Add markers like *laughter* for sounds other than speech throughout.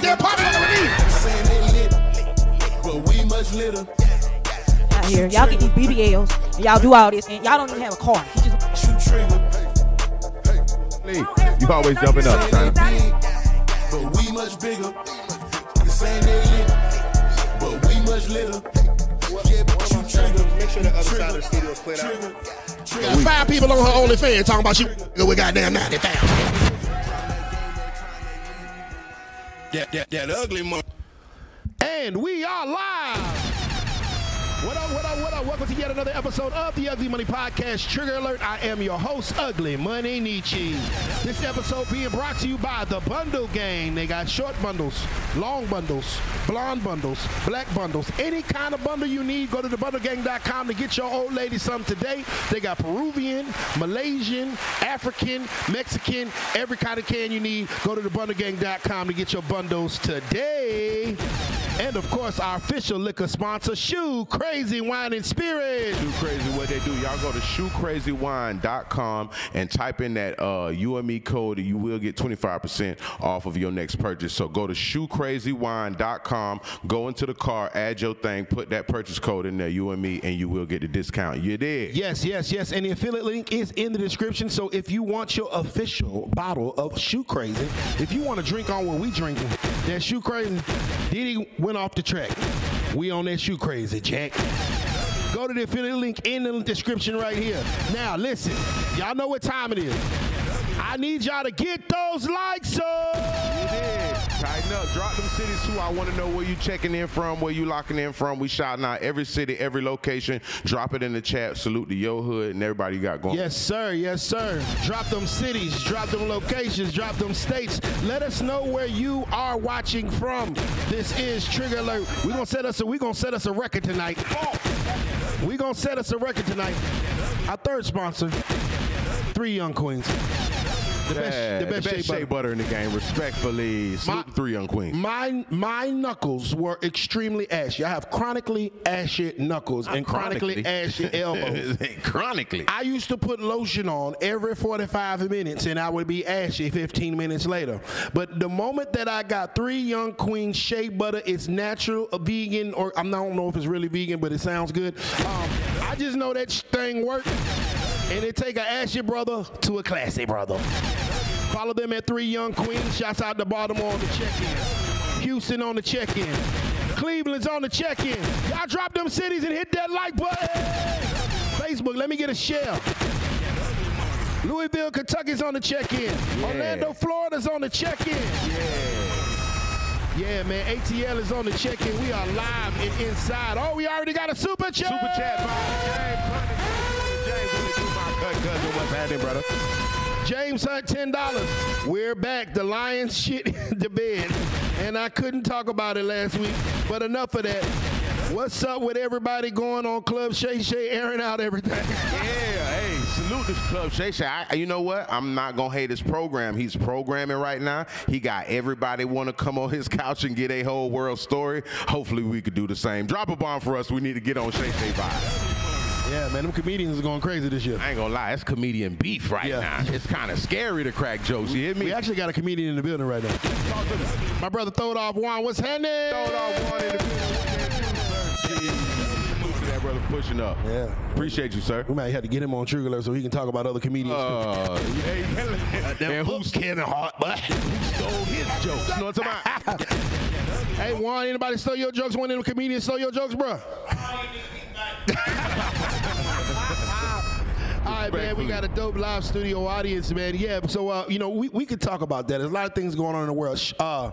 goddamn popular than me. Saying they lit, but we much litter. out here. Y'all get these BBLs and y'all do all this and y'all don't even have a car. You just Shoot trigger. Lee, you always jumping up, Saying son. they big, but we much bigger. Saying they lit, but we much litter. Yeah, but shoot trigger. Make sure the other side of the studio is cleared out. Got five people on her OnlyFans talking about she with goddamn 90,000. That, that, that ugly mother. And we are live. What what up, what up? Welcome to yet another episode of the Ugly Money Podcast. Trigger alert, I am your host, Ugly Money Niche. This episode being brought to you by the Bundle Gang. They got short bundles, long bundles, blonde bundles, black bundles. Any kind of bundle you need, go to thebundlegang.com to get your old lady some today. They got Peruvian, Malaysian, African, Mexican, every kind of can you need. Go to thebundlegang.com to get your bundles today. And of course, our official liquor sponsor, Shoe Crazy Wine and Spirit. Shoe Crazy, what they do, y'all go to shoecrazywine.com and type in that uh, UME code and you will get 25% off of your next purchase. So go to shoecrazywine.com, go into the car, add your thing, put that purchase code in there, UME, and you will get the discount. You did. Yes, yes, yes. And the affiliate link is in the description. So if you want your official bottle of Shoe Crazy, if you want to drink on what we drinking, that Shoe Crazy, Diddy went off the track. We on that Shoe Crazy, Jack. Go to the affiliate link in the description right here. Now listen, y'all know what time it is. I need y'all to get those likes up. You did. Tighten up. Drop them cities too. I want to know where you checking in from, where you locking in from. We shouting out every city, every location. Drop it in the chat. Salute to your hood and everybody you got going. Yes, sir. Yes, sir. Drop them cities, drop them locations, drop them states. Let us know where you are watching from. This is Trigger Alert. We're gonna set us a We're gonna set us a record tonight. We're gonna set us a record tonight. Our third sponsor, Three Young Queens. The best, Yeah, the best, shea shea butter. butter in the game. Respectfully, the three young queens. My my knuckles were extremely ashy. I have chronically ashy knuckles and chronically, ashy *laughs* elbows. chronically. I used to put lotion on every 45 minutes and I would be ashy 15 minutes later. But the moment that I got three young queen shea butter, it's natural, a vegan, or I don't know if it's really vegan, but it sounds good. Um, I just know that thing worked. And it take a ashy brother to a classy brother. Follow them at Three Young Queens. Shouts out to Baltimore on the check-in. Houston on the check-in. Cleveland's on the check-in. Y'all drop them cities and hit that like button. Facebook, let me get a share. Louisville, Kentucky's on the check-in. Orlando, Florida's on the check-in. Yeah, man. ATL is on the check-in. We are live and inside. Oh, we already got a super chat. Super chat James Brother? James Hunt, ten dollars. We're back. The Lions shit the bed, and I couldn't talk about it last week. But enough of that. What's up with everybody going on Club Shay Shay airing out everything? Yeah, hey, salute this club Shay Shay. I, you know what? I'm not gonna hate his program. He's programming right now. He got everybody want to come on his couch and get a whole world story. Hopefully, we could do the same. Drop a bomb for us. We need to get on Shay Shay vibe. Yeah, man, them comedians are going crazy this year. I ain't gonna lie, it's comedian beef right Yeah. now. It's kind of scary to crack jokes. You hear me? We actually got a comedian in the building right now. Talk to me. My brother Throwed Off Juan, what's happening? Throw it off one in the middle. Salute that brother pushing up. Yeah. Appreciate you, sir. We might have to get him on Trigger Alert so he can talk about other comedians. Uh, hey, and who's Kevin Hart, but stole his jokes? You know what I'm talking about? *laughs* hey Juan, anybody stole your jokes? One of them comedians stole your jokes, bro? All right, man. We got a dope live studio audience, man. Yeah, so uh, you know, we, we could talk about that. There's a lot of things going on in the world. Uh,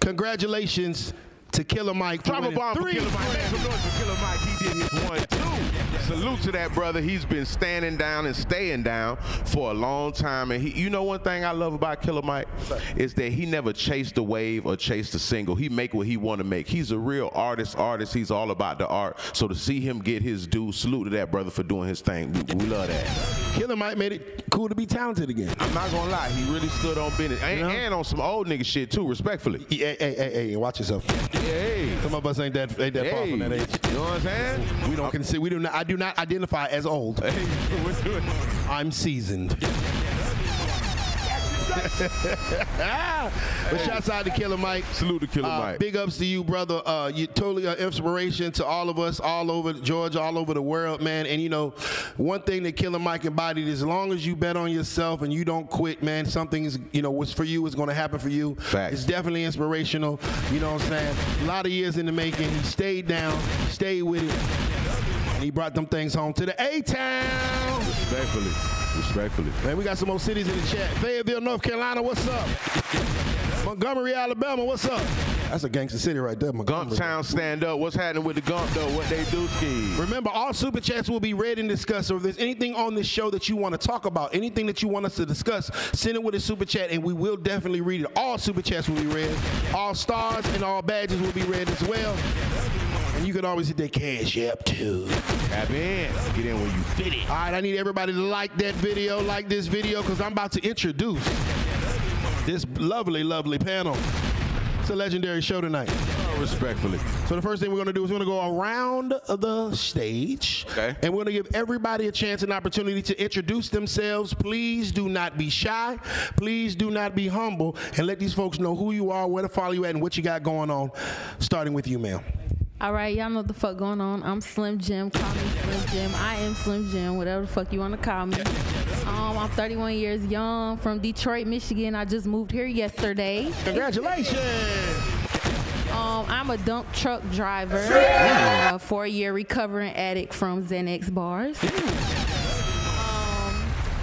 congratulations to Killer Mike. Drop a bomb for Killer Mike. Make some noise for Killer Mike. He did his one, two. Salute to that brother. He's been standing down and staying down for a long time. And he, you know one thing I love about Killer Mike is that he never chased a wave or chased a single. He make what he want to make. He's a real artist. Artist. He's all about the art. So to see him get his due, salute to that brother for doing his thing. We, we love that. Killer Mike made it cool to be talented again. I'm not gonna lie. He really stood on business and, know? and on some old nigga shit too. Respectfully. Hey, hey, hey, hey, watch yourself. Hey. Some of us ain't that ain't that far from that age. you know what I'm saying? We don't consider. We do not. I do not identify as old. Hey, *laughs* I'm seasoned. *laughs* but shouts out to Killer Mike. Salute to Killer Uh, Mike. Big ups to you, brother. Uh, you totally an inspiration to all of us, all over Georgia, all over the world, man. And you know, one thing that Killer Mike embodied: as long as you bet on yourself and you don't quit, man, something is, you know, what's for you is going to happen for you. Facts. It's definitely inspirational. You know what I'm saying? A lot of years in the making. He stayed down, stayed with it, and he brought them things home to the A Town. Respectfully. Respectfully. Man, we got some more cities in the chat. Fayetteville, North Carolina, what's up? Montgomery, Alabama, what's up? That's a gangster city right there, Montgomery. Gump Town stand up. What's happening with the Gump though? What they do ski? Remember, all super chats will be read and discussed. So if there's anything on this show that you want to talk about, anything that you want us to discuss, send it with a super chat, and we will definitely read it. All super chats will be read. All stars and all badges will be read as well. And you can always hit that cash app too. Tap in. Get in when you fit it. All right, I need everybody to like that video, like this video, because I'm about to introduce this lovely, lovely panel. It's a legendary show tonight. Oh, respectfully. So the first thing we're going to do is we're going to go around the stage, Okay. and we're going to give everybody a chance and opportunity to introduce themselves. Please do not be shy. Please do not be humble, and let these folks know who you are, where to follow you at, and what you got going on. Starting with you, ma'am. All right, y'all know what the fuck going on. I'm Slim Jim. Call me Slim Jim. I am Slim Jim, whatever the fuck you want to call me. Um, I'm 31 years young from Detroit, Michigan. I just moved here yesterday. Congratulations. Um, I'm a dump truck driver, uh, four-year recovering addict from Xanax bars.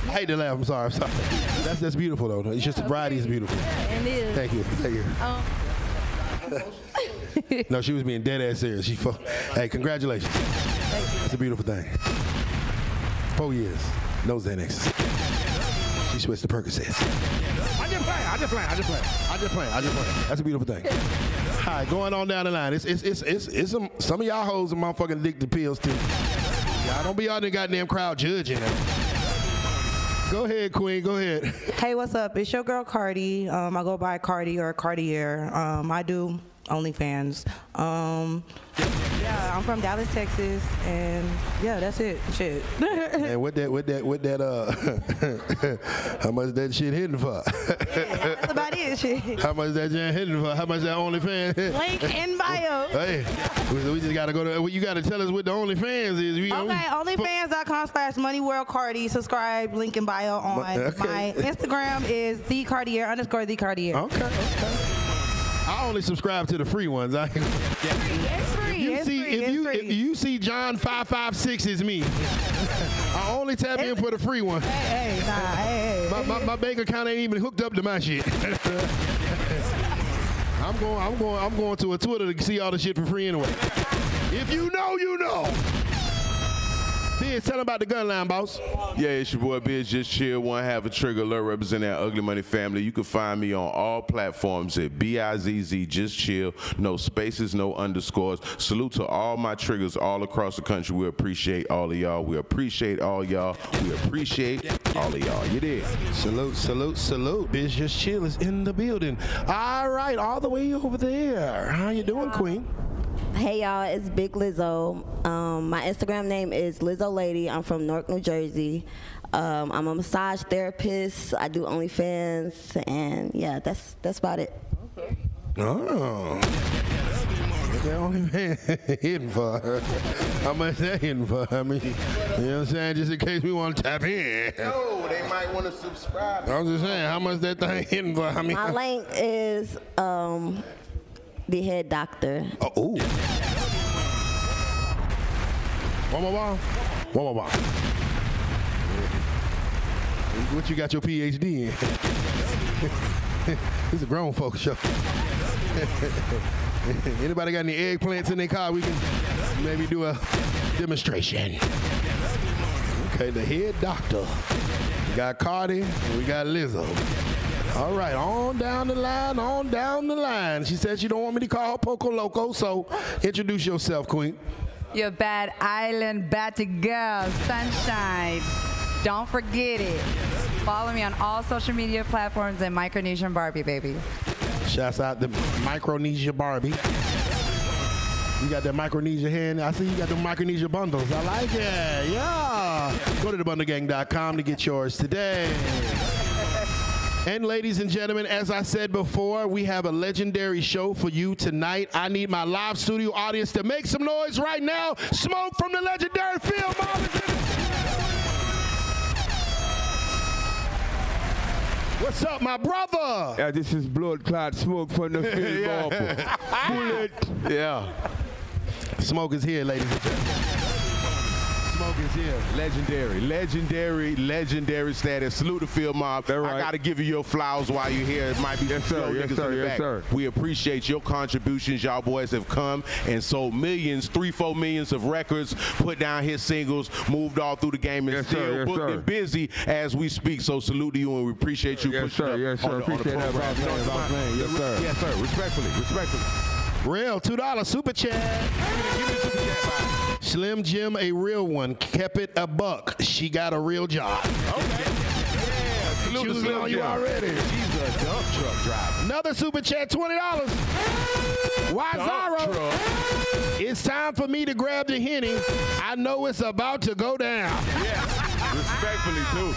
I hate to laugh. I'm sorry. I'm sorry. That's that's beautiful though. It's just the variety is beautiful. And is Thank you. Thank you. *laughs* no, she was being dead ass serious. She, fu- hey, congratulations. It's a beautiful thing. Four years, no Xanax. She switched to Percocets. I just play. I just play. I just play. I just play. I just play. That's a beautiful thing. All right, going on down the line. It's it's it's it's, it's some some of y'all hoes are motherfucking addicted to pills too. Y'all don't be out in the goddamn crowd judging them. Go ahead, Queen. Go ahead. Hey, what's up? It's your girl Cardi. Um, I go by Cardi or Cartier. Um, I do OnlyFans. Um, yeah, I'm from Dallas, Texas, and yeah, that's it. Shit. *laughs* And what that, what that, what that, uh, *laughs* how much that shit hitting for? that's about it. *laughs* Shit. how much that jam hitting for? How much that OnlyFans? Link in bio. hey, we, we just gotta go to. You gotta tell us what the OnlyFans is. We, Okay, OnlyFans.com slash Money World Cardi. Subscribe, link in bio on Okay. my Instagram is the Cartier underscore the Cartier. Okay, okay. I only subscribe to the free ones. I, It's free. you it's see, free. if it's you free. if you see John five five six is me. I only tap in for the free one. hey, hey, nah, hey, hey. My, my, my bank account ain't even hooked up to my shit. *laughs* I'm going, I'm going, I'm going to a Twitter to see all the shit for free anyway. If you know, you know. Bizz, tell them about the gun line, boss. Yeah, it's your boy Bizz. Just chill. One half a trigger alert representing that ugly money family. You can find me on all platforms at B I Z Z. Just chill. No spaces, no underscores. Salute to all my triggers all across the country. We appreciate all of y'all. We appreciate all y'all. We appreciate all of y'all. You did. Salute, salute, salute. Bizz Just Chill is in the building. All right, all the way over there. How you doing, Queen? Hey y'all, it's Big Lizzo. Um, my Instagram name is Lizzo Lady. I'm from Newark, New Jersey. Um, I'm a massage therapist. I do OnlyFans, and yeah, that's that's about it. Okay. Oh. What that only *laughs* man hitting for? How much that hitting for? I mean, you know what I'm saying? Just in case we want to tap in. Oh, they might want to subscribe. I was just saying, how much that thing hitting for? I mean, My link is um, the head doctor. Uh, oh, ooh. What you got your PhD in? *laughs* This is a grown folks show. *laughs* Anybody got any eggplants in their car? We can maybe do a demonstration. Okay, the head doctor. We got Cardi and we got Lizzo. All right, on down the line, on down the line. She said she don't want me to call her Poco Loco, so introduce yourself, Queen. Your bad island batty girl, sunshine. Don't forget it. Follow me on all social media platforms and Micronesian Barbie, baby. Shouts out to Micronesia Barbie. You got that Micronesia hand. I see you got the Micronesia bundles. I like it. Yeah. Go to thebundlegang.com to get yours today. And ladies and gentlemen, as I said before, we have a legendary show for you tonight. I need my live studio audience to make some noise right now. Smoke from the legendary Phil. What's up, my brother? Yeah, this is blood clot smoke from the *laughs* field Yeah. *laughs* Bullet. Yeah. Smoke is here, ladies and gentlemen. Is here. Legendary, legendary, legendary status. Salute the field mob. I gotta give you your flowers while you're here. It might be yes, sir, yes, sir, in the yes, back. sir. We appreciate your contributions. Y'all boys have come and sold millions, three, four millions of records, put down his singles, moved all through the game, and Yes, still yes, booked and busy as we speak. So salute to you, and we appreciate you Yes, sir, yes, sir. on, the, on that, boss man, boss man. Yes, sir. Yes, sir. Respectfully, respectfully. Real $2 super chat. Slim Jim, a real one, kept it a buck. She got a real job. To Choosing Slim on you already. She's a dump truck driver. Another super chat, $20. Why Dump Zara? truck. It's time for me to grab the henny. I know it's about to go down. Respectfully, too.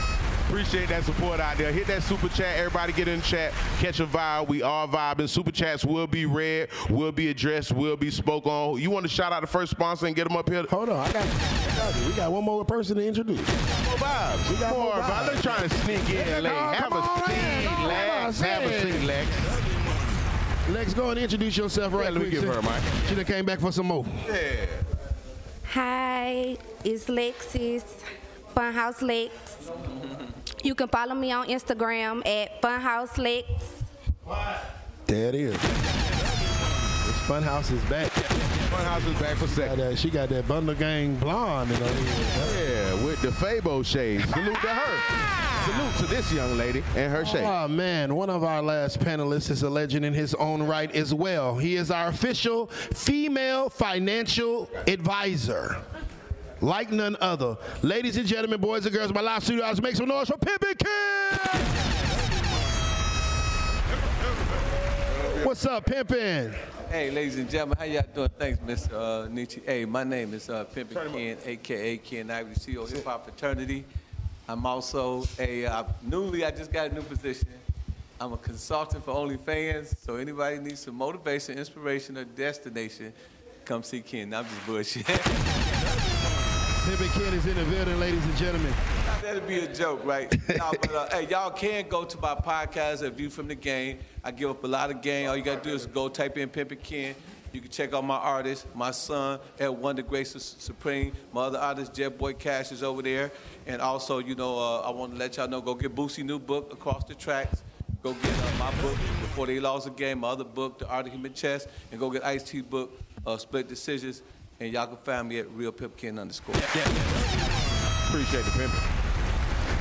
Appreciate that support out there. Hit that super chat. Everybody get in the chat. Catch a vibe. We are vibing. Super chats will be read, will be addressed, will be spoke on. You want to shout out the first sponsor and get them up here? Hold on. I got, I got. We got one more person to introduce. More vibes. We got more more vibes. vibes. They're trying to sneak in Yeah, late. come Have on a in. seat, Come on, Lex. Have a seat, Lex. Lex, go and introduce yourself right Yeah, let me quick. give her a mic. She done came back for some more. Yeah. Hi, it's Lexis, Funhouse Lex. You can follow me on Instagram at Funhouse Lex. There it is. This Funhouse is back. Funhouse is back for Got second. that- She got that Bundle Gang blonde in her head. Yeah, with the Fabo shades. Salute to her. Salute to this young lady and her shade. Oh man, one of our last panelists is a legend in his own right as well. He is our official female financial advisor. Like none other. Ladies and gentlemen, boys and girls, my live studio audience, make some noise for Pimpin' Kid! What's up, Pimpin'? Hey, ladies and gentlemen, how y'all doing? Thanks, Miss uh, Niche. Hey, my name is uh, Pimpin' Ken, aka Ken Ivy, the CEO of Hip Hop Fraternity. I'm also a uh, newly, I just got a new position. I'm a consultant for OnlyFans, so anybody needs some motivation, inspiration, or destination, come see Ken. I'm just bullshit. *laughs* Pimpin' Kid is in the building, ladies and gentlemen. That'd be a joke, right? no, but, uh, hey, y'all can go to my podcast, A View from the Game. I give up a lot of game. All you gotta do is go type in Pimpin' Ken. You can check out my artists, my son, Ed Wonder Grace Su- Supreme. My other artist, Jet Boy Cash, is over there. And also, you know, uh, I want to let y'all know, go get Boosie new book, Across the Tracks. Go get uh, my book, Before They Lost the Game, my other book, The Art of Human Chess. And go get Ice T book, uh, Split Decisions. And y'all can find me at Real Pip Ken underscore. Appreciate the pimping.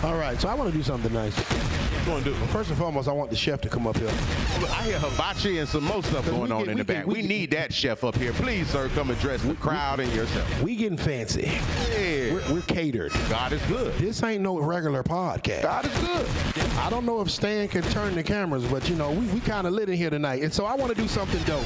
All right, so I want to do something nice. What you want to do? First and foremost, I want the chef to come up here. I hear hibachi and some more stuff going we on get- in the get- back. we We, get- need that chef up here. Please, sir, come address the crowd and yourself. We getting fancy. We're, catered. God is good. This ain't no regular podcast. God is good. I don't know if Stan can turn the cameras, but you know, we, we kind of lit in here tonight. And so I want to do something dope.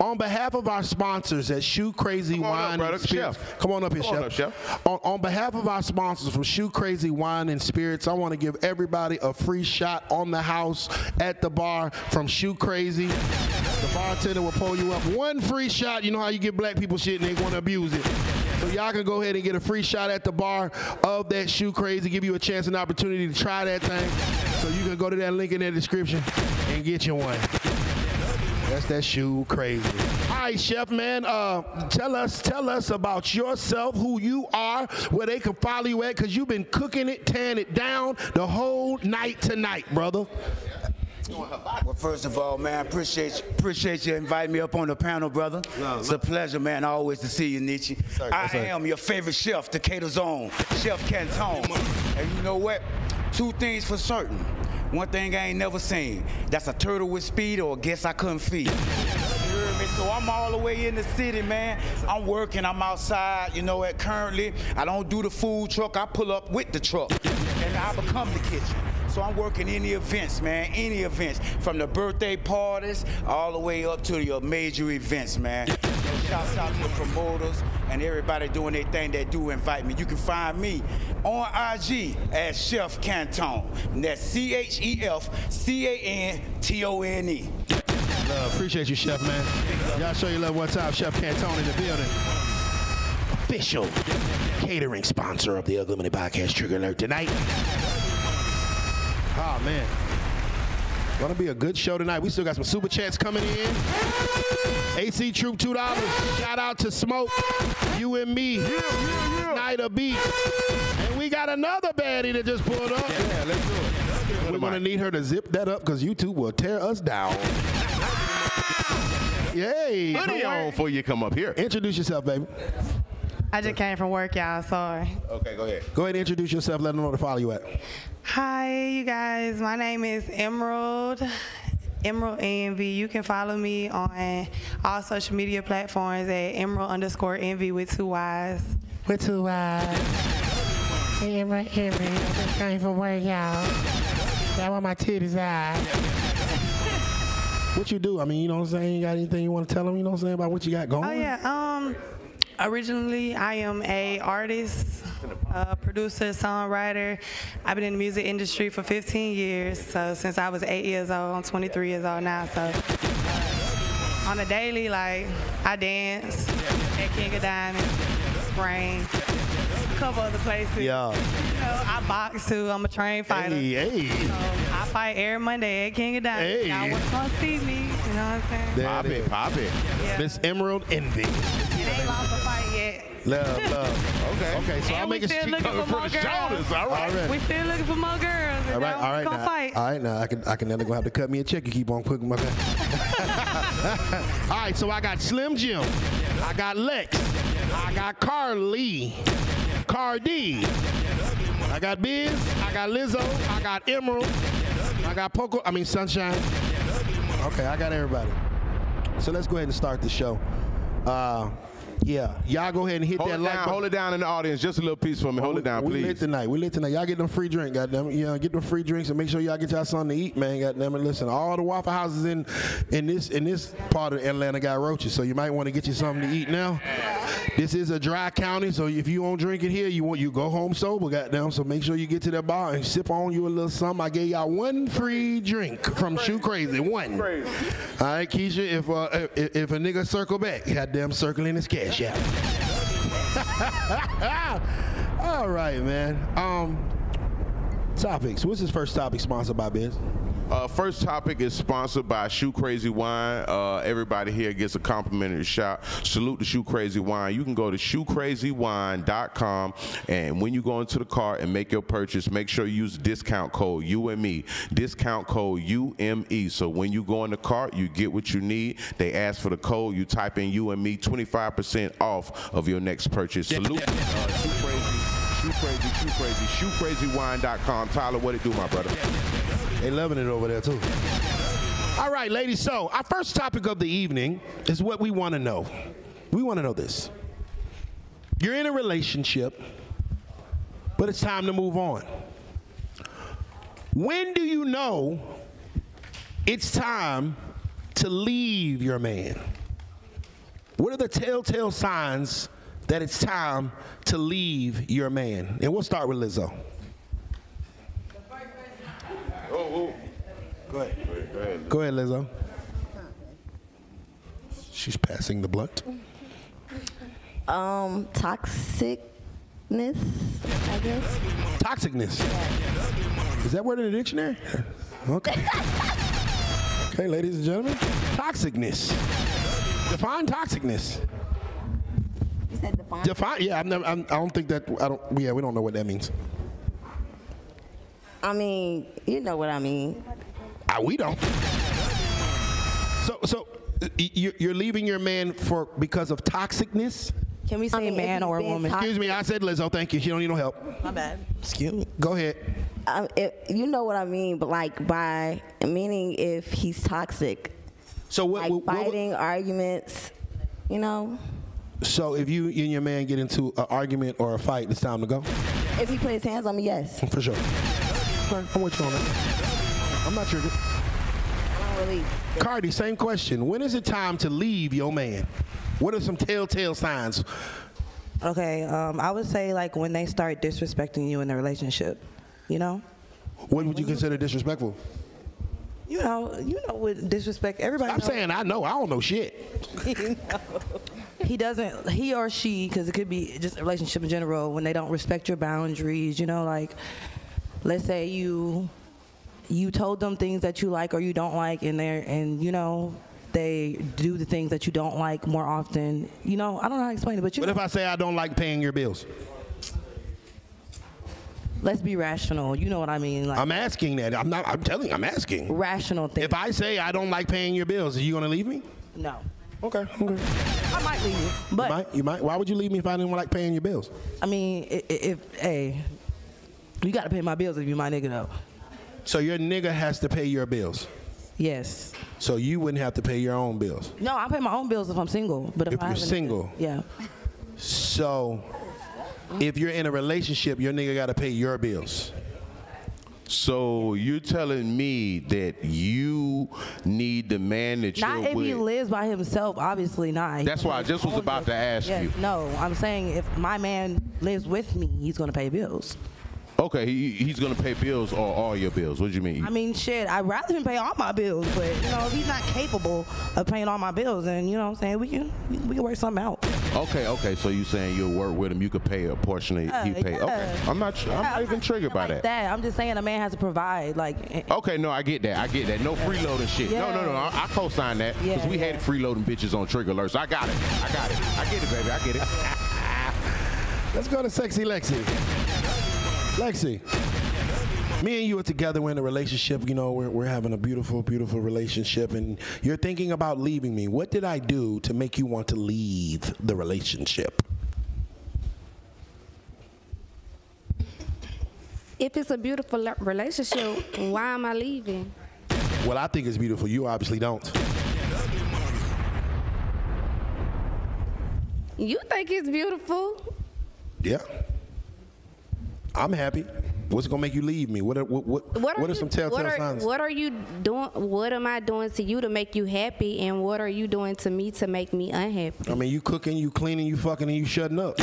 On behalf of our sponsors at Shoe Crazy Come on up, Wine and Spirits. Chef. Come on up here, Come on chef. up, chef. On, on behalf of our sponsors from Shoe Crazy Wine and Spirits, I want to give everybody a free shot on the house at the bar from Shoe Crazy. The bartender will pull you up. One free shot. You know how you get black people shit and they want to abuse it. Y'all can go ahead and get a free shot at the bar of that Shoe Crazy. Give you a chance and opportunity to try that thing. So you can go to that link in the description and get you one. That's that shoe crazy. All right, chef man. Uh, tell us, tell us about yourself, who you are, where they can follow you at, cause you've been cooking it, tearing it down the whole night tonight, brother. Well, first of all, man, appreciate you, appreciate you inviting me up on the panel, brother. it's a pleasure, man, always to see you, Niche. I yes, sir. am your favorite chef, Decatur's own, Chef Cantone. And you know what? Two things for certain. One thing I ain't never seen. That's a turtle with speed or a guess I couldn't feed. You heard me? So I'm all the way in the city, man. I'm working, I'm outside, you know, at currently. I don't do the food truck, I pull up with the truck. And I become the kitchen. So I'm working any events, man, any events, from the birthday parties all the way up to your major events, man. Shout Shouts out to the promoters and everybody doing their thing that do invite me. You can find me on IG as Chef Cantone. And that's C H E F C A N T O N E. Love. Appreciate you, Chef, man. Y'all show your love one time. Chef Cantone in the building. Official catering sponsor of the Ugly Money Podcast Trigger Alert tonight. Oh, man. Gonna be a good show tonight. We still got some super chats coming in. AC Troop $2. Shout out to Smoke, you and me. Night of Beat. And we got another baddie that just pulled up. Yeah, let's do it. We're gonna need her to zip that up because YouTube will tear us down. Yay. It on before you come up here. Introduce yourself, baby. I just came from work, y'all. Sorry. Okay, go ahead. Go ahead and introduce yourself. Let them know where to follow you at. Hi, you guys. My name is Emerald. Emerald Envy. You can follow me on all social media platforms at Emerald underscore Envy with two Y's. With two Y's. Emerald Envy. I just came from work, y'all. That where my titties are. What you do? I mean, you know what I'm saying? You got anything you want to tell them, you know what I'm saying, about what you got going? Oh yeah. Um, originally I am a artist, uh, producer, songwriter. I've been in the music industry for 15 years. So since I was eight years old, I'm 23 years old now. So on a daily, like I dance at King of Diamonds, a couple other places. Yeah. You know, I box too. I'm a trained fighter. Hey, hey. So I fight every Monday at King of Diamonds. Hey. Y'all want to come see me? You know what I'm saying? There Pop it, pop it. Yeah. Miss Emerald Envy. It ain't lost a fight yet. Love, love. Okay. Okay, so And I'll we make it still looking coming for more the girls. shoulders. All right. All right. We still looking for more girls. All right, all right Gonna now. fight. All right now, I can I can never gonna have to cut me a check. You keep on cooking my. *laughs* all right, so I got Slim Jim, I got Lex, I got Carly, Cardi, I got Bizz, I got Lizzo, I got Emerald, I got Poco. I mean Sunshine. Okay, I got everybody. So let's go ahead and start the show. Uh, yeah, y'all go ahead and hit Hold that it like down, hold it down in the audience. Just a little piece for me. Hold it down, please. we lit tonight. We lit tonight. Y'all get them free drink, goddamn it. You know, get them free drinks and make sure y'all get y'all something to eat, man. Goddamn it. Listen, all the Waffle Houses in in this in this part of Atlanta got roaches, so you might want to get you something to eat now. This is a dry county, so if you don't drink it here, you want you go home sober, goddamn. So make sure you get to that bar and sip on you a little something. I gave y'all one free drink from Shoe Crazy. One. All right, Keisha. If uh, if, if a nigga circle back, goddamn circling his *laughs* All right, man. Um, topics. What's his first topic sponsored by Bizz? Uh, first topic is sponsored by Shoe Crazy Wine. Uh, everybody here gets a complimentary shot. Salute to Shoe Crazy Wine. You can go to shoecrazywine.com and when you go into the cart and make your purchase, make sure you use discount code UME. Discount code UME. So when you go in the cart, you get what you need. They ask for the code. You type in UME, 25% off of your next purchase. Salute. Uh, Shoe Crazy. Shoe Crazy, Shoe Crazy, ShoeCrazyWine.com. Tyler, what it do, my brother? They loving it over there too. All right, ladies. So our first topic of the evening is what we want to know. We want to know this. You're in a relationship, but it's time to move on. When do you know it's time to leave your man? What are the telltale signs that it's time to leave your man? And we'll start with Lizzo. Go ahead. Go ahead, Lizzo. She's passing the blunt. Um, toxicness, I guess. Toxicness. Is that word in the dictionary? Okay. okay, ladies and gentlemen. Toxicness. Define toxicness. You said define. Define. Yeah, I've never. I'm, I don't think that. I don't. Yeah, we don't know what that means. I mean, you know what I mean. Ah, we don't. So, so you- you're leaving your man for because of toxicness? Can we say mean, man or being woman? Excuse me, I said Lizzo. Thank you. She don't need no help. My bad. Excuse me. Go ahead. Um, it, you know what I mean, but like by meaning if he's toxic, So what? like what- what- fighting, arguments, you know, so if you and your man get into an argument or a fight, it's time to go. if he puts his hands on me, yes. For sure. Okay, I'm with you on that. I'm not triggered. Really. Cardi, same question. When is it time to leave your man? What are some telltale signs? Okay, um, I would say like when they start disrespecting you in the relationship, you know. What would you consider disrespectful? You know, you know what disrespect. Everybody. I'm knows. saying I know. I don't know shit. *laughs* You know. he doesn't. He or she, because it could be just a relationship in general. When they don't respect your boundaries, you know, like let's say you you told them things that you like or you don't like, and they're and you know they do the things that you don't like more often. You know, I don't know how to explain it, but you. What if I say I don't like paying your bills? let's be rational. You know what I mean? Like I'm asking that. I'm not. I'm telling. I'm asking. rational thing If I say I don't like paying your bills, are you gonna leave me? No. Okay. Okay. I might leave you, but you might. You might. Why would you leave me if I didn't like paying your bills? I mean, i- i- if hey, you got to pay my bills if you my nigga though. So your nigga has to pay your bills. Yes. So you wouldn't have to pay your own bills. No, I pay my own bills if I'm single. But if, If I you're have a nigga- single. yeah. So if you're in a relationship, your nigga got to pay your bills. So you're telling me that you need the man that Not you're if with. he lives by himself, obviously not. He That's why I just was about his- to ask Yes, you. No, I'm saying if my man lives with me, he's gonna pay bills. Okay, he, he's gonna pay bills or all your bills. What do you mean? I mean, shit, I'd rather him pay all my bills, but you know, if he's not capable of paying all my bills, then you know what I'm saying, we can we, we can work something out. Okay, okay. So you saying you'll work with him? You could pay a portion of he Yeah, pay. Okay, yeah. I'm not. I'm not even triggered by Like that. that. I'm just saying a man has to provide. Like, Okay, no, I get that. I get that. No freeloading shit. No, no, no. I, I co-sign that because Yeah, we yeah. had freeloading bitches on trigger alerts. I got it. I got it. I get it, baby. I get it. Let's go to sexy Lexi. Lexi. Me and you are together. We're in a relationship. You know, we're, we're having a beautiful, beautiful relationship, and you're thinking about leaving me. What did I do to make you want to leave the relationship? If it's a beautiful relationship, why am I leaving? Well, I think it's beautiful. You obviously don't. You think it's beautiful? Yeah. I'm happy. What's gonna make you leave me? What are, what, what, What are, what are you, some telltale what are, signs? What are you doing? What am I doing to you to make you happy? And what are you doing to me to make me unhappy? I mean, you cooking, you cleaning, you fucking, and you shutting up.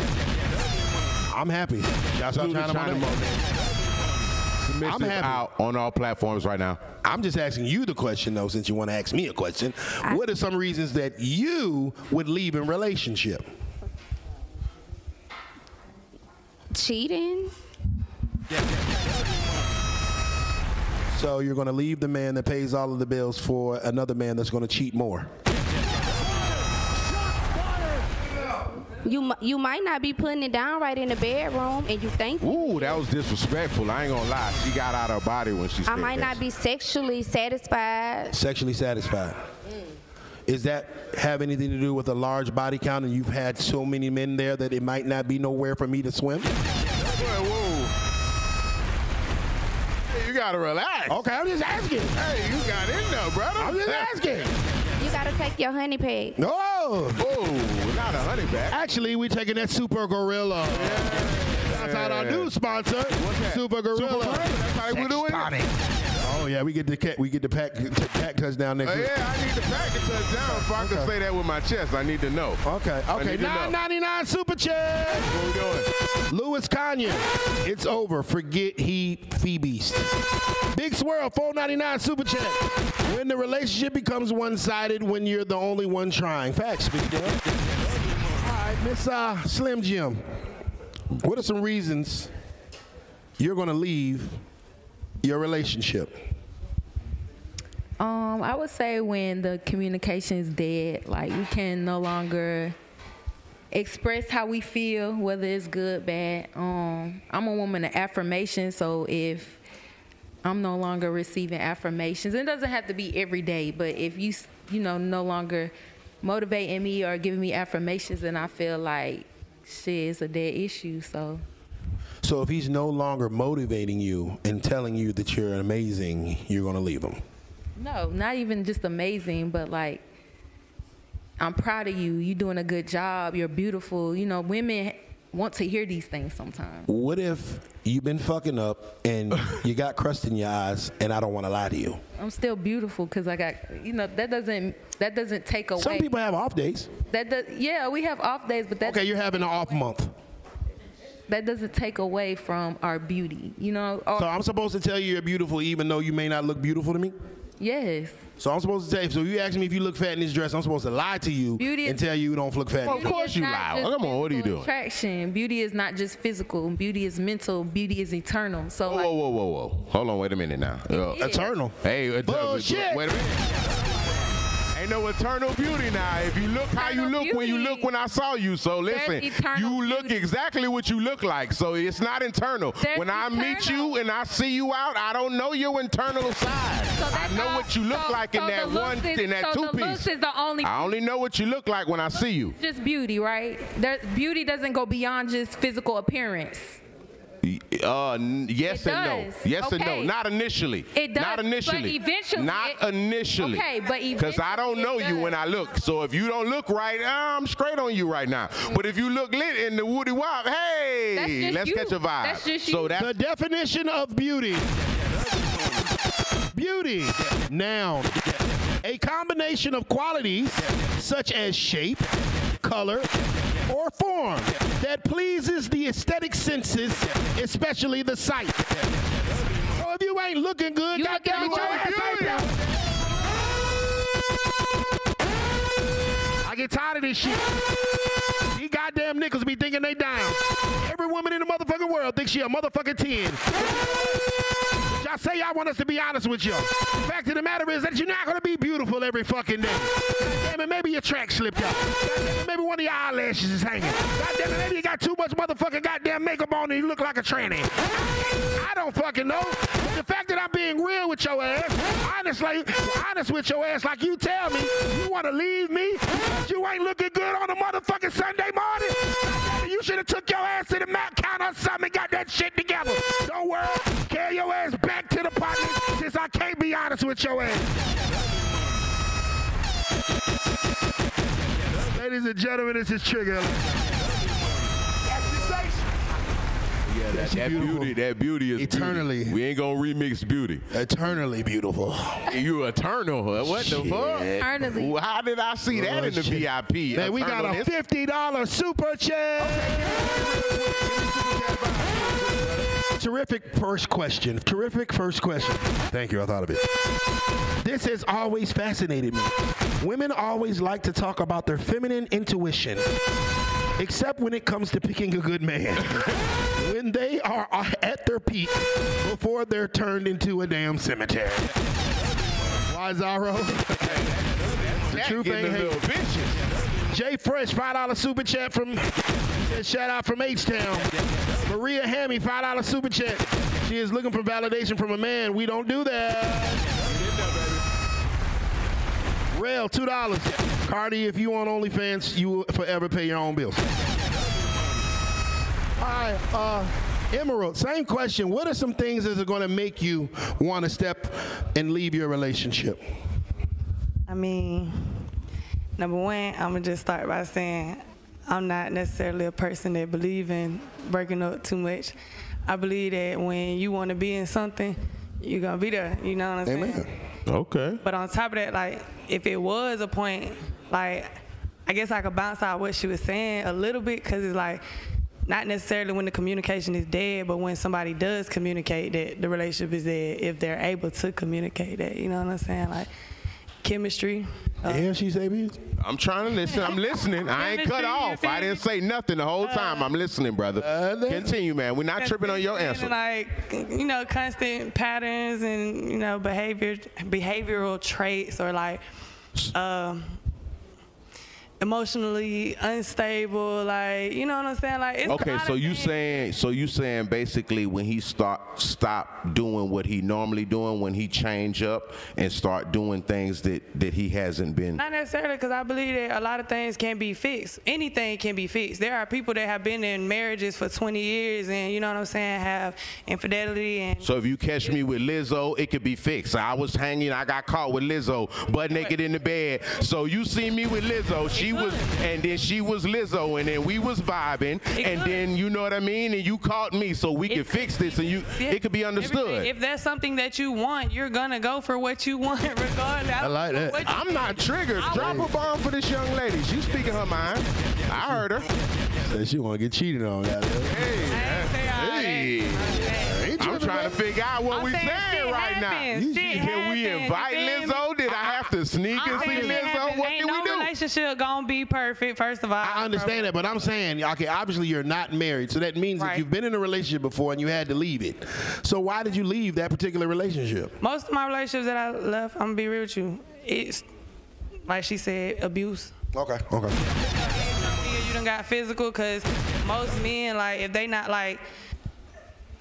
I'm happy. Shouts out Salute to China China Monet. I'm happy. out on all platforms right now. I'm just asking you the question though, since you want to ask me a question. what are some reasons that you would leave in relationship? Cheating? So you're going to leave the man that pays all of the bills for another man that's going to cheat more. You you might not be putting it down right in the bedroom, and you think Ooh, that was disrespectful. I ain't gonna lie. She got out of her body when she I might that. not be sexually satisfied. Sexually satisfied. Mm. Is that have anything to do with a large body count and you've had so many men there that it might not be nowhere for me to swim? Whoa, whoa. Hey, you gotta relax. Okay, I'm just asking. Hey, you got in there, brother. I'm just *laughs* asking. You gotta take your honey pack. No. Oh, not a honey back. Actually, we taking that Super Gorilla. That's out our new sponsor, Super Gorilla. Super Gorilla, that's how we do it. Oh yeah, we get the cat, we get the pack, t- pack touchdown next Uh, week. yeah, I need the package touchdown. If I can say that with my chest, I need to know. Okay, okay, need to know. nine ninety nine super chat. What we doing? Louis Canyon, it's over. Forget he Phoebe's. Big Swirl, four ninety nine super chat. When the relationship becomes one sided, when you're the only one trying. Facts, big. All right, Miss uh, Slim Jim. What are some reasons you're gonna leave your relationship? Um, I would say when the communication is dead, like we can no longer express how we feel, whether it's good, bad. Um, I'm a woman of affirmation, so if I'm no longer receiving affirmations, it doesn't have to be every day, but if you, you know, no longer motivating me or giving me affirmations, then I feel like shit is a dead issue. So So if he's no longer motivating you and telling you that you're amazing, you're gonna leave him. No, not even just amazing, but like I'm proud of you. You're doing a good job. You're beautiful. You know, women want to hear these things sometimes. What if you've been fucking up and *laughs* you got crust in your eyes, and I don't want to lie to you? I'm still beautiful because I got you know that doesn't that doesn't take away. Some people have off days. that does yeah we have off days, but that Okay, you're having an off month. That doesn't take away from our beauty. You know. Or, So I'm supposed to tell you you're beautiful even though you may not look beautiful to me? yes. So I'm supposed to tell you, so you ask me if you look fat in this dress, I'm supposed to lie to you Beauty and is- tell you you don't look fat. in this Beauty dress. is not Come on, what are you physical doing? Attraction. Beauty is not just physical. Beauty is mental. Beauty is eternal. So like, Whoa, whoa, whoa, whoa. Hold on, wait a minute now. Uh. Eternal. Hey, uh, Bullshit. Wait a minute. Ain't no eternal beauty now. If you look how you look when you look when I saw you, so listen, you look exactly what you look like. So it's not internal. There's when I meet you and I see you out, I don't know your internal side. I know what you look so- like in that one is- in that so two piece. only. I only know what you look like when I see you. just beauty, right? There, beauty doesn't go beyond just physical appearance. Uh, yes It and does. no. Yes and no. Not initially. It does, Not initially. but eventually Not it- initially. Okay, but Because I don't know eventually you when I look. So if you don't look right, I'm straight on you right now. But if you look lit in the Woody Wop, hey, That's just let's you. catch a vibe. That's just so you. that's the definition of beauty. Beauty, noun, a combination of qualities such as shape, color, or form that pleases the aesthetic senses, especially the sight. So if you ain't looking good, You goddamn it, your ass ain't. I get tired of this shit. These goddamn niggas be thinking they down. Every woman in the motherfucking world thinks she a motherfucking 10. Y'all say y'all want us to be honest with you. The fact of the matter is that you're not gonna be beautiful every fucking day. Damn it, maybe your track slipped. It, maybe one of your eyelashes is hanging. Goddamn it, maybe you got too much motherfucking goddamn makeup on and you look like a tranny. I don't fucking know. The fact that I'm being real with your ass, honestly, honest with your ass, like you tell me, you wanna leave me you ain't looking good on a motherfucking Sunday You should have took your ass to the Mount Count or something and got that shit together. Don't worry, carry your ass back to the party since I can't be honest with your ass. Ladies and gentlemen, this is Trigger. Yeah, that, that beauty. That beauty is Eternally. Beauty. We ain't gonna remix beauty. Eternally beautiful. You eternal? huh? What the fuck? Eternally. How did I see that in the VIP? Man, we got a $50 super chat. Terrific first question. Terrific first question. Thank you. I thought of it. This has always fascinated me. Women always like to talk about their feminine intuition, except when it comes to picking a good man. *laughs* when they are at their peak before they're turned into a damn cemetery. Why, Zaro? *laughs* the truth ain't hate. Jay Fresh, five dollar super chat from shout out from H Town. Maria Hammy, five dollar super chat. She is looking for validation from a man. We don't do that. Rail, two dollars. Cardi, if you on OnlyFans, you will forever pay your own bills. All right, uh, Emerald, same question. What are some things that are going to make you want to step and leave your relationship? I mean, number one, I'm gonna just start by saying I'm not necessarily a person that believe in breaking up too much. I believe that when you want to be in something, you're gonna be there. You know what I'm saying? Okay. But on top of that, like if it was a point, like I guess I could bounce out what she was saying a little bit because it's like not necessarily when the communication is dead, but when somebody does communicate that the relationship is dead, if they're able to communicate that, you know what I'm saying? Like chemistry. Uh, yeah, she say bitch. I'm trying to listen. I'm listening. I ain't cut off. I didn't say nothing the whole time. I'm listening, brother. Continue, man. We're not tripping on your answer. Like you know, constant patterns and you know behavior, behavioral traits, or like um, emotionally unstable. Like you know what I'm saying? Like it's Okay, so you saying so you saying basically when he start stop doing what he normally doing when he change up and start doing things that that he hasn't been Not necessarily, because I believe that a lot of things can be fixed. Anything can be fixed. There are people that have been in marriages for 20 years, and you know what I'm saying, have infidelity and So if you catch me with Lizzo, it could be fixed. I was hanging, I got caught with Lizzo, butt naked in the bed. So you see me with Lizzo, she she was, and then she was Lizzo, and then we was vibing, and then you know what I mean, and you caught me, so we could fix this, and you, it could be understood. Everything. If that's something that you want, you're gonna go for what you want, *laughs* regardless. I like that. I'm not triggered. Drop a bomb for this young lady. She's speaking her mind. I heard her. Said she want to get cheated on. goddamn. Hey, I'm trying to figure out what I'm we saying saying shit right now. happens. Shit Can we invite you? Lizzo? Did I have to sneak I'm and see Lizzo? What Ain't did we do? Relationship gonna be perfect. First of all, I understand that, but I'm saying, okay, obviously you're not married, so that means Right. you've been in a relationship before and you had to leave it. So why did you leave that particular relationship? Most of my relationships that I left, I'm gonna be real with you. It's like she said, abuse. Okay, okay. You done got physical because most men like if they not like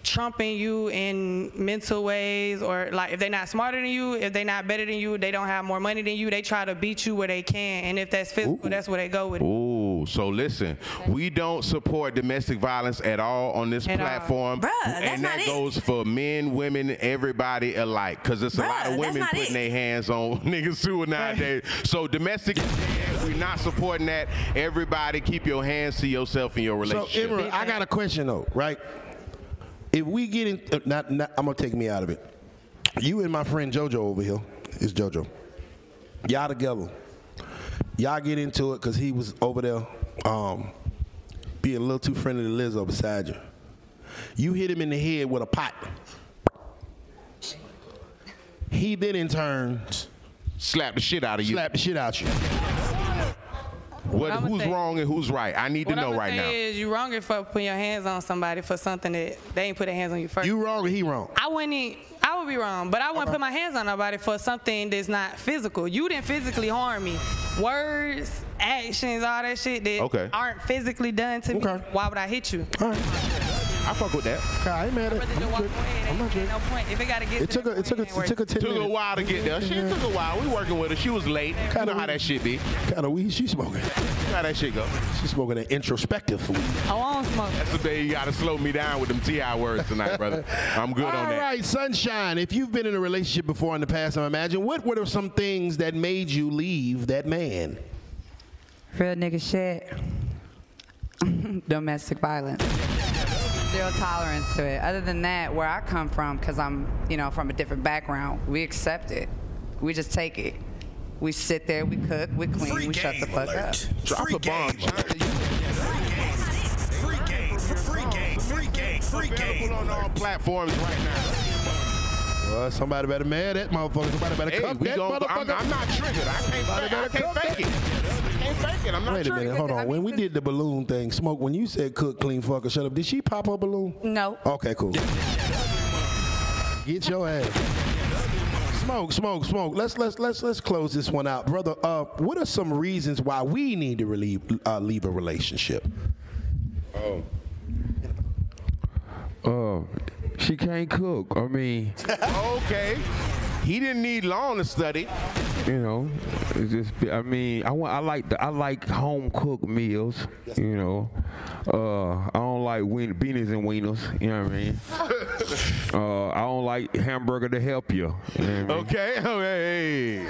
trumping you in mental ways or like if they're not smarter than you if they're not better than you they don't have more money than you they try to beat you where they can and if that's physical that's where they go with it Ooh, so listen, we don't support domestic violence at all on this At platform, Bruh, and that not it. goes for men, women, everybody alike. Because there's a lot of women putting their hands on *laughs* niggas too nowadays. So domestic, we're not supporting that. Everybody, keep your hands to yourself in your relationship So, relationship. Imran, I got a question though, right? If we get in, uh, not, not, I'm gonna take me out of it. You and my friend JoJo over here is JoJo. Y'all together. Y'all get into it because he was over there, um, being a little too friendly to Lizzo beside you. You hit him in the head with a pot. He then in turn slap the shit out of you. Slap the shit out you. What, who's say- wrong and who's right? I need to know I'ma right now. is you wrong if for putting your hands on somebody for something that they ain't put their hands on you first. You wrong or he wrong? I wouldn't. I would be wrong, but I wouldn't put my hands on nobody for something that's not physical. You didn't physically harm me. Words, actions, all that shit that Okay. aren't physically done to me. Why would I hit you? I fuck with that. I ain't mad at Rather than walk I'm not ain't no point. If it gotta get It to took a, it took a, it took a ten Took a while to get there. Shit took a while. We working with her. She was late. You know how that shit be. Kind of weed she smoking. How that shit go. She smoking an introspective weed. Oh, I won't smoke. That's the day you gotta slow me down with them Ti words tonight, brother. I'm good on that. right, sunshine. If you've been in a relationship before in the past, I imagine what were some things that made you leave that man? Real nigga shit. *laughs* Domestic violence. Zero tolerance to it. Other than that, where I come from, because I'm, you know, from a different background, we accept it. We just take it. We sit there, we cook, we clean, we shut the fuck up. Drop a bomb. Free game, free game, free game, free game. on all platforms right now. Well, somebody better mad that motherfucker. Somebody better Hey, cuff we that gon- I'm. I'm not triggered. I can't, Somebody I can't cuff fake it. I can't fake it. I'm not Wait a minute, hold on. When we did the balloon thing, smoke. When you said cook, clean, fucker, shut up, did she pop her balloon? No. Okay, cool. Get your ass. Smoke, smoke, smoke. Let's let's let's let's close this one out, brother. Uh, what are some reasons why we need to relieve, uh, leave a relationship? Oh. Uh, she can't cook. I mean, okay. He didn't need long to study. you know, it's just. I mean, I want. I like. The, I like home cooked meals. You know, uh, I don't like wien, beanies and wieners. You know what I mean? *laughs* uh, I don't like hamburger to help you. you know I mean? Okay. *laughs* Okay.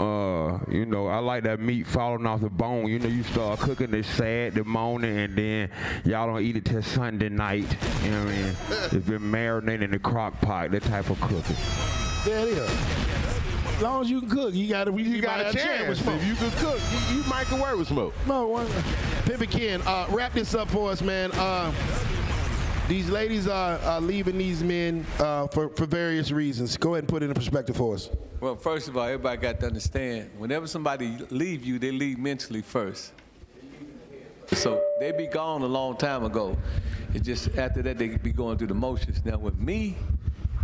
Uh, you know, I like that meat falling off the bone. You know, you start cooking it sad the morning, and then y'all don't eat it till Sunday night. You know what I mean? *laughs* It's been marinating in the crock pot. That type of cooking. There it is. As long as you can cook, you got to. You got a chance. If you can cook, you, you might can work with smoke. No, one. Pimpin' Ken, uh, wrap this up for us, man. Uh, these ladies are, are leaving these men uh, for, for various reasons. Go ahead and put it in perspective for us. Well, first of all, everybody got to understand, whenever somebody leave you, they leave mentally first. So they be gone a long time ago. It's just after that they be going through the motions. Now with me,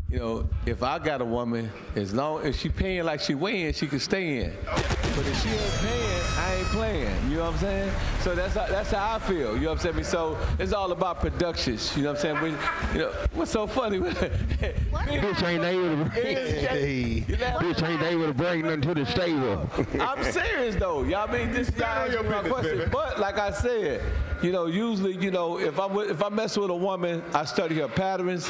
you know, if I got a woman, as long as she paying like she weighing, she can stay in. But if she ain't paying, I ain't playing. You know what I'm saying? So that's how, that's how I feel. You know what I'm saying? So it's all about productions. You know what I'm saying? When, you know, what's so funny? *laughs* Bitch ain't able to bring. Bitch ain't able to bring nothing to the stable. I'm serious though. Y'all mean this y'all answering my question. But like I said, you know, usually, you know, if I'm with, if I mess with a woman, I study her patterns.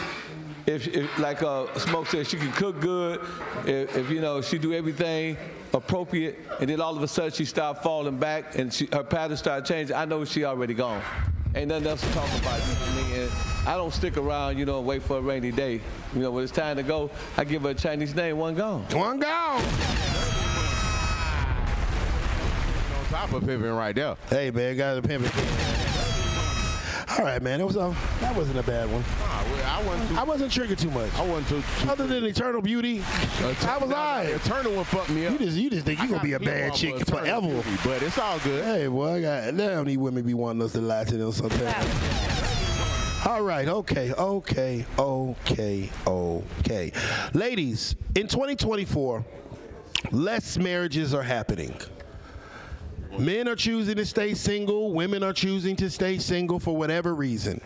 If, if like uh, Smoke said, she can cook good. If, if you know she do everything appropriate, and then all of a sudden she start falling back and she, her pattern start changing, I know she already gone. Ain't nothing else to talk about. You know what I? And I don't stick around, you know, and wait for a rainy day. You know, when it's time to go, I give her a Chinese name, one gone. One gone. On top of pimping right there. Hey man, got a pimping. All right, man. It was uh, that wasn't a bad one. I wasn't. I wasn't triggered too much. I wasn't too. too Other than Eternal Beauty, I was alright. Eternal one fucked me up. You just you just think you gonna be a bad chick forever. But it's all good. Hey, boy, I got damn these women be wanting us to lie to them sometimes. All right, okay, okay, okay, okay. Ladies, in 2024, less marriages are happening. Men are choosing to stay single, women are choosing to stay single for whatever reason.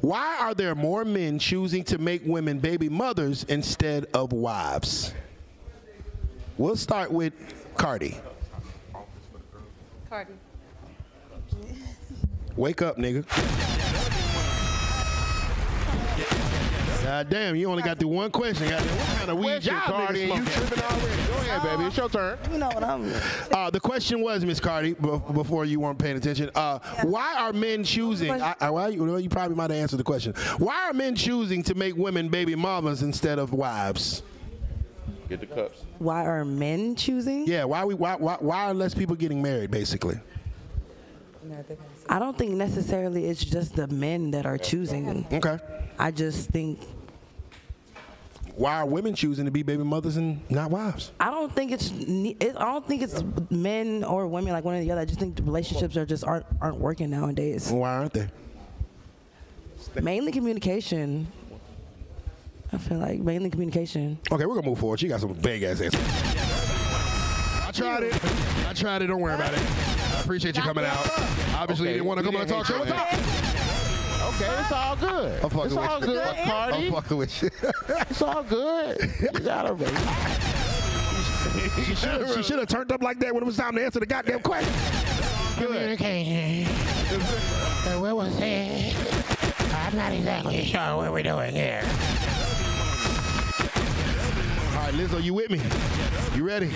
Why are there more men choosing to make women baby mothers instead of wives? We'll start with Cardi. Cardi. Wake up, nigga. God damn, you only got the one question. God damn, what kind of weed Question, y'all Cardi, niggas and you smoking? tripping already. Go ahead, baby. It's your turn. You know what I'm. Uh, the question was, Miss Cardi, b- before you weren't paying attention, uh, why are men choosing? I, I, why, well, you probably might have answered the question. Why are men choosing to make women baby mamas instead of wives? Get the cups. Why are men choosing? Yeah, why we why why, why are less people getting married? Basically, I don't think necessarily it's just the men that are choosing. Okay. I just think why are women choosing to be baby mothers and not wives? I don't think it's it, I don't think it's men or women like one or the other. I just think the relationships are just aren't aren't working nowadays. Why aren't they? Mainly communication. I feel like mainly communication. Okay, we're gonna move forward. She got some big ass answers. I tried it. I tried it. Don't worry about it. I appreciate you coming out. Obviously, you didn't want to come on the talk show. What's up? Okay, it's all good. I'm fucking it's with all you. good, Cardi. I'm fucking with you. It's all good. You got her, baby. She should she have turned up like that when it was time to answer the goddamn question. Communication. Uh, what was that? I'm not exactly sure what we're doing here. All right, Lizzo, you with me? You ready?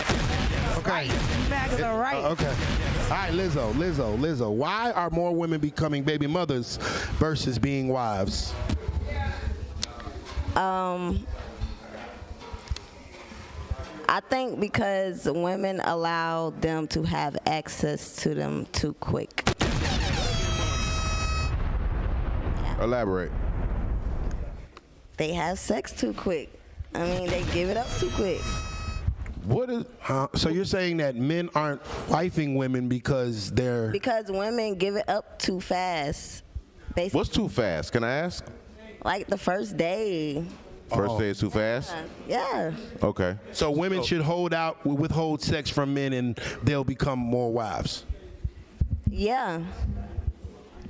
Okay. Back to the right. Uh, okay. All right, Lizzo, Lizzo, Lizzo. Why are more women becoming baby mothers versus being wives? Um, I think because women allow them to have access to them too quick. Elaborate. They have sex too quick. I mean, they give it up too quick. What is? Huh? So you're saying that men aren't wifing women because they're Because women give it up too fast. Basically, What's too fast? Can I ask? like the first day. First day is too fast. Yeah. Okay. so women should hold out, withhold sex from men, and they'll become more wives. Yeah.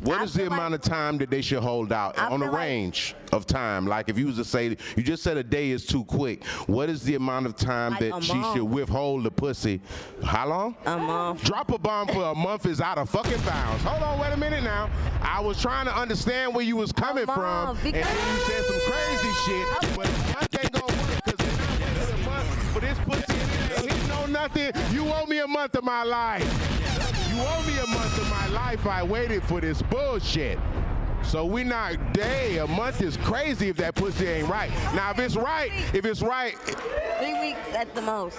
What is the amount of time that they should hold out I on a feel like- range of time? Like if you was to say, you just said a day is too quick. What is the amount of time Like that she month. should withhold the pussy? How long? A month. Drop a bomb for a month is out of fucking bounds. Hold on, wait a minute now. I was trying to understand where you was coming from, and then you said some crazy shit. But month ain't gonna work because they're not a month for this pussy. it ain't hitting nothing. You owe me a month of my life. You owe me a month of my life. I waited for this bullshit. So we not day. A month is crazy if that pussy ain't right. Now if it's right, if it's right, Three weeks at the most.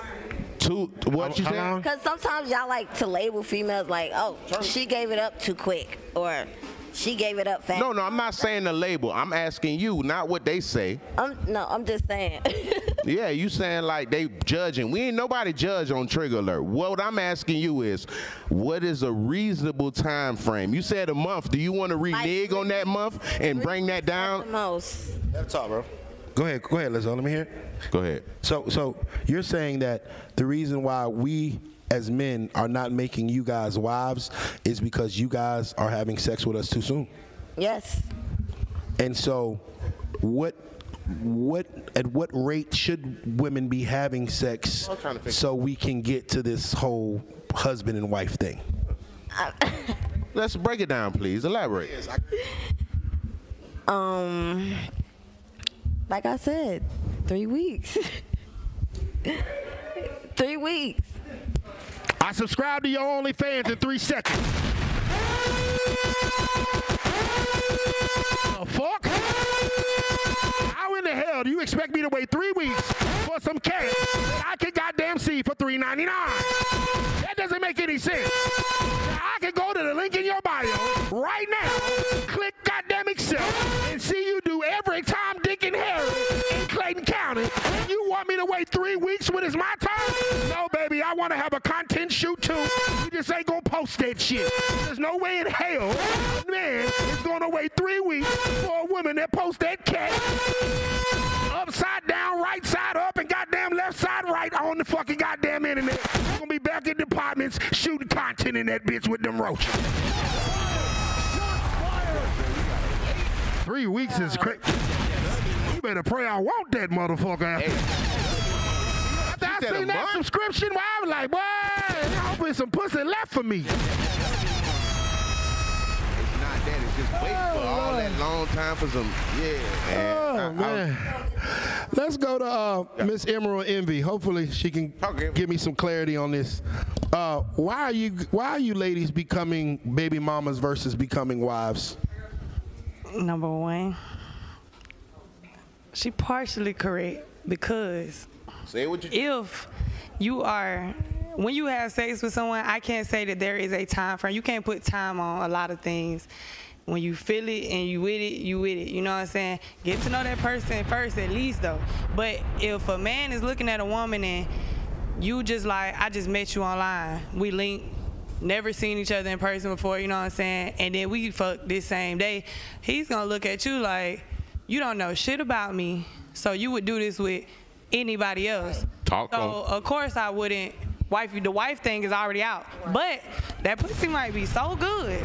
two. What you How said? Because sometimes y'all like to label females like, oh, she gave it up too quick, or she gave it up fast. No, no, I'm not saying the label. I'm asking you, not what they say. I'm, no, I'm just saying. *laughs* Yeah, you saying like they judging. We ain't nobody judge on trigger alert. What I'm asking you is, what is a reasonable time frame? You said a month. Do you want to renege on that month and bring that the down? most. That's all, bro. Go ahead, go ahead, Lizzo. Let me hear. Go ahead. So, so you're saying that the reason why we as men are not making you guys wives is because you guys are having sex with us too soon. Yes. And so, what, what, at what rate should women be having sex so we can get to this whole husband and wife thing? *laughs* Let's break it down, please. Elaborate. Um, like I said, three weeks. *laughs* three weeks. I subscribe to your OnlyFans in three seconds. The fuck? In the hell do you expect me to wait three weeks for some cash that I can goddamn see for $3.99? That doesn't make any sense. I can go to the link in your bio right now, click goddamn accept, and see you do every Tom, Dick, and Harry in Clayton County. You want me to wait three weeks when it's my turn? No, baby, I want to have a content shoot too. You just ain't gonna post that shit. There's no way in hell, man, is gonna wait three weeks for a woman that posts that cat upside down, right side up, and goddamn left side right on the fucking goddamn internet. We're gonna be back in departments shooting content in that bitch with them roaches. Three weeks is crazy. You better pray I want that motherfucker. After, I seen that subscription, well, I was like, boy, I hope there's some pussy left for me. Waiting for all that long time for some. Yeah, man. Oh I- I- man. Let's go to uh, Miss Emerald Envy. Hopefully she can give me some clarity on this. Uh, why are you why are you ladies becoming baby mamas versus becoming wives? Number one, she partially correct because Say what you. if you are when you have sex with someone, I can't say that there is a time frame. You can't put time on a lot of things. When you feel it and you with it, you with it. You know what I'm saying? Get to know that person first, at least though. But if a man is looking at a woman and you just like, I just met you online, we linked, never seen each other in person before, you know what I'm saying? And then we fuck this same day, he's gonna look at you like, you don't know shit about me, so you would do this with anybody else. Talk So on. of course I wouldn't wife you. The wife thing is already out, but that pussy might be so good,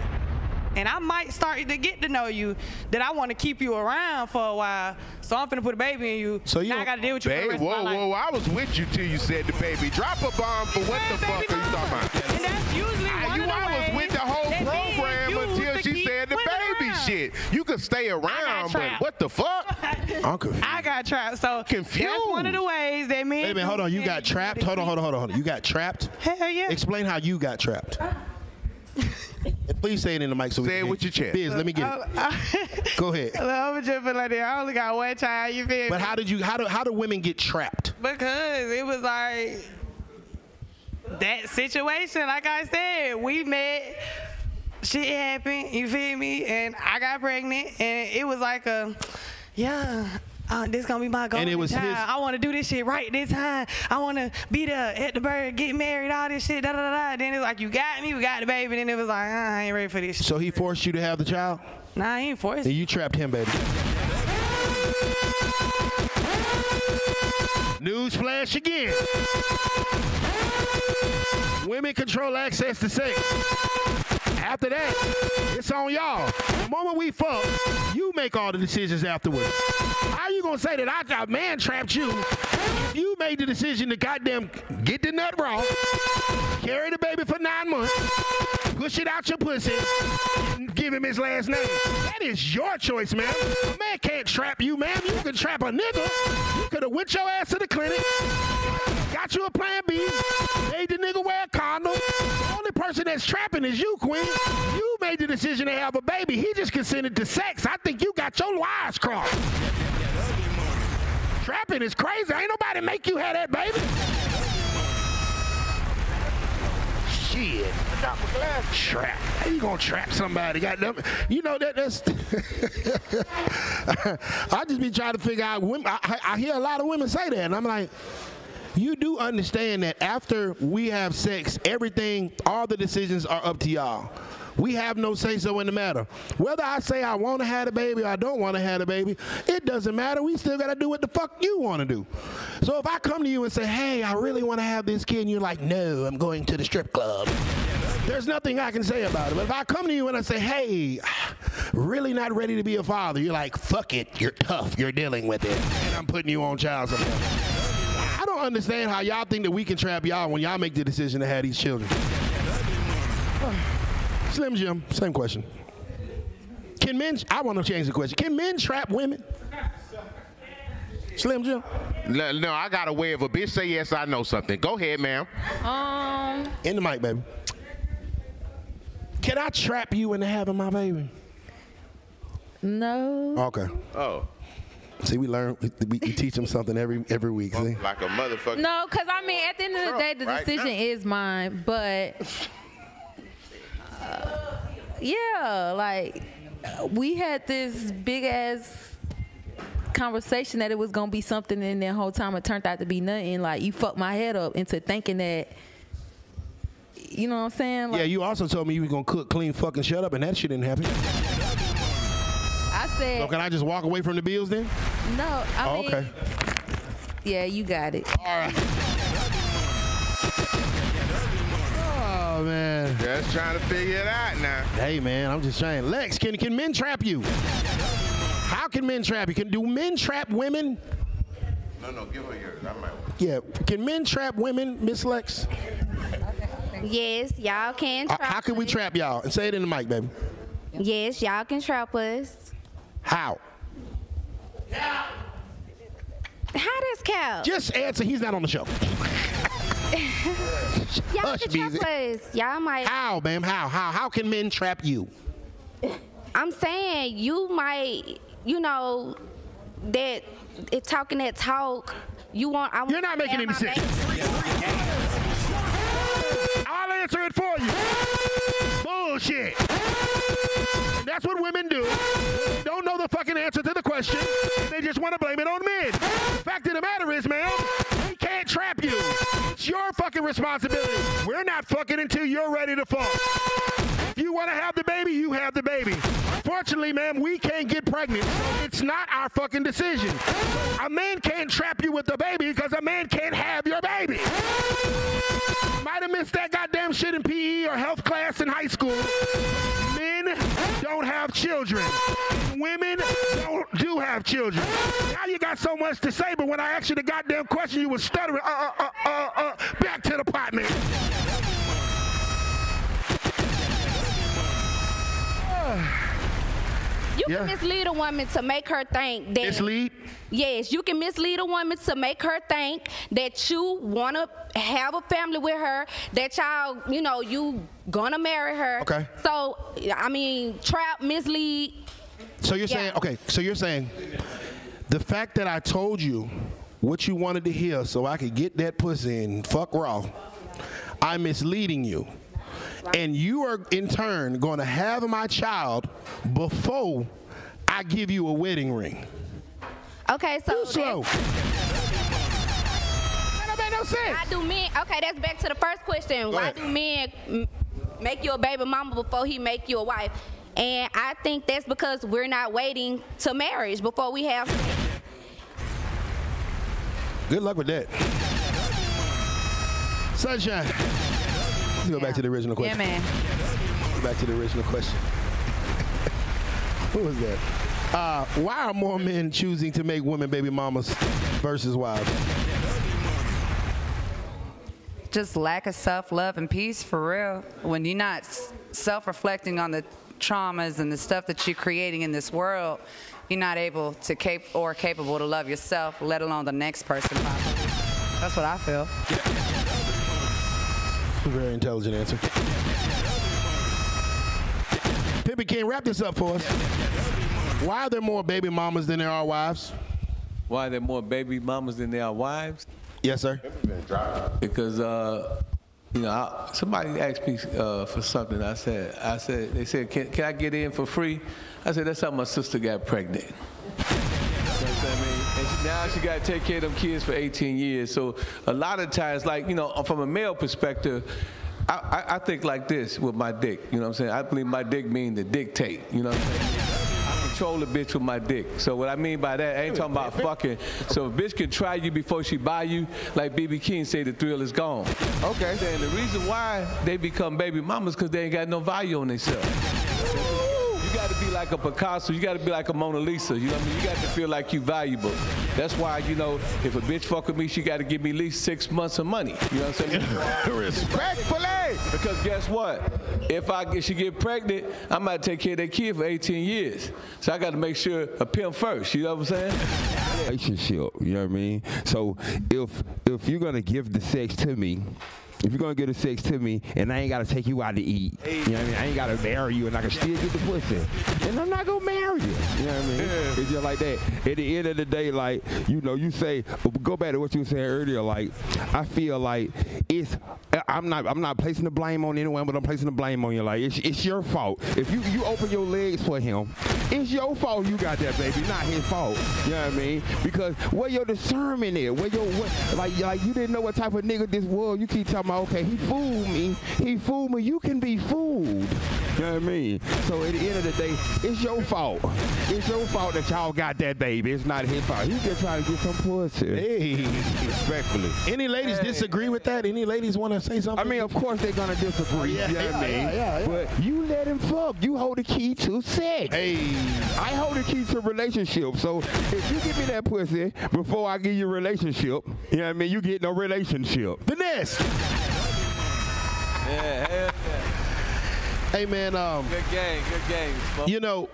and I might start to get to know you that I want to keep you around for a while. So I'm finna put a baby in you. So you now I got to deal with you for the Babe, rest of whoa, my life. whoa, I was with you till you said the baby. Drop a bomb for what the fuck are you talking about? And that's usually Ah, one you of the I was with the whole program until she said the baby around. shit. You could stay around, but what the fuck? *laughs* I'm confused. I got trapped. So Confused. that's one of the ways that men. Wait a minute, hold on. You got trapped? Hold on, hold on, hold on, hold on. You got trapped? Hell yeah. Explain how you got trapped. *laughs* And *laughs* Please say it in the mic so we Say it can with your chest. Bizz, let me get it. Go *laughs* ahead. I'm just feel like that. I only got one child. You feel But me? how did you how do how do women get trapped? Because it was like that situation, like I said, we met, shit happened, you feel me? And I got pregnant, and it was like a, yeah. Uh, this gonna be my goal. And it was time. his- I want to do this shit right this time. I want to be there at the bird, get married, all this shit. Da da da. Then it's like you got me, we got the baby. Then it was like uh, I ain't ready for this. Shit. So he forced you to have the child? Nah, he ain't forced. And you trapped him, baby. News flash again. Women control access to sex. After that, it's on y'all. The moment we fuck, you make all the decisions afterwards. How you gonna say that I, a man trapped you you made the decision to goddamn get the nut raw, carry the baby for nine months, push it out your pussy, give him his last name? That is your choice, man. A man can't trap you, man. You can trap a nigga. You could have went your ass to the clinic, got you a plan B, made the nigga wear a condom. The only person that's trapping is you, Queen. You made the decision to have a baby. He just consented to sex. I think you got your wires crossed. Trapping is crazy. Ain't nobody make you have that baby. Shit. Trap. How you gonna trap somebody? Goddamn. You know that that's. *laughs* I just be trying to figure out. Women, I- I hear a lot of women say that, and I'm like, you do understand that after we have sex, everything, all the decisions are up to y'all. We have no say so in the matter. Whether I say I want to have a baby or I don't want to have a baby, it doesn't matter. We still got to do what the fuck you want to do. So if I come to you and say, hey, I really want to have this kid, and you're like, no, I'm going to the strip club. There's nothing I can say about it. But if I come to you and I say, hey, really not ready to be a father, you're like, fuck it, you're tough, you're dealing with it, and I'm putting you on child support. I don't understand how y'all think that we can trap y'all when y'all make the decision to have these children. *sighs* Slim Jim, same question. Can men? I want to change the question. Can men trap women? Slim Jim. No, no, I got a way of a bitch say yes, I know something. Go ahead, ma'am. Um, In the mic, baby. Can I trap you into having my baby? no. Okay. Oh, See, we learn. We, we teach them something every every week. See? like a motherfucker. No, because I mean, at the end of the day, the right decision now. is mine. But uh, yeah, like we had this big ass conversation that it was gonna be something, and the whole time it turned out to be nothing. Like you fucked my head up into thinking that. You know what I'm saying? Like, Yeah, you also told me you were gonna cook, clean, fucking shut up, and that shit didn't happen. I said So can I just walk away from the bills then? no. I Oh, mean, okay. yeah, you got it. All right. Oh man. Just trying to figure it out now. Hey man, I'm just saying. Lex, can can men trap you? How can men trap you? Can do men trap women? No, no, give her yours. I might. Yeah. Can men trap women, Miss Lex? Yes, y'all can Uh, trap how can we trap y'all? And say it in the mic, baby. Yes, y'all can trap us. How? How does Cal? Just answer. He's not on the show. *laughs* y'all Hush, Beezy. us. Y'all might. How, ma'am? How? How? How can men trap you? I'm saying you might, you know, that it talking that talk. You want? I You're not making any sense. I'll answer it for you. Bullshit. And that's what women do. They don't know the fucking answer to the question. They just want to blame it on men. The fact of the matter is, ma'am, we can't trap you. It's your fucking responsibility. We're not fucking until you're ready to fuck. If you want to have the baby, you have the baby. Fortunately, ma'am, we can't get pregnant. It's not our fucking decision. A man can't trap you with the baby because a man can't have your baby. Might have missed that goddamn shit in PE or health class in high school. Men don't have children. Women don't do have children. Now you got so much to say, but when I asked you the goddamn question, you were stuttering. Uh, uh, uh, uh, uh. Back to the pot, man. You Yeah. can mislead a woman to make her think that. Mislead? Yes, you can mislead a woman to make her think that you want to have a family with her, that y'all, you know, you gonna marry her. Okay. So, I mean, trap, mislead. So you're saying, okay, so you're saying the fact that I told you what you wanted to hear so I could get that pussy and fuck raw, I'm misleading you. And you are in turn going to have my child before I give you a wedding ring. Okay, so. slow. That don't make no sense. Why do men? Okay, that's back to the first question. Why ahead. do men make you a baby mama before he make you a wife? And I think that's because we're not waiting to marriage before we have. Good luck with that. Sunshine. Let's go back to the original question. Yeah, man. Back to the original question. *laughs* Who was that? Uh, why are more men choosing to make women baby mamas versus wives? just lack of self-love and peace for real when you're not self-reflecting on the traumas and the stuff that you're creating in this world you're not able to cap- or capable to love yourself let alone the next person properly. that's what i feel *laughs* Very intelligent answer. Pimpy King, wrap this up for us. Why are there more baby mamas than there are wives? Why are there more baby mamas than there are wives? Yes, sir. Because uh, you know, I, somebody asked me uh, for something. I said, I said, they said, can, can I get in for free? I said, that's how my sister got pregnant. What I mean? And she, now she got to take care of them kids for 18 years. So a lot of times, like, you know, from a male perspective, I, I, I think like this with my dick. You know what I'm saying? I believe my dick means to dictate. You know what I'm saying? Control the bitch with my dick. So what I mean by that, I ain't talking about fucking. So a bitch can try you before she buy you, like BB King say, the thrill is gone. Okay. And the reason why they become baby mamas because they ain't got no value on themselves. Like a Picasso. You got to be like a Mona Lisa. You know what I mean? You got to feel like you're valuable. That's why, you know, if a bitch fuck with me, she got to give me at least six months of money. You know what I'm saying? *laughs* Respectfully. Because guess what? If I if she get pregnant, I might take care of that kid for 18 years. So I got to make sure a pimp first. You know what I'm saying? relationship. You know what I mean? So if if you're gonna give the sex to me. If you're gonna get a sex to me and I ain't gotta take you out to eat, you know what I mean? I ain't gotta marry you and I can still get the pussy. And I'm not gonna marry you. You know what I mean? It's just like that. At the end of the day, like, you know, you say go back to what you were saying earlier, like, I feel like it's I'm not I'm not placing the blame on anyone, but I'm placing the blame on you. Like it's, it's your fault. If you you open your legs for him, it's your fault you got that baby, not his fault. You know what I mean? Because where your discernment is, where your what, like like you didn't know what type of nigga this was. You keep talking about oh, okay, he fooled me, he fooled me. You can be fooled. You know what I mean? So at the end of the day, it's your fault. It's your fault that y'all got that baby. It's not his fault. He's just trying to get some pussy. Hey, respectfully. Any ladies disagree with that? Any ladies want to say something? I mean, of course they're gonna disagree. Oh, yeah, you know what I mean? yeah, yeah, yeah. But you let him fuck. You hold the key to sex. Hey. I hold the key to relationship. So if you give me that pussy before I give you a relationship, you know what I mean? You get no relationship. Finesse. Yeah, hell yeah. Hey man, um, Good game, good game. Smoke. you know,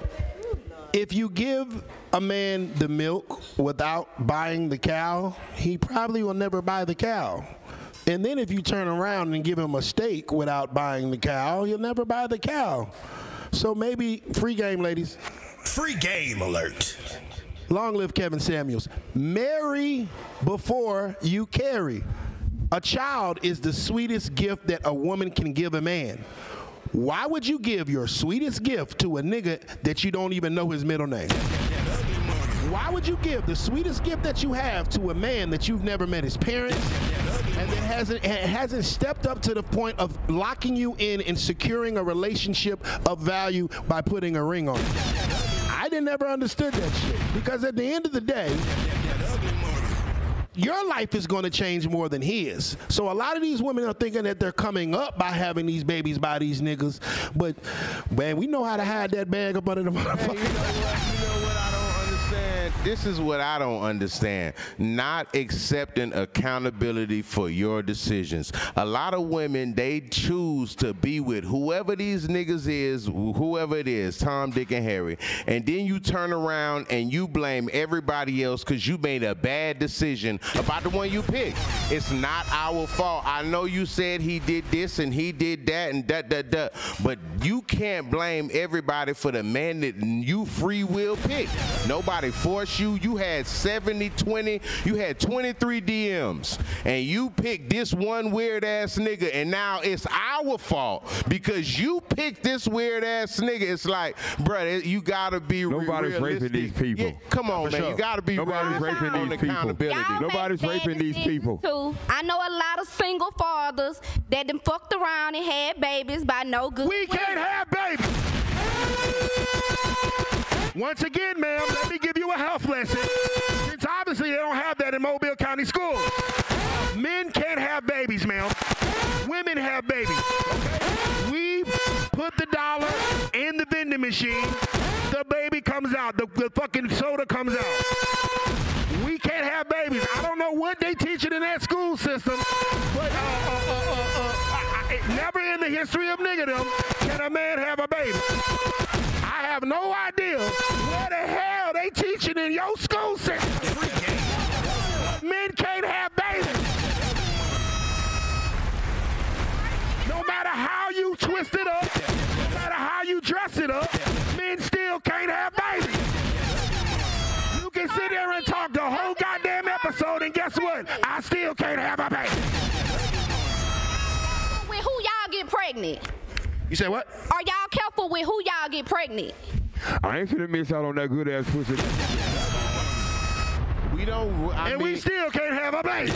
if you give a man the milk without buying the cow, he probably will never buy the cow. And then if you turn around and give him a steak without buying the cow, he'll never buy the cow. So maybe free game, ladies. Free game alert. Long live Kevin Samuels. Marry before you carry. A child is the sweetest gift that a woman can give a man. Why would you give your sweetest gift to a nigga that you don't even know his middle name? Why would you give the sweetest gift that you have to a man that you've never met his parents and that hasn't ha- hasn't stepped up to the point of locking you in and securing a relationship of value by putting a ring on it? I didn't ever understood that shit because at the end of the day, your life is going to change more than his. So a lot of these women are thinking that they're coming up by having these babies by these niggas, but man, we know how to hide that bag up under the motherfucker. understand. This is what I don't understand. Not accepting accountability for your decisions. A lot of women they choose to be with whoever these niggas is, whoever it is, Tom, Dick, and Harry, and then you turn around and you blame everybody else because you made a bad decision about the one you picked. It's not our fault. I know you said he did this and he did that and that that that, but you can't blame everybody for the man that you free will pick. Nobody forced you. You had 70, 20, you had 23 DMs, and you picked this one weird ass nigga, and now it's our fault because you picked this weird ass nigga. It's like, brother, you gotta be Nobody's realistic. raping these people. Yeah, come on, For man. sure. You gotta be Nobody's realistic raping on these people. accountability. Y'all Nobody's raping these people. Too. I know a lot of single fathers that done fucked around and had babies by no good. We can't have babies. Once again, ma'am, let me give you a health lesson. Since obviously they don't have that in Mobile County schools. Men can't have babies, ma'am. Women have babies. We put the dollar in the vending machine. The baby comes out. The, the fucking soda comes out. We can't have babies. I don't know what they teach it in that school system, but uh, uh, uh, uh, uh, I, I, never in the history of niggerdom can a man have a baby. I have no idea where the hell they teaching in your school system. Men can't have babies. No matter how you twist it up, no matter how you dress it up, men still can't have babies. You can sit there and talk the whole goddamn episode, and guess what? I still can't have a baby. With who y'all get pregnant? You say what? Are y'all careful with who y'all get pregnant? I ain't finna miss out on that good ass pussy. We don't. I and mean, we still can't have a baby.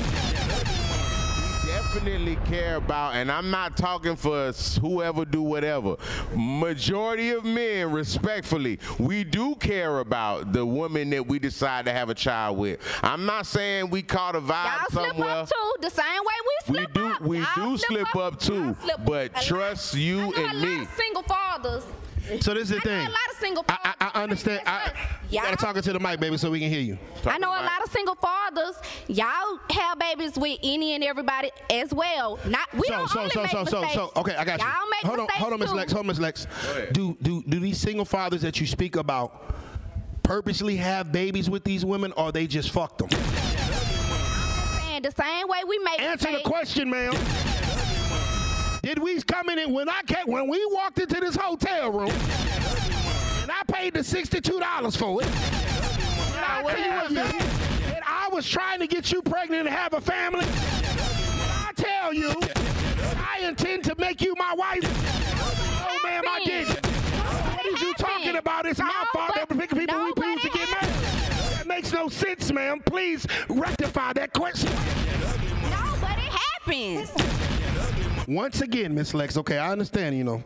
Definitely care about, and I'm not talking for whoever do whatever. Majority of men, respectfully, we do care about the woman that we decide to have a child with. I'm not saying we caught a vibe Y'all slip somewhere. up too, the same way we We slip do, up. we do slip up too, slip but trust you I know a and me. single fathers. *laughs* So this is the I know thing. a lot of single I, I, I understand. I, you gotta talk into the mic, baby, so we can hear you. I know a lot of single fathers. Y'all have babies with any and everybody as well. Not we so, don't so, only so, make so, so, mistakes. so, okay, I got you. Y'all make hold on, mistakes hold on, Miss. Lex, hold on, Miss Lex. Do, do, do these single fathers that you speak about purposely have babies with these women or they just fuck them? And the same way we make Answer the question, ma'am. Did we come in and when I came, when we walked into this hotel room and I paid the sixty-two dollars for it? And I tell you what, and I was trying to get you pregnant and have a family. I tell you, I intend to make you my wife. Oh, ma'am, I didn't. What is you talking about? It's our fault that we pick people we choose to get married. That makes no sense, ma'am. Please rectify that question. No, but it happens. Once again, Miss Lex, okay, I understand, you know.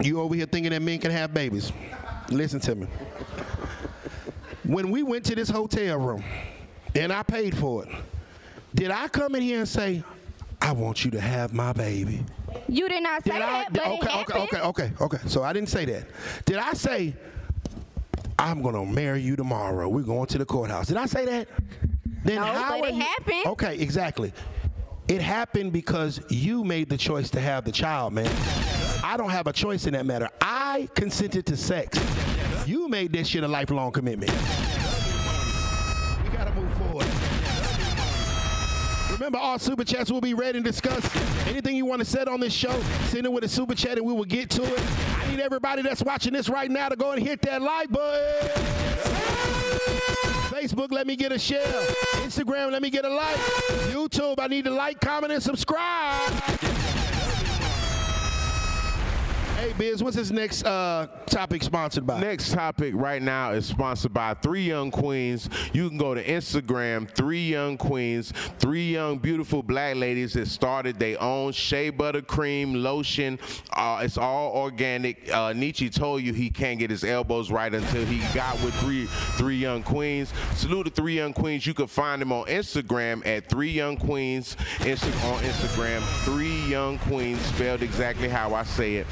You over here thinking that men can have babies. Listen to me. When we went to this hotel room and I paid for it, did I come in here and say, I want you to have my baby? You did not say Did I? that, but it okay, okay, happened. okay, okay, okay. So I didn't say that. Did I say, I'm gonna marry you tomorrow? We're going to the courthouse. Did I say that? Then No, how but it happened. Okay, exactly. It happened because you made the choice to have the child, man. I don't have a choice in that matter. I consented to sex. You made this shit a lifelong commitment. We gotta move forward. Remember, all super chats will be read and discussed. Anything you want to say on this show, send it with a super chat and we will get to it. I need everybody that's watching this right now to go and hit that like button. Facebook, let me get a share. Instagram, let me get a like. YouTube, I need to like, comment, and subscribe. Hey, Bizz, what's this next uh, topic sponsored by? Next topic right now is sponsored by Three Young Queens. You can go to Instagram, Three Young Queens, three young beautiful black ladies that started their own shea butter cream lotion. Uh, it's all organic. Uh, Niche told you he can't get his elbows right until he got with three Three Young Queens. Salute to Three Young Queens. You can find them on Instagram at Three Young Queens. Insta- on Instagram, Three Young Queens, spelled exactly how I say it.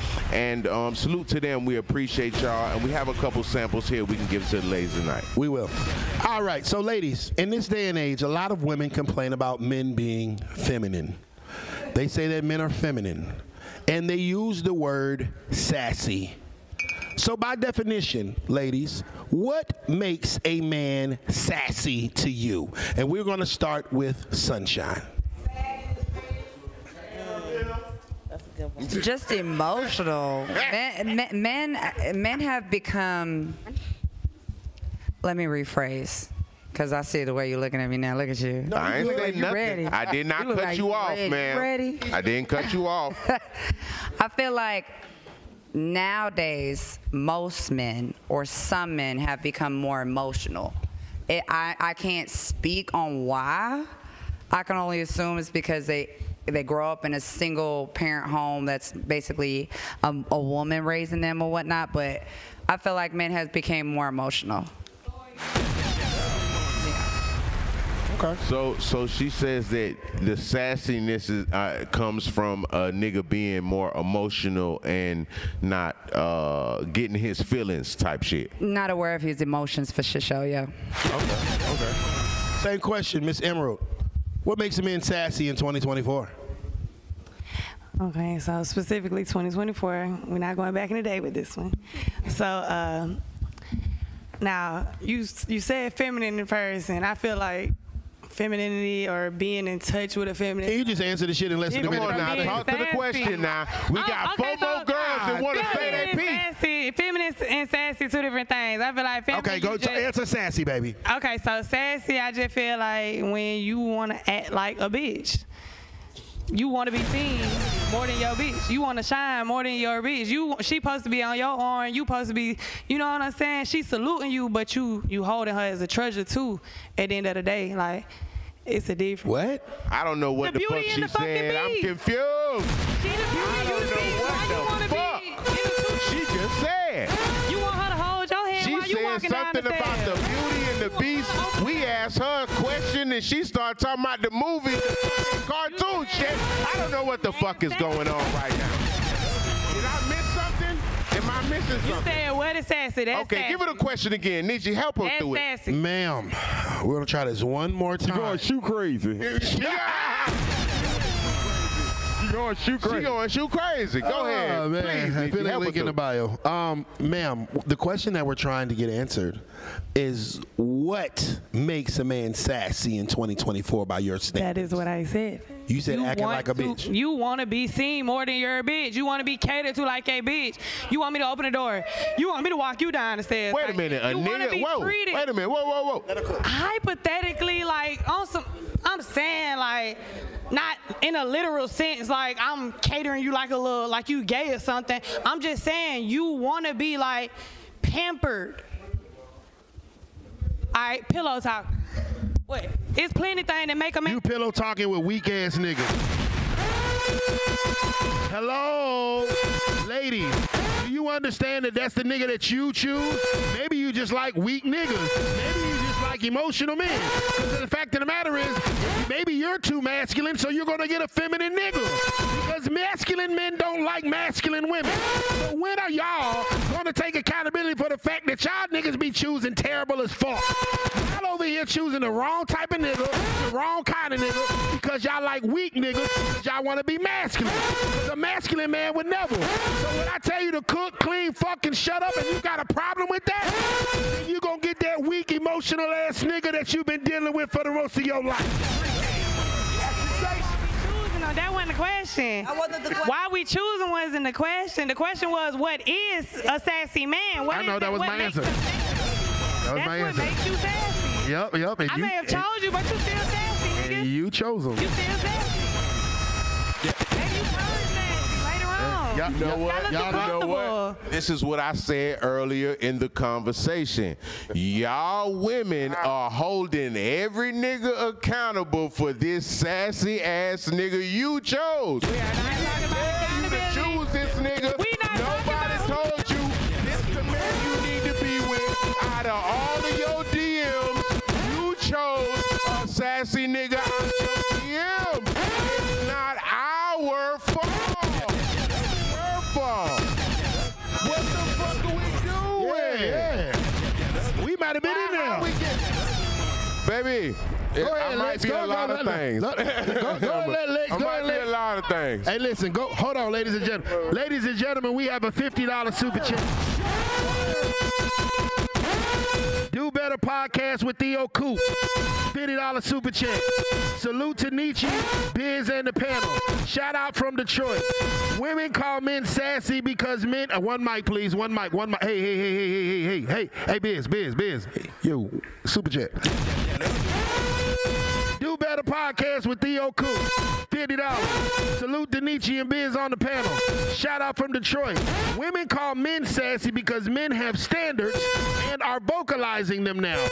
Um, salute to them. We appreciate y'all. And we have a couple samples here we can give to the ladies tonight. We will. All right, so ladies, in this day and age, a lot of women complain about men being feminine. They say that men are feminine, and they use the word sassy. So, by definition, ladies, what makes a man sassy to you? And we're going to start with Sunshine. Just emotional. Men, men, men, men have become. Let me rephrase, because I see the way you're looking at me now. Look at you. I ain't You saying like nothing. ready. I did not You cut like you off, ready. man. Ready? I didn't cut you off. *laughs* I feel like nowadays most men or some men have become more emotional. It, I, I can't speak on why. I can only assume it's because they they grow up in a single parent home that's basically a, a woman raising them or whatnot. But I feel like men has became more emotional. Okay. So, so she says that the sassiness is, uh, comes from a nigga being more emotional and not uh, getting his feelings type shit. Not aware of his emotions for sure, show, yeah. Okay, okay. Same question, Miss Emerald. What makes a man sassy in 2024? Okay, so specifically 2024, we're not going back in the day with this one. So uh, now you you said feminine in person. I feel like femininity or being in touch with a feminine. Can you just answer the shit in less than a Come minute? on now, talk to the question now. We oh, got four more girls that want to say feminine piece. and sassy, feminine and sassy, two different things. I feel like feminine. Okay, go just- answer sassy, baby. Okay, so sassy, I just feel like when you want to act like a bitch. You want to be seen more than your bitch. You want to shine more than your bitch. You she supposed to be on your arm. You supposed to be, you know what I'm saying? She saluting you, but you you holding her as a treasure too. At the end of the day, like it's a difference. What? I don't know what The the, fuck beauty she the fucking said. I'm confused. She the beauty, I don't the know beast. what Why the wanna fuck be? she just said. You want her to hold your hand She while you said walking down something about the beauty and the beast. We asked her a question and she started talking about the movie, the cartoon shit. I don't know what the fuck is going on right now. Did I miss something? Am I missing something? You something? said what is sassy? That's Okay, give her a question again. Niche, help her That's through it. Ma'am, we're gonna try this one more time. You're going shoe crazy. *laughs* Yeah. She going shoot crazy. She going shoot crazy. Go Oh, ahead. man. Please, I feel like help link in the bio. Um, ma'am, the question that we're trying to get answered is what makes a man sassy in 2024 by your That standards? is what I said. You said acting like a to- bitch. You want to be seen more than you're a bitch. You want to be catered to like a bitch. You want me to open the door. You want me to walk you down the stairs. Wait a minute, a nigga. Whoa. treated Wait a minute. Whoa, whoa, whoa. hypothetically, like on some, I'm saying like, not in a literal sense, like I'm catering you like a little, like you gay or something. I'm just saying you want to be like pampered. All right, pillow talk. What? It's plenty thing that make a man. You pillow talking with weak ass niggas. Hello, ladies. Do you understand that that's the nigga that you choose? Maybe you just like weak niggas. Maybe you like emotional men. 'Cause the fact of the matter is, maybe you're too masculine, so you're gonna get a feminine nigga. Because masculine men don't like masculine women. So when are y'all gonna take accountability for the fact that y'all niggas be choosing terrible as fuck? Y'all over here choosing the wrong type of nigga, the wrong kind of nigga, because y'all like weak niggas, because y'all want to be masculine. Because a masculine man would never. So when I tell you to cook, clean, fucking shut up, and you got a problem with that, then you gonna get that weak, emotional ass nigga that you've been dealing with for the rest of your life. choosing them. That wasn't the question. Why we choosing wasn't the question. The question was, what is a sassy man? What I is know that was what my answer. That was That's my what answer. makes you sassy. Yep, yep. And I you, may have told you, but you still sassy, nigga. you chose them. You still sassy. Maybe you turn sassy on. You know what? Y'all Y'all know what? This is what I said earlier in the conversation. Y'all women are holding every nigga accountable for this sassy ass nigga you chose. We are not you to choose this nigga. Nobody told you this the man you need to be with. Out of all of your DMs, you chose a sassy nigga out your DM. It's not our fault. Fault. What the fuck are we doing? Yeah. We might have been in there. Baby, Go ahead, I might Lex. be Go, a go, lot let- of things. let- Go, go ahead, let Lex. *laughs* I Go might ahead, be a lot of things. Hey, listen, go. Hold on, ladies and gentlemen. Ladies and gentlemen, we have a $50 super chat. Better Podcast with Theo Coop. $50 super check. Salute to Niche, Bizz, and the panel. Shout out from Detroit. Women call men sassy because men. Uh, one mic, please. One mic. One mic. Hey, hey, hey, hey, hey, hey, hey, hey, Bizz, Bizz, Bizz. Yo, super check. Do Better podcast with Theo Coop. $50. Salute Niche and Bizz on the panel. Shout out from Detroit. Women call men sassy because men have standards and are vocalizing them now.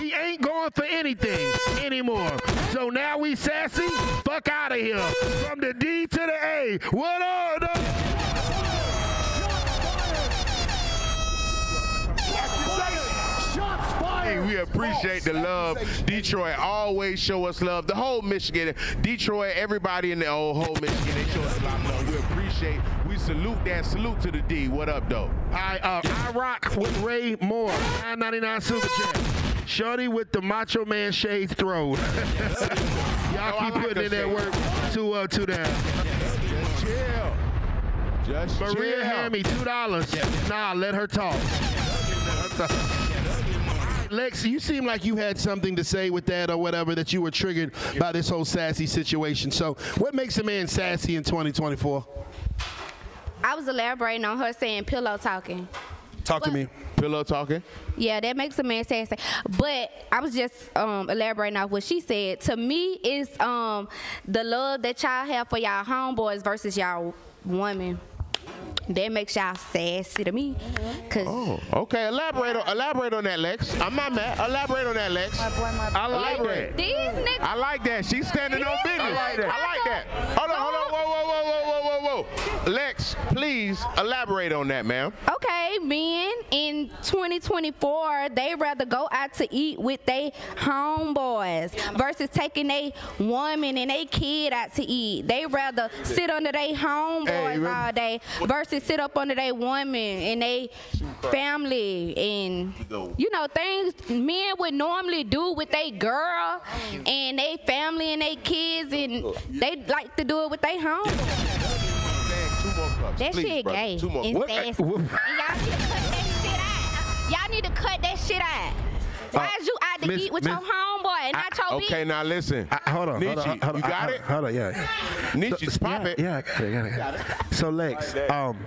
We ain't going for anything anymore. So now we sassy? Fuck out of here. From the D to the A. What up? though? Hey, we appreciate the love. Detroit always show us love. The whole Michigan, Detroit, everybody in the old whole Michigan, they show us a lot of love. We appreciate. We salute that. Salute to the D. What up, though? I uh, I rock with Ray Moore, 999 super chat. Shorty with the Macho Man shades throw. *laughs* Y'all keep putting in that work. Two up, two down. Just chill. Just Maria chill. Hammy, two dollars. Nah, let her talk. Lex, you seem like you had something to say with that or whatever that you were triggered by this whole sassy situation. So, what makes a man sassy in 2024? I was elaborating on her saying pillow talking. Talk to me. Pillow talking. Yeah, that makes a man sassy. But I was just um, elaborating off what she said. To me, it's um, the love that y'all have for y'all homeboys versus y'all women. That makes y'all sassy to me. Cause Oh, okay. Elaborate on elaborate on that, Lex. I'm not mad. Elaborate on that, Lex. I like that. these niggas. I like that. She's standing on business. I like that. I like that. Hold on, hold on. Whoa, whoa, whoa, whoa, whoa, whoa, whoa. Lex, please elaborate on that, ma'am. Okay, men in 2024 they rather go out to eat with they homeboys versus taking they woman and they kid out to eat. They rather sit under they homeboys all day versus sit up under they woman and they family and you know things men would normally do with they girl and they family and they kids and they like to do it with they home. That Please, shit brother, gay. two more. It's What- nasty. what- y'all need to cut that shit out. Y'all need to cut that shit out. Why Uh, is you out to Miss- eat with Miss- your homeboy and not your Okay, bitch? now listen. hold on, Niche, hold on, hold on. you got hold it? Hold on, yeah. Niche, pop it. Yeah, I got it, got it, got it. So Lex, um,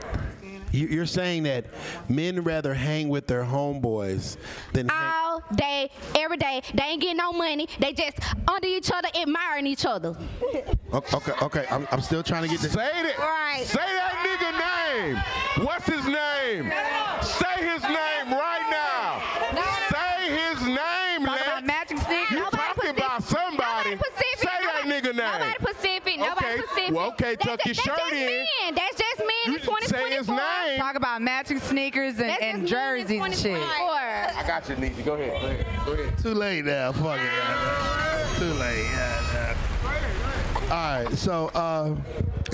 you, you're saying that men rather hang with their homeboys than hang, All day, every day. They ain't getting no money. They just under each other, admiring each other. *laughs* okay, okay, okay. I'm, I'm still trying to get this. Say it. Right. Say that nigga name. What's his name? Say his name right now. Say his name, Talk Lex. about magic stick. You Nobody talking Pacific- about somebody. Nobody Pacific. Say that nigga name. Nobody Pacific. Nobody Okay, Pacific. well, okay, That's tuck ju- your that's shirt just in. Men. That's just men in You say 2024. his name. Talk about matching sneakers and, That's and just men in jerseys and shit. I got you, Niche. Go ahead. Go ahead. Go ahead. Too late now. Fuck it. Too late. goddamn. All right. So, uh,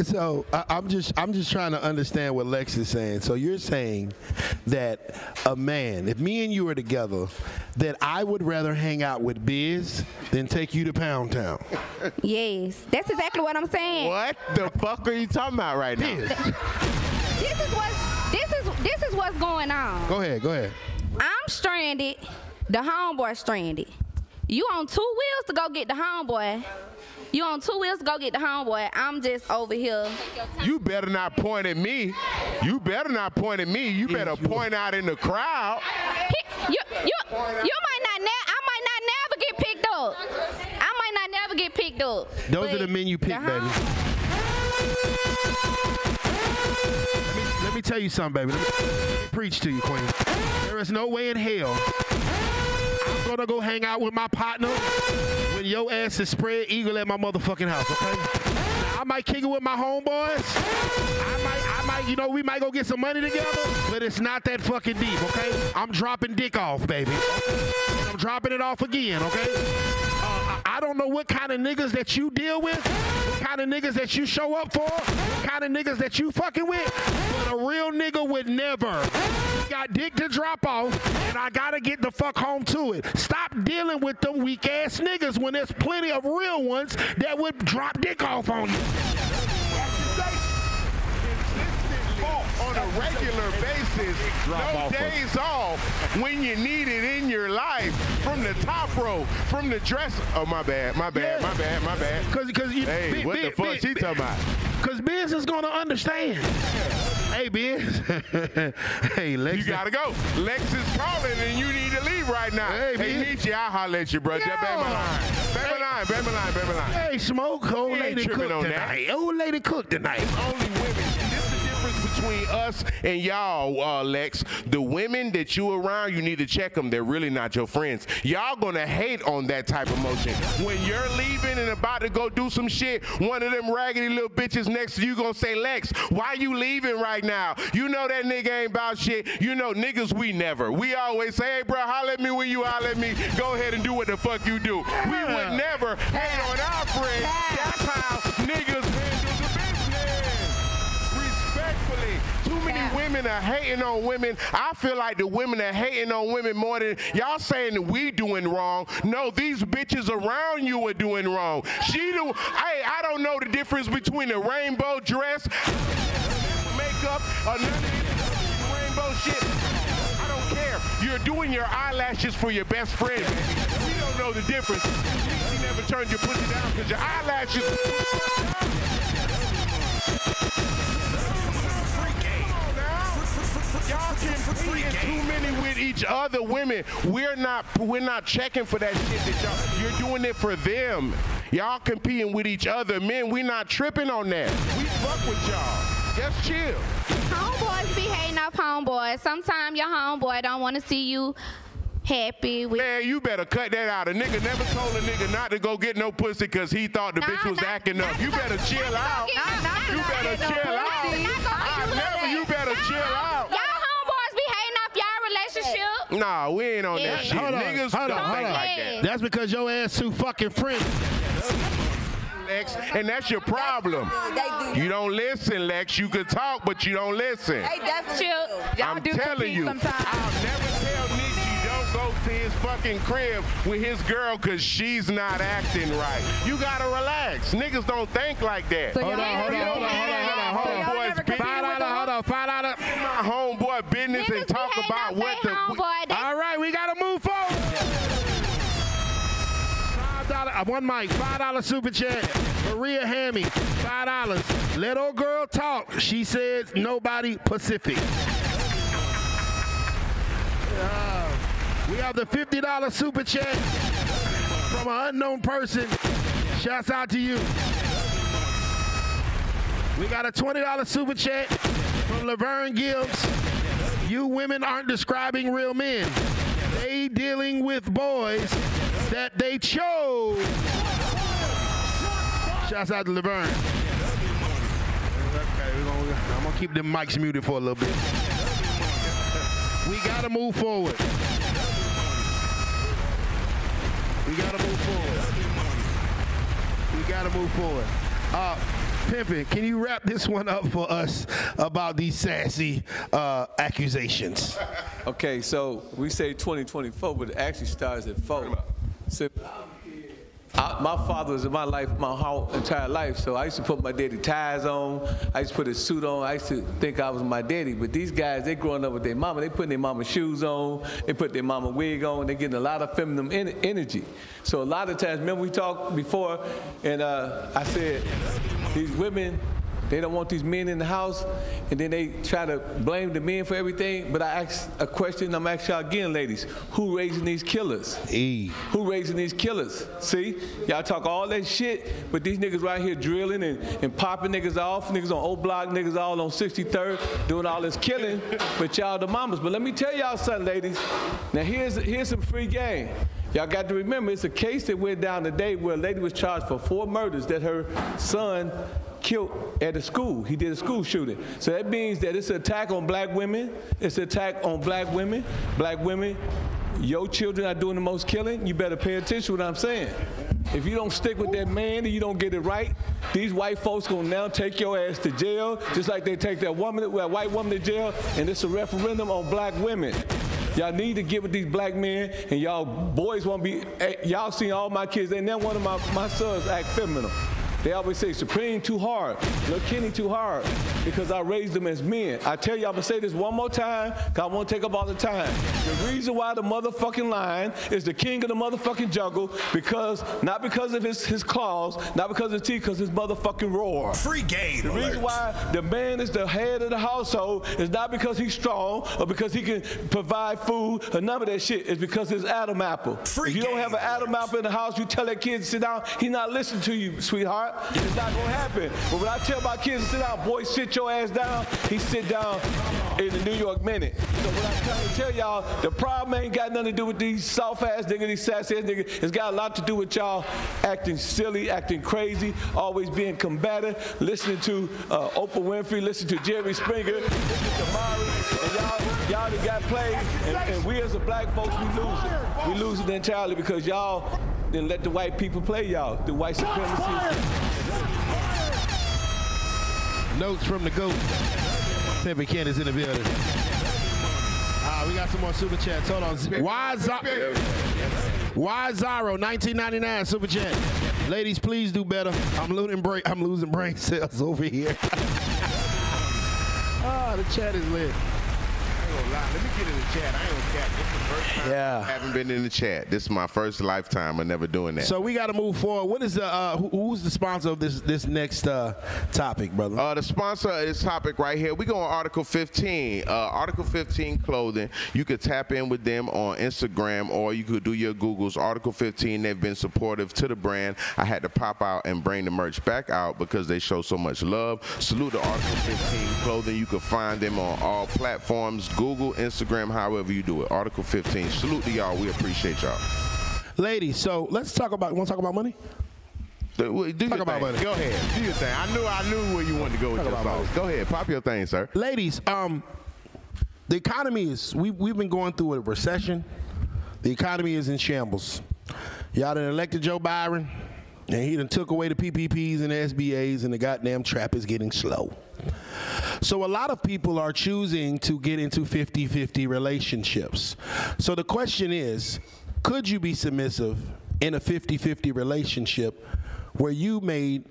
so I, I'm just I'm just trying to understand what Lex is saying. So you're saying that a man, if me and you were together, that I would rather hang out with Bizz than take you to Pound Town. Yes, that's exactly what I'm saying. What the fuck are you talking about right now? This is what this is this is what's going on. Go ahead. Go ahead. I'm stranded. The homeboy stranded. You on two wheels to go get the homeboy. You on two wheels go get the homeboy. I'm just over here. You better not point at me. You better not point at me. You better point out in the crowd. You you you might not ne- I might not never get picked up. I might not never get picked up. Those are the men you pick, the baby. Let me, let me tell you something, baby. Let me, let me preach to you, Queen. There is no way in hell I'm gonna go hang out with my partner when your ass is spread eagle at my motherfucking house, okay? I might kick it with my homeboys. I might, I might, you know, we might go get some money together, but it's not that fucking deep, okay? I'm dropping dick off, baby. And I'm dropping it off again, okay? I I don't know what kind of niggas that you deal with, what kind of niggas that you show up for, what kind of niggas that you fucking with, but a real nigga would never. Got dick to drop off, and I gotta get the fuck home to it. Stop dealing with them weak ass niggas when there's plenty of real ones that would drop dick off on you. On a regular basis, no days off when you need it in your life. From the top row, from the dress. Oh my bad, my bad, my bad, my bad. Cause, cause you, Hey, what the fuck Bi- she talking about? Cause Bizz is gonna understand. Hey, Bizz. *laughs* hey, Lex. You gotta go. Lex is calling and you need to leave right now. Hey, Hey, man. Niche, I'll holler at you, bro. Just baby line. Baby line, baby line, line. Hey, smoke. Old lady cook on that. tonight. Old lady cook tonight. only women. Between us and y'all, uh, Lex. The women that you around, you need to check them. They're really not your friends. Y'all gonna hate on that type of motion. When you're leaving and about to go do some shit, one of them raggedy little bitches next to you gonna say, Lex, why you leaving right now? You know that nigga ain't about shit. You know niggas, we never. We always say, hey, bro, holler at me when you holler at me. Go ahead and do what the fuck you do. We would never hate on our friends. That's how niggas many women are hating on women. I feel like the women are hating on women more than y'all saying that we doing wrong. No, these bitches around you are doing wrong. She do. Hey, I don't know the difference between a rainbow dress, makeup, or none of rainbow shit. I don't care. You're doing your eyelashes for your best friend. We don't know the difference. You never turned your pussy down because your eyelashes. Competing too many with each other women. We're not we're not checking for that shit that y'all you're doing it for them. Y'all competing with each other. Men, we not tripping on that. We fuck with y'all. Just chill. Homeboys be hating off homeboys. Sometimes your homeboy don't want to see you happy with. Man, you better cut that out. A nigga never told a nigga not to go get no pussy because he thought the bitch was acting up. You better chill out. You better chill out. I never. You better chill out. Y'all homeboys be Nah, we ain't on that shit. Hold on, Niggas hold on, don't hold think on. like that. That's because your ass too fucking friendly. Lex, and that's your problem. You don't listen, Lex. You could talk, but you don't listen. They definitely do. I'm telling you, I'll never tell Niche don't go to his fucking crib with his girl because she's not acting right. You gotta relax. Niggas don't think like that. So y'all Hold on, hold on, hold on, hold on, hold on, hold on. Homeboys never been- competed with the Hold on, find out. my homeboy business and talk about what the. All right, we gotta move forward. Five dollar, uh, one mic, five dollar super chat. Maria Hammy, five dollars. Let old girl talk. She says nobody Pacific. Uh, we have the fifty dollar super chat from an unknown person. Shouts out to you. We got a twenty dollar super chat from Laverne Gibbs. You women aren't describing real men. They dealing with boys that they chose. Shouts out to Laverne. Okay, gonna, I'm gonna keep the mics muted for a little bit. We gotta move forward. We gotta move forward. We gotta move forward. Uh, Pimpin, can you wrap this one up for us about these sassy uh, accusations? Okay, so we say 2024, but it actually starts at four. So, I, my father was in my life, my whole entire life. So I used to put my daddy ties on. I used to put a suit on. I used to think I was my daddy. But these guys, they growing up with their mama. They putting their mama shoes on. They put their mama wig on. They getting a lot of feminine en- energy. So a lot of times, remember we talked before, and uh, I said these women. They don't want these men in the house, and then they try to blame the men for everything. But I asked a question. I'm asking y'all again, ladies: Who raising these killers? E. Who raising these killers? See, y'all talk all that shit, but these niggas right here drilling and, and popping niggas off, niggas on O Block, niggas all on 63rd, doing all this killing, but y'all the mamas. But let me tell y'all something, ladies. Now here's here's some free game. Y'all got to remember, it's a case that went down today where a lady was charged for four murders that her son killed at a school. He did a school shooting. So that means that it's an attack on black women. It's an attack on black women. Black women, your children are doing the most killing. You better pay attention to what I'm saying. If you don't stick with that man and you don't get it right, these white folks gonna now take your ass to jail, just like they take that woman, that white woman to jail, and it's a referendum on black women. Y'all need to get with these black men, and y'all boys won't be. eh, Y'all seen all my kids. They never one of my, my sons act feminine. They always say Supreme too hard, Lil Kenny too hard, because I raised them as men. I tell you, I'm gonna say this one more time, cause I won't take up all the time. The reason why the motherfucking lion is the king of the motherfucking jungle, because not because of his, his claws, not because of his teeth, because his motherfucking roar. Free game. The reason why the man is the head of the household is not because he's strong or because he can provide food or none of that shit. It's because his Adam apple. Free if you don't have an Adam apple in the house, you tell that kid to sit down, he's not listening to you, sweetheart. It's not gonna happen. But when I tell my kids to sit down, boy, sit your ass down, he sit down in the New York Minute. So what I'm trying to tell y'all, the problem ain't got nothing to do with these soft ass niggas, these sassy ass niggas. It's got a lot to do with y'all acting silly, acting crazy, always being combative, listening to uh, Oprah Winfrey, listening to Jerry Springer, listening to Maury, and y'all, y'all done got played. And, and we as a black folks, we lose it. We lose it entirely because y'all didn't let the white people play y'all, the white supremacy. Notes from the GOAT. Pimpin' Ken is in the building. Ah, we got some more super chats. Hold on. Why Zaro? Why Zaro? 1999 super chat. Ladies, please do better. I'm losing brain. I'm losing brain *laughs* cells over here. Ah, the chat is lit. I gonna lie. Let me get in the chat. I ain't cap. This is the first time Yeah. I haven't been in the chat. This is my first lifetime of never doing that. So we got to move forward. What is the uh, who, who's the sponsor of this this next uh, topic, brother? Uh, the sponsor of this topic right here, we go on Article 15. Uh, Article 15 clothing. You could tap in with them on Instagram or you could do your Googles. Article 15, they've been supportive to the brand. I had to pop out and bring the merch back out because they show so much love. Salute to Article 15 clothing. You can find them on all platforms Google, Instagram, however you do it. Article 15. Salute to y'all. We appreciate y'all. Ladies, so let's talk about. Want to talk about money? Do, do Talk about thing. money. Go ahead. Do your thing. I knew I knew where you wanted to go with Talk your sauce. Go ahead. Pop your thing, sir. Ladies, um, the economy is we we've been going through a recession. The economy is in shambles. Y'all done elected Joe Byron, and he done took away the PPPs and the SBAs, and the goddamn trap is getting slow. So a lot of people are choosing to get into 50-50 relationships. So the question is, could you be submissive in a 50-50 relationship where you made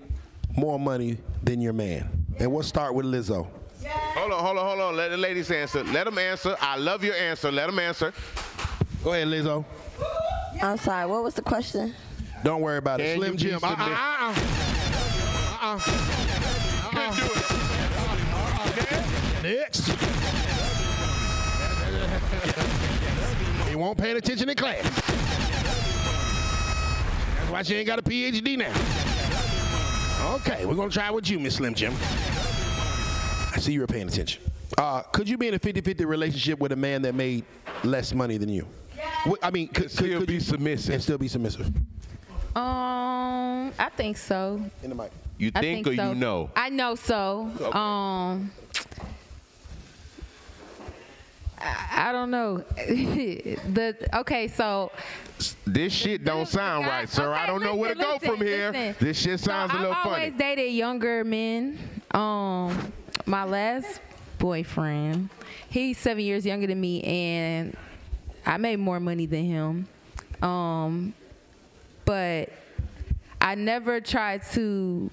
more money than your man? And we'll start with Lizzo. Hold on, hold on, hold on. Let the ladies answer. Let them answer. I love your answer. Let them answer. Go ahead, Lizzo. I'm sorry. What was the question? Don't worry about it. Slim you be Jim. Uh, submissive? uh, uh, uh, uh. Next. he won't paying attention in class. That's why she ain't got a PhD now. Okay, we're gonna try with you, Miss Slim Jim. I see you're paying attention. Uh, could you be in a 50-50 relationship with a man that made less money than you? Wh- I mean, could, could, Still could be you submissive. and still be submissive? Um, I think so. In the mic. You think, think or so. you know? I know so. Okay. Um, I, I don't know. *laughs* the okay, so This shit don't sound right, sir. I don't know where to go listen, from here. This shit sounds so a little funny. I've always dated younger men. Um, my last boyfriend, he's seven years younger than me, and I made more money than him. Um, but I never tried to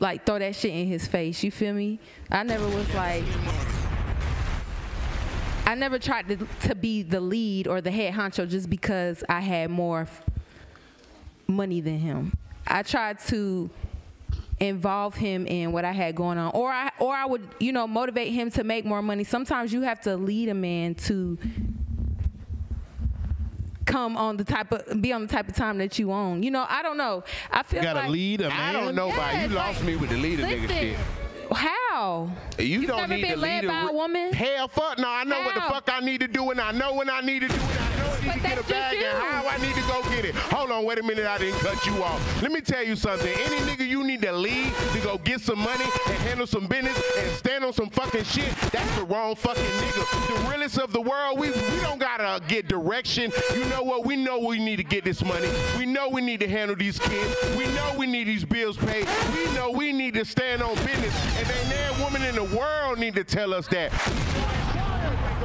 like throw that shit in his face. You feel me? I never was like. I never tried to, to be the lead or the head honcho just because I had more f- money than him. I tried to involve him in what I had going on, or I or I would you know motivate him to make more money. Sometimes you have to lead a man to come on the type of be on the type of time that you own. You know, I don't know. I feel You gotta like, lead a I man. don't know about you. Yes, Lost like, me with the leader nigga shit. How? You don't never need been to led lead by a woman? Hell, fuck no. I know what the fuck I need to do, and I know when I need to do it. I know I need But to get a bag, and how I need to go get it. Hold on, wait a minute. I didn't cut you off. Let me tell you something. Any nigga you need to lead to go get some money and handle some business and stand on some fucking shit, that's the wrong fucking nigga. The realest of the world, we we don't gotta get direction. You know what? We know we need to get this money. We know we need to handle these kids. We know we need these bills paid. We know we need to stand on business. And ain't there a woman in the world need to tell us that.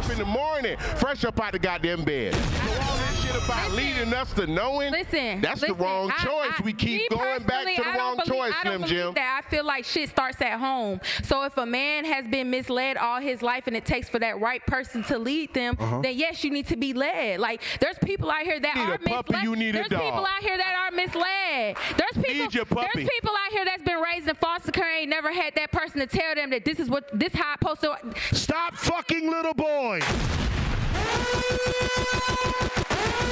Up in the morning, fresh up out the goddamn bed. So all this shit about leading us to knowing, Listen, that's listen, the wrong I- choice. I- we keep going back to the wrong believe- choice, I don't Slim Jim. That I feel like shit starts at home. So if a man has been misled all his life and it takes for that right person to lead them, Uh-huh. then yes, you need to be led. Like there's people out here that You need are a puppy, misled. you need a there's people out here that are misled. There's people. Need your puppy. There's people out here that's been raised in foster care ain't never had that person to tell them that this is what this supposed to. Stop fucking little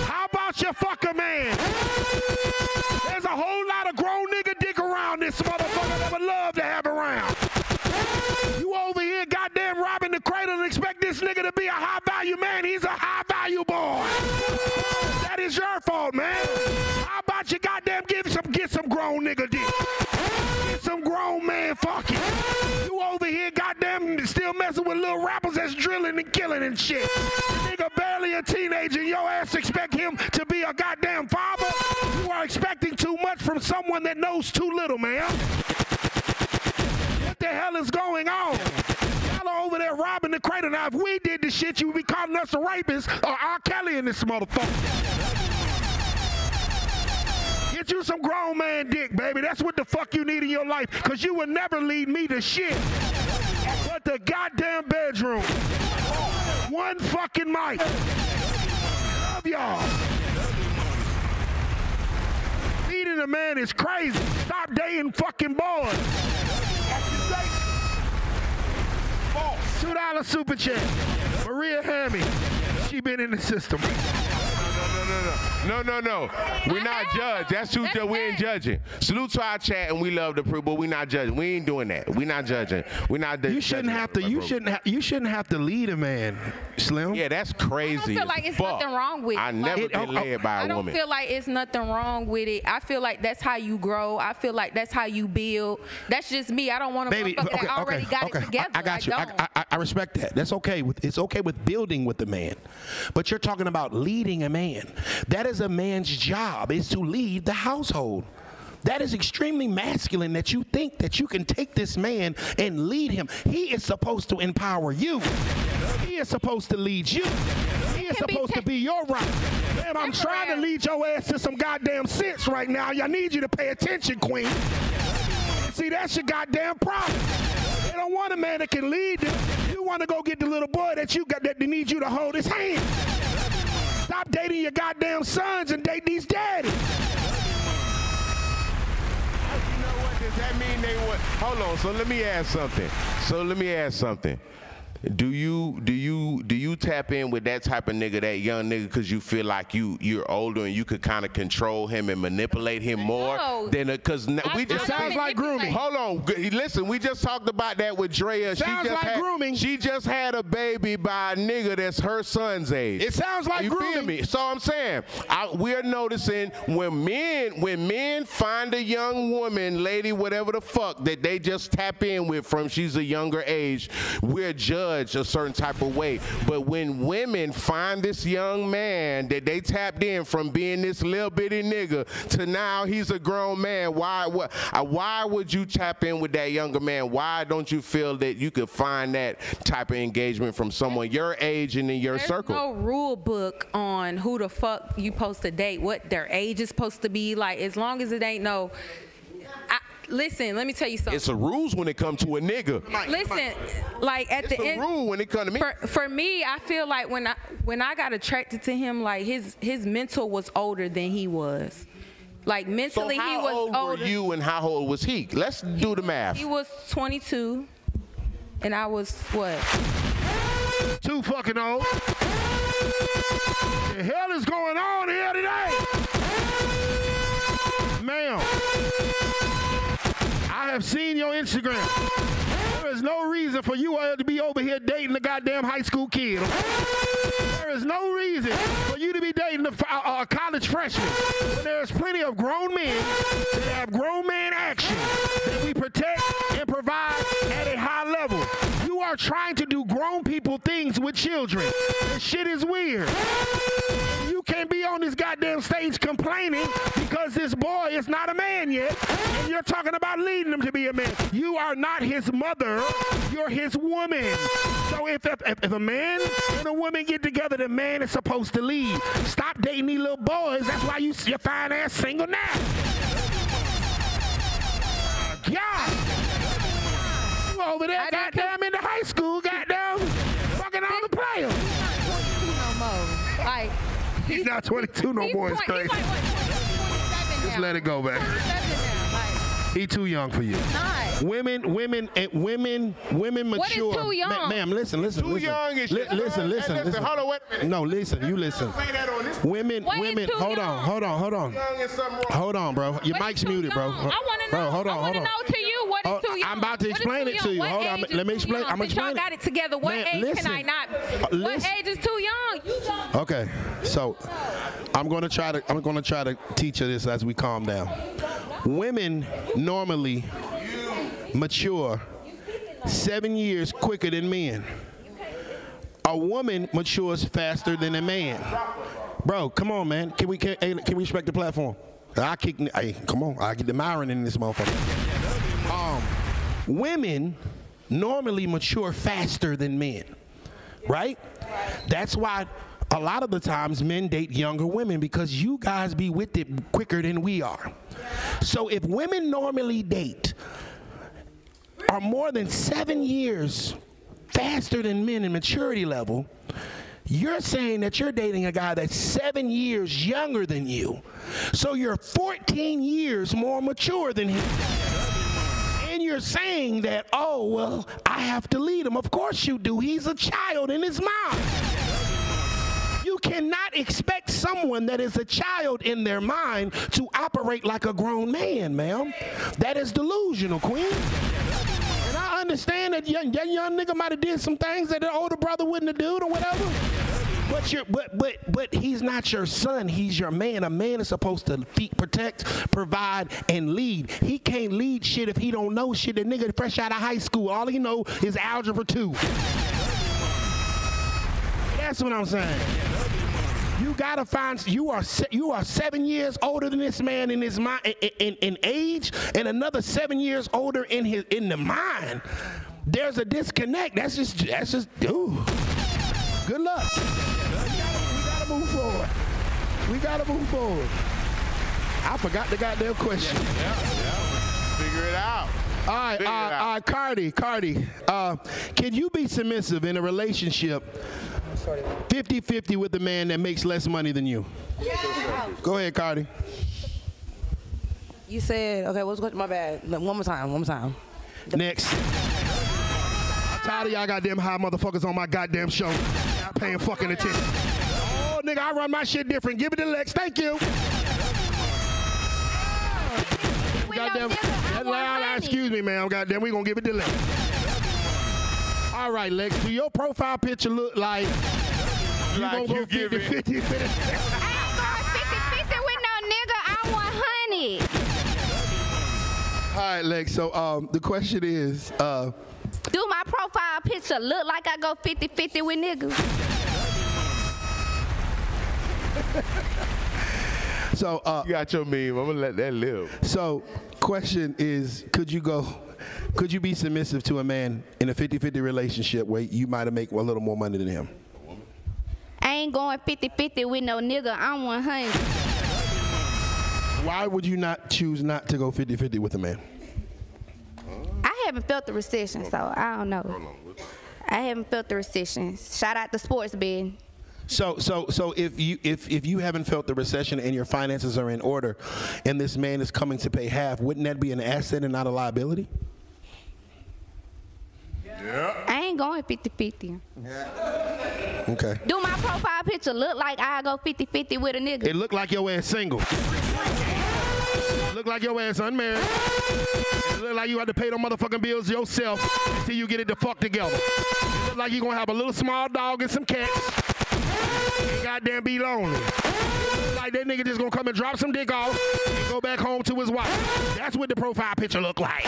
How about you fuck a man? There's a whole lot of grown nigga dick around this motherfucker that would love to have around. You over here goddamn robbing the cradle and expect this nigga to be a high value man. He's a high value boy. That is your fault, man. How about you goddamn give some get some grown nigga dick? Get some grown man fucking. Over here goddamn still messing with little rappers that's drilling and killing and shit. Nigga barely a teenager and your ass expect him to be a goddamn father? You are expecting too much from someone that knows too little, man. What the hell is going on? Y'all over there robbing the cradle. Now, if we did the shit, you would be calling us a rapist or R. Kelly in this motherfucker. Get you some grown man dick, baby. That's what the fuck you need in your life. Cause you will never lead me to shit. But the goddamn bedroom. One fucking mic. Love y'all. Feeding a man is crazy. Stop dating fucking boys. Two dollar super chat. Maria Hammy. She been in the system. No, no, no, no, no, no. We're not judge. That's too. Ju- we ain't judging. Salute to our chat, and we love the proof, but We not judging. We ain't doing that. We not judging. We not. You shouldn't have to. You shouldn't. Ha- you shouldn't have to lead a man, Slim. Yeah, that's crazy. I feel like it's nothing wrong with it. I never Like, been led by I a don't woman. feel like it's nothing wrong with it. I feel like that's how you grow. I feel like that's how you build. That's just me. I don't want to Baby, okay, okay, got okay. it together. I, I got you. I, don't. I, I respect that. That's okay. With it's okay with building with the man, but you're talking about leading a man. That is a man's job is to lead the household. That is extremely masculine that you think that you can take this man and lead him. He is supposed to empower you. He is supposed to lead you. He is supposed to be your rock. Man, I'm trying to lead your ass to some goddamn sense right now. I need you to pay attention, Queen. See, that's your goddamn problem. They don't want a man that can lead them. You want to go get the little boy that you got that needs you to hold his hand. Stop dating your goddamn sons and date these daddies. You know what? Does that mean they want? Hold on. So let me ask something. So let me ask something. Do you do you do you tap in with that type of nigga, that young nigga, because you feel like you you're older and you could kind of control him and manipulate him more No. than because we just sounds like grooming. Hold on, G- listen. We just talked about that with Drea. Sounds she just like had, grooming. She just had a baby by a nigga that's her son's age. It sounds like you feel grooming. me? So I'm saying I, we're noticing when men when men find a young woman, lady, whatever the fuck that they just tap in with from she's a younger age, we're judged a certain type of way. But when women find this young man that they tapped in from being this little bitty nigga to now he's a grown man, why what uh, why would you tap in with that younger man? Why don't you feel that you could find that type of engagement from someone your age and in your There's circle? no rule book on who the fuck you supposed to date, what their age is supposed to be. Like, as long as it ain't no. I, listen, let me tell you something. It's a rules when it comes to a nigga. Listen, like at It's the a end, rule when it come to me. For, for me, I feel like when I when I got attracted to him, like his his mental was older than he was. Like mentally, how he was old older. were you and how old was he? Let's do the math. He was 22, and I was what? Too fucking old. The hell is going on here today? Ma'am, I have seen your Instagram. There is no reason for you to be over here dating a goddamn high school kid. There is no reason for you to be dating a, a, a college freshman. When there's plenty of grown men that have grown man action that we protect and provide at a high level. You are trying to do grown people things with children. This shit is weird. You can't be on this goddamn stage complaining because this boy is not a man yet, and you're talking about leading him to be a man. You are not his mother. You're his woman. So if, if, if a man and a woman get together, the man is supposed to lead. Stop dating these little boys. That's why you, you're fine ass single now. God. You over there, goddamn, in the high school, goddamn, fucking all the players. No more. Like He's not 22 no more. It's crazy. like, what, 27 Just let it go, man. 27 now. Like, He too young for you. not. Women, women, and women, women What is too young? Ma- ma'am, listen, listen, Too listen. young is Li- listen, listen, listen, listen. hold on, wait a minute. No, listen, you listen. Say that. Women, What is women, too hold on, hold on, hold on. Young is. Hold on, bro. Your What mic's is too muted, bro. I want to Bro, hold on, I hold on. know to you what is Oh, too young. I'm about to explain it to you. What Hold on, let me explain- I'm Since y'all got it together. What Man, age listen. can I not? Uh, What age is too young? You don't. Okay, so I'm gonna try to I'm gonna try to teach you this as we calm down. Women normally mature seven years quicker than men. A woman matures faster than a man. Bro, come on, man. Can we can, can we respect the platform? I kick. Hey, come on. I get the Myron in this motherfucker. Um, women normally mature faster than men, right? That's why a lot of the times men date younger women because you guys be with it quicker than we are. So if women normally date are more than seven years faster than men in maturity level, you're saying that you're dating a guy that's seven years younger than you. So you're 14 years more mature than him. And you're saying that, oh, well, I have to lead him. Of course you do. He's a child in his mind. You you cannot expect someone that is a child in their mind to operate like a grown man, ma'am. That is delusional, queen. And I understand that young, that young nigga might have did some things that the older brother wouldn't have done or whatever. But you're, but but but he's not your son. He's your man. A man is supposed to protect, provide, and lead. He can't lead shit if he don't know shit. The nigga fresh out of high school, all he know is algebra two. That's what I'm saying. You gotta find. You are you are seven years older than this man in his mind in, in, in age, and another seven years older in his in the mind. There's a disconnect. That's just that's just ooh. Good luck. We gotta, we gotta move forward. We gotta move forward. I forgot the goddamn question. Yeah, yeah, Figure it out. All right, uh, Figure it out. all right, Cardi, Cardi, uh, can you be submissive in a relationship 50-50 with a man that makes less money than you? Go ahead, Cardi. You said, okay, what's going to my bad? No, One more time, one more time. Next. I'm tired of y'all goddamn high motherfuckers on my goddamn show. Not paying fucking attention. Oh, nigga, I run my shit different. Give it to Lex. Thank you. Goddamn. that loud, excuse me, ma'am. Goddamn, we gonna give it to Lex. All right, Lex. Do your profile picture look like you Like gonna you go give 50 it- 50 50? 50 with no nigga, I want honey. All right, Lex. So um, the question is, uh, Do my profile picture look like I go 50 50 with niggas? *laughs* so uh, you got your meme. I'm gonna let that live. So, question is, could you go? Could you be submissive to a man in a 50-50 relationship where you might have make a little more money than him? I ain't going 50 50 with no nigga, I'm 100. Why would you not choose not to go 50-50 with a man? I haven't felt the recession, so I don't know. I haven't felt the recession. Shout out to sports betting. So, so, so if you if if you haven't felt the recession and your finances are in order, and this man is coming to pay half, wouldn't that be an asset and not a liability? Yeah. I ain't going 50 50. Okay. Do my profile picture look like I go 50 50 with a nigga? It look like your ass single. Look like your ass unmarried. It look like you had to pay them motherfucking bills yourself until you get it the fuck together. It look like you gonna have a little small dog and some cats. Goddamn be lonely. Like that nigga just gonna come and drop some dick off and go back home to his wife. That's what the profile picture look like.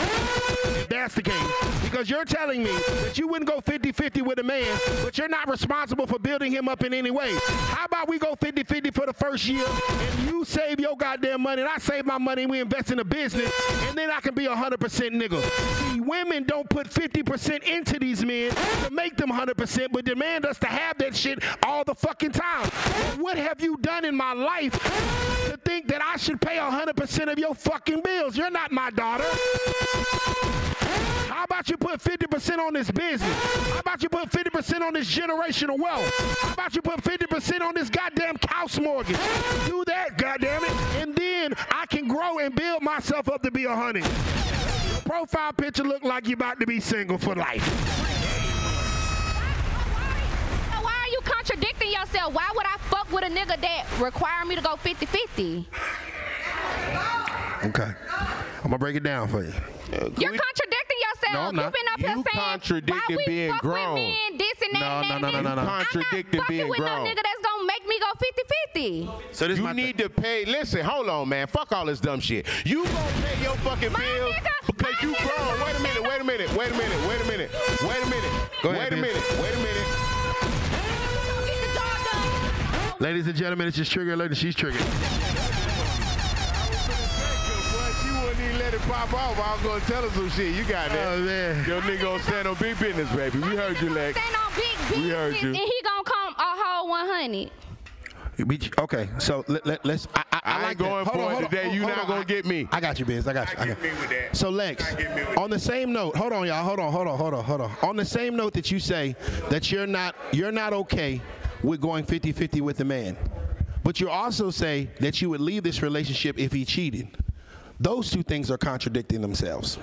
That's the case. Because you're telling me that you wouldn't go 50-50 with a man, but you're not responsible for building him up in any way. How about we go 50-50 for the first year and you save your goddamn money and I save my money and we invest in a business and then I can be a 100% nigga. See, women don't put 50% into these men to make them 100%, but demand us to have that shit all the fucking time. What have you done in my life to think that I should pay 100% of your fucking bills? You're not my daughter. How about you put 50% on this business? How about you put 50% on this generational wealth? How about you put 50% on this goddamn house mortgage? Do that, goddamn it, and then I can grow and build myself up to be a honey. Profile picture look like you're about to be single for life. So why are you contradicting yourself? Why would I fuck with a nigga that require me to go 50 50? Okay, I'm gonna break it down for you. You're contradicting yourself. No, I'm not. You've been up here You saying contradicting why we being fuck grown. with men, this and that No, and that. no, no, and no, no, no. I'm not fucking being with grown. no nigga that's gonna make me go 50 50. So this you my You need to pay. Listen, hold on, man. Fuck all this dumb shit. You gonna pay your fucking bills because you grown. Wait a minute. Wait a minute. Wait a minute. Wait a minute. Wait a minute. Go wait a minute. Wait a minute. Ladies and gentlemen, it's just trigger alert and she's triggered. Boy, she wouldn't even let it pop off. I was gonna tell her some shit. You got that. Oh, man. Your nigga gonna stand on big business, baby. We heard you, Lex. Stand on big We heard business you. and he gonna come a whole 100. Okay, so let, let, let's. I, I, I, I like ain't that. going Hold for on, it hold on, today. hold- You hold not on. gonna get me. I got you, Bizz. I got you. I got So Lex, on the same note, hold on, y'all. Hold on, hold on, hold on, hold on. On the same note that you say that you're not you're not okay with going 50-50 with a man, but you also say that you would leave this relationship if he cheated. Those two things are contradicting themselves.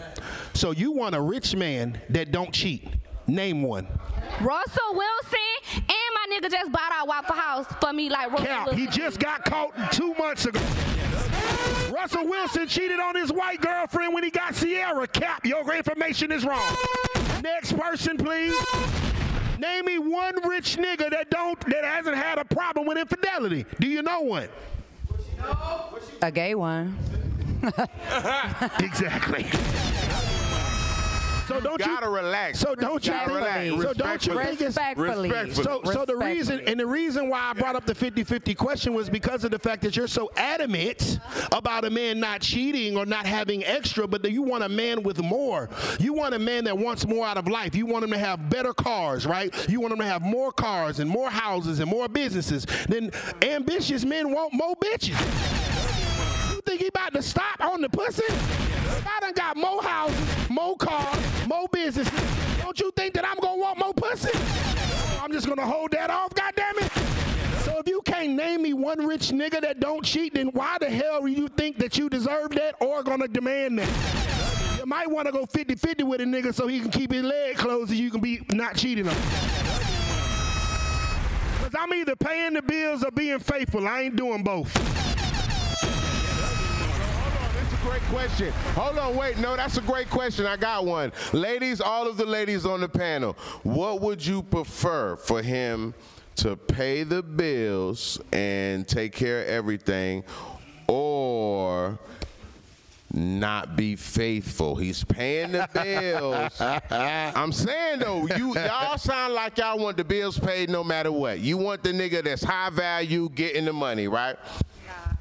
So you want a rich man that don't cheat. Name one. Russell Wilson and my nigga just bought out Waffle House for me like Russell Cap, he just got caught two months ago. Russell Wilson cheated on his white girlfriend when he got Ciara. Cap, your information is wrong. Next person, please. Name me one rich nigga that don't that hasn't had a problem with infidelity. Do you know one? A gay one. *laughs* *laughs* exactly. So don't gotta you relax. So don't you Gotta think, relax. so don't you think it's Respectfully. So, so the reason and the reason why I brought up the 50-50 question was because of the fact that you're so adamant about a man not cheating or not having extra, but that you want a man with more. You want a man that wants more out of life. You want him to have better cars, right? You want him to have more cars and more houses and more businesses. Then ambitious men want more bitches. Think he about to stop on the pussy? I done got more houses, more cars, more business. Don't you think that I'm gonna want more pussy? I'm just gonna hold that off, goddamn it. So if you can't name me one rich nigga that don't cheat, then why the hell do you think that you deserve that or gonna demand that? You might wanna go 50-50 with a nigga so he can keep his leg closed and you can be not cheating on. Cause I'm either paying the bills or being faithful. I ain't doing both. Great question. Hold on, wait. No, that's a great question. I got one. Ladies, all of the ladies on the panel, what would you prefer for him to pay the bills and take care of everything or not be faithful? He's paying the bills. *laughs* I'm saying though, you y'all sound like y'all want the bills paid no matter what. You want the nigga that's high value getting the money, right?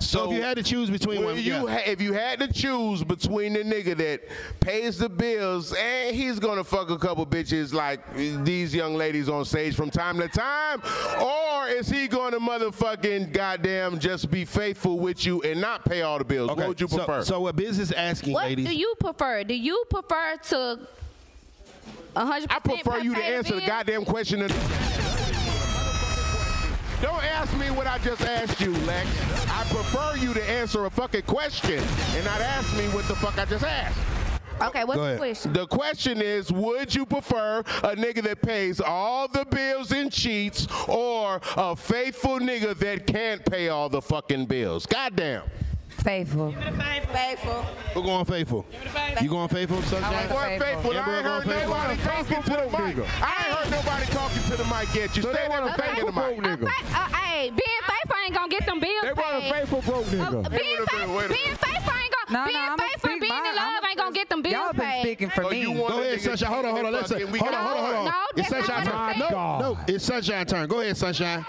So if you had to choose between Will one, you yeah. ha- if you had to choose between the nigga that pays the bills and he's gonna fuck a couple bitches like these young ladies on stage from time to time, or is he gonna motherfucking goddamn just be faithful with you and not pay all the bills? What would you prefer? So, what business asking, What ladies? do you prefer? Do you prefer to 100 I prefer you to answer the goddamn question. Don't ask me what I just asked you, Lex. I prefer you to answer a fucking question and not ask me what the fuck I just asked. Okay, what's the question? The question is, would you prefer a nigga that pays all the bills and cheats or a faithful nigga that can't pay all the fucking bills? Goddamn. Faithful. Faithful. Who going faithful? You going faithful, Sunshine? I'm going faithful. I ain't heard faithful? nobody talking to the mic. I ain't heard nobody talking to the mic yet. You So they stay want a faking the faithful mic. broke nigga. Uh, hey, being faithful ain't gonna get them bills They want a faithful broke Uh, nigga. being, faithful, being faithful ain't gonna. No, being no, I'ma faithful, speak being my- in love I'ma ain't gonna get them bills Y'all been paid. speaking for So me. you want Go a ahead, nigga Sunshine. Hold on, hold on. Let's fucking- we hold on, hold on, hold on. No, it's that's not Sunshine turn. No, no, it's Sunshine turn. Go ahead, Sunshine.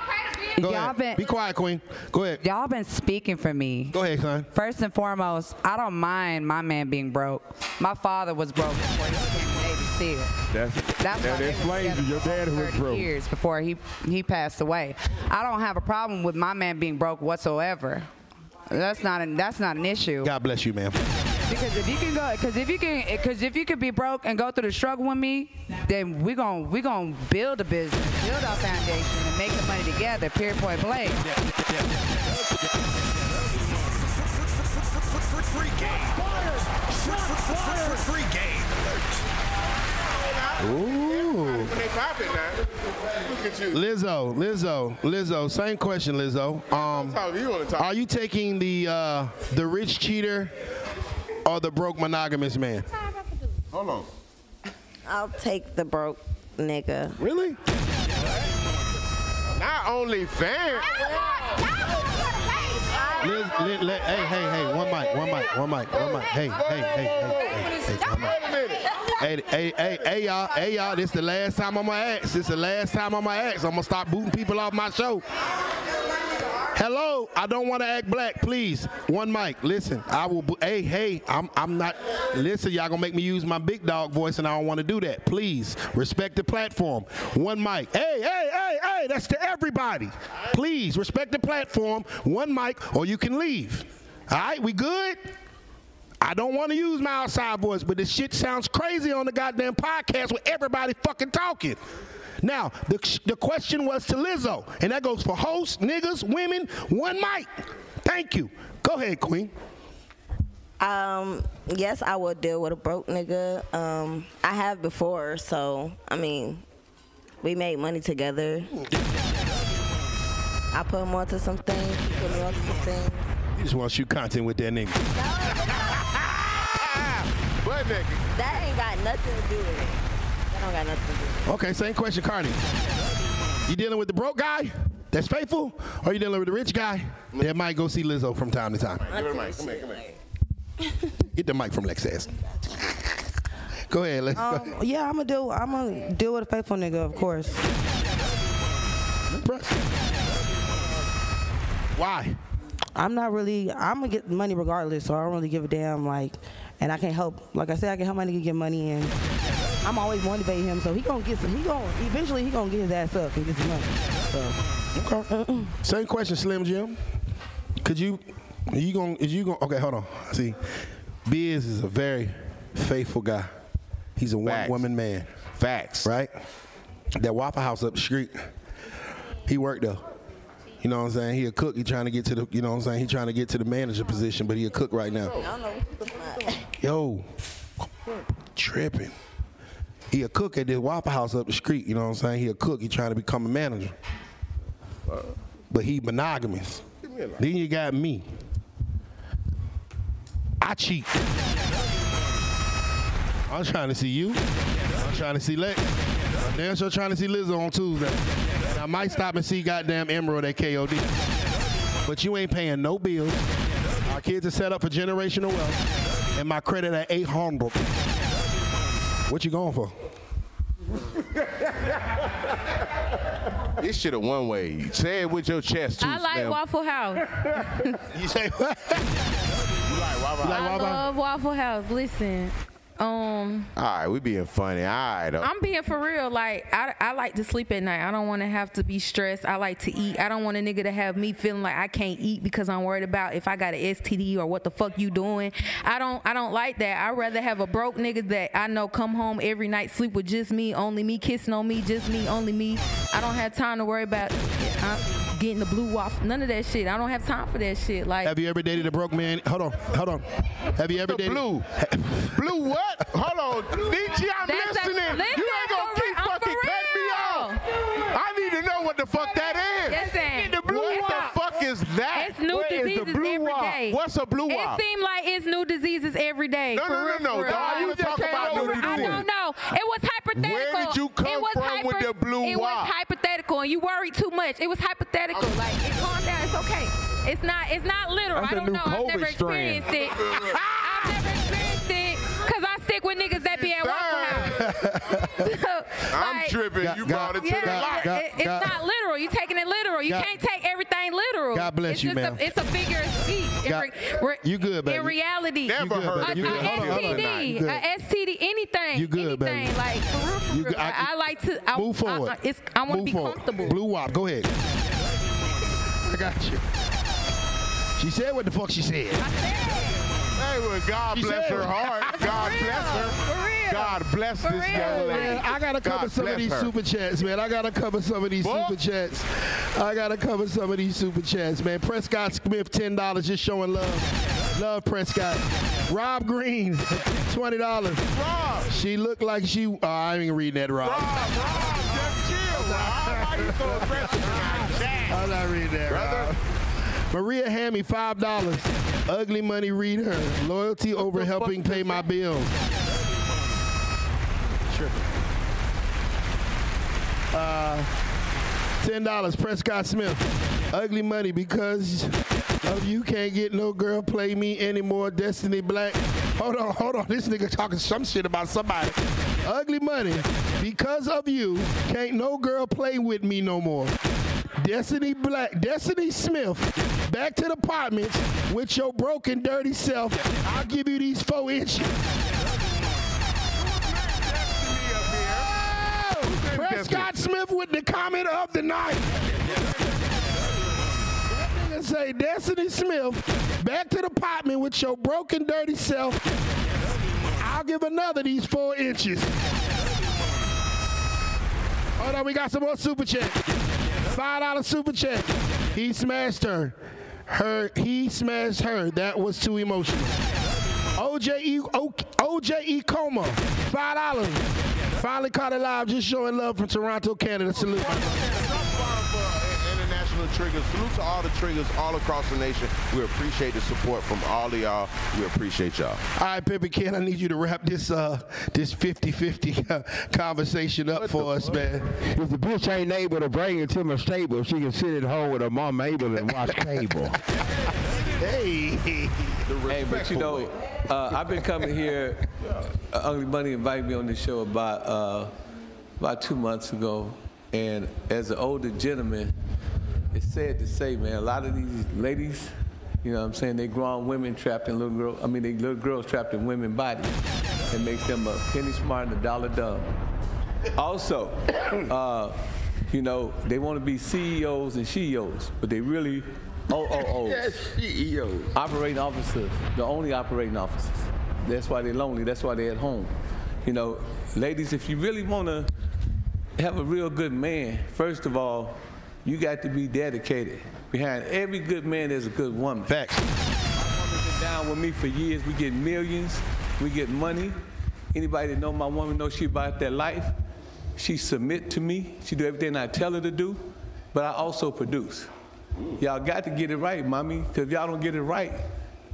Go Y'all ahead. been- Be quiet, Queen. Go ahead. Y'all been speaking for me. Go ahead, son. First and foremost, I don't mind my man being broke. My father was broke before he became a Navy SEAL. That's, That's that they was explains together. Your dad over was broke. years before he he passed away. I don't have a problem with my man being broke whatsoever. That's not an, that's not an issue. God bless you, ma'am. Because if you can go, because if you can, because if you could be broke and go through the struggle with me, then we gon' we gonna build a business, build our foundation, and make the money together. Period. Point blank. Free game. Free game. Ooh. When they pop it now, look at you. Lizzo, Lizzo, Lizzo. Same question, Lizzo. Um, you talk? are you taking the uh, the rich cheater or the broke monogamous man? Hold on. I'll take the broke nigga. Really? Not only fan. Liz, Liz, Liz, hey, hey, hey, one mic, one mic, one mic, one mic. Hey, hey, hey, hey, hey, hey, one mic. Hey, hey, hey, hey, y'all, hey, y'all, this the last time I'm gonna ask. This the last time I'm gonna ask. I'm gonna start booting people off my show. Hello, I don't want to act black, please. One mic. Listen, I will. Hey, hey, I'm, I'm not. Listen, y'all gonna make me use my big dog voice, and I don't want to do that. Please respect the platform. One mic. Hey, hey, hey, hey. That's to everybody. Please respect the platform. One mic, or you can leave. All right, we good? I don't want to use my outside voice, but this shit sounds crazy on the goddamn podcast with everybody fucking talking. Now, the, the question was to Lizzo, and that goes for hosts, niggas, women, one mic. Thank you. Go ahead, Queen. Um, yes, I will deal with a broke nigga. Um, I have before, so I mean, we made money together. *laughs* I put him onto some things. He put me onto some things. You just want to shoot content with that nigga. *laughs* Butt naked. That ain't got nothing to do with it. That don't got nothing to do with it. Okay, same question, Cardi. You dealing with the broke guy that's faithful, or you dealing with the rich guy that might go see Lizzo from time to time? Give her the mic. Come here, come here. Get the mic from Lexus. Go ahead, let's go. Um, yeah, I'm gonna deal. I'm gonna deal with a faithful nigga, of course. Why? I'm not really. I'm gonna get money regardless, so I don't really give a damn. Like, and I can help. Like I said, I can help my nigga get money, and I'm always motivating him. So he gonna get. Some, he gonna eventually he gonna get his ass up and get some money. So Okay. Same question, Slim Jim. Could you? Are you gonna? Is you gonna? Okay, hold on. See, Bizz is a very faithful guy. He's a one woman man. Facts. Right. That Waffle House up the street. He worked there. You know what I'm saying? He a cook. He trying to get to the. You know what I'm saying? He trying to get to the manager position, but he a cook right now. I don't know what you looking at. Yo, tripping. He a cook at this Waffle House up the street. You know what I'm saying? He a cook. He trying to become a manager. But he monogamous. Then you got me. I cheat. I'm trying to see you. I'm trying to see Lex. I'm damn sure trying to see Lizzo on Tuesday. And I might stop and see goddamn Emerald at KOD. But you ain't paying no bills. Our kids are set up for generational wealth. And my credit at 800. What you going for? *laughs* This shit a one way. Say it with your chest too. I like Slim. Waffle House. *laughs* you say what? *laughs* You like Waffle I love Waffle House. Listen, um, All right, we being funny. All right. I'm being for real. Like I, I like to sleep at night. I don't want to have to be stressed. I like to eat. I don't want a nigga to have me feeling like I can't eat because I'm worried about if I got an STD or what the fuck you doing. I don't. I don't like that. I'd rather have a broke nigga that I know come home every night, sleep with just me, only me, kissing on me, just me, only me. I don't have time to worry about uh, getting the blue waffle. None of that shit. I don't have time for that shit. Like Have you ever dated a broke man? Hold on, hold on. Have you ever dated? Blue. *laughs* Blue what? Hold on. Niche, I'm That's a- listening. listen, you ain't gonna keep real, fucking for cutting me off. I need to know what the fuck that is. Listen, the blue it's that? It's new What is the diseases blue every wop? day. What's a blue wop? It seemed like it's new diseases every day. No, for no, no, real, no, for real. dog. You just Talk about up new the I don't know. It was hypothetical. Where did you come it was from with the blue It wop? was hypothetical, and you worried too much. It was hypothetical. Like, it, calm down. It's okay. It's not. It's not literal. That's I a don't new know. I've never COVID strain. experienced it. *laughs* I've never stick with niggas that be at Waffle House. *laughs* I'm Like, tripping. Got- you got- brought it to the yeah, light. got- it- it's not literal. You're taking it literal. You got- can't take everything literal. God bless it's you, man. it's a figure of speech. In God- re- re- You good, baby. In reality, Never You heard a, baby. it. You good. a Hold on, hold on. STD, You a STD, anything, You good, baby. anything. Like for real, for You real. good. I- I, I like to I, Move forward. I, I, I want to be forward. comfortable. Blue Wop, go ahead. I got you. She said what the fuck she said. Hey, well, God She bless said- her heart. *laughs* God bless her. For real. God bless For this real. young lady. Man, I gotta cover God some of these her. super chats, man. I gotta cover some of these super chats. I gotta cover some of these super chats, man. Prescott Smith, ten dollars, just showing love. Love Prescott. Rob Green, *laughs* twenty dollars. Rob, She looked like she. Oh, I ain't even reading that, Rob. Rob, Rob, just chill, Rob. Why you so aggressive? *laughs* I'm not reading that, Brother. Rob. Maria hand me five dollars. Ugly money, read her. Loyalty over helping pay my bills. Sure. Uh, ten dollars. Prescott Smith. Ugly money because of you can't get no girl play me anymore. Destiny Black. Hold on, hold on. This nigga talking some shit about somebody. Ugly money because of you can't no girl play with me no more. Destiny Black, Destiny Smith, back to the apartments with your broken, dirty self. I'll give you these four inches. Prescott Smith with the comment of the night. That say Destiny Smith, back to the apartment with your broken, dirty self. I'll give another these four inches. Hold on, we got some more super chat. Five dollar super check. He smashed her. Her he smashed her. That was too emotional. OJE OJE Coma. Five dollars. Finally caught it live. Just showing love from Toronto, Canada. Salute. International the triggers. Salute to all the triggers all across the nation. We appreciate the support from all of y'all. We appreciate y'all. All right, Pimpin' Ken, I need you to wrap this uh this 50-50 uh, conversation up for us, man. If the bitch ain't able to bring it to my stable, she can sit at home with her mom Mabel and watch *laughs* cable. hey. Hey, but you know, uh, I've been coming here. Uh, Ugly Money invited me on this show about uh, about two months ago, and as an older gentleman, it's sad to say, man, a lot of these ladies, you know, what I'm saying they grown women trapped in little girl. I mean, they little girls trapped in women bodies. It makes them a penny smart and a dollar dumb. Also, *coughs* uh, you know, they want to be CEOs and CEOs, but they really OOOs. *laughs* Yes, CEOs. Operating officers, the only operating officers. That's why they're lonely. That's why they're at home. You know, ladies, if you really want to have a real good man, first of all, you got to be dedicated. Behind every good man, there's a good woman. Facts. My woman's been down with me for years. We get millions. We get money. Anybody that know my woman knows she about that life. She submit to me. She do everything I tell her to do. But I also produce. Y'all got to get it right, mommy, because if y'all don't get it right,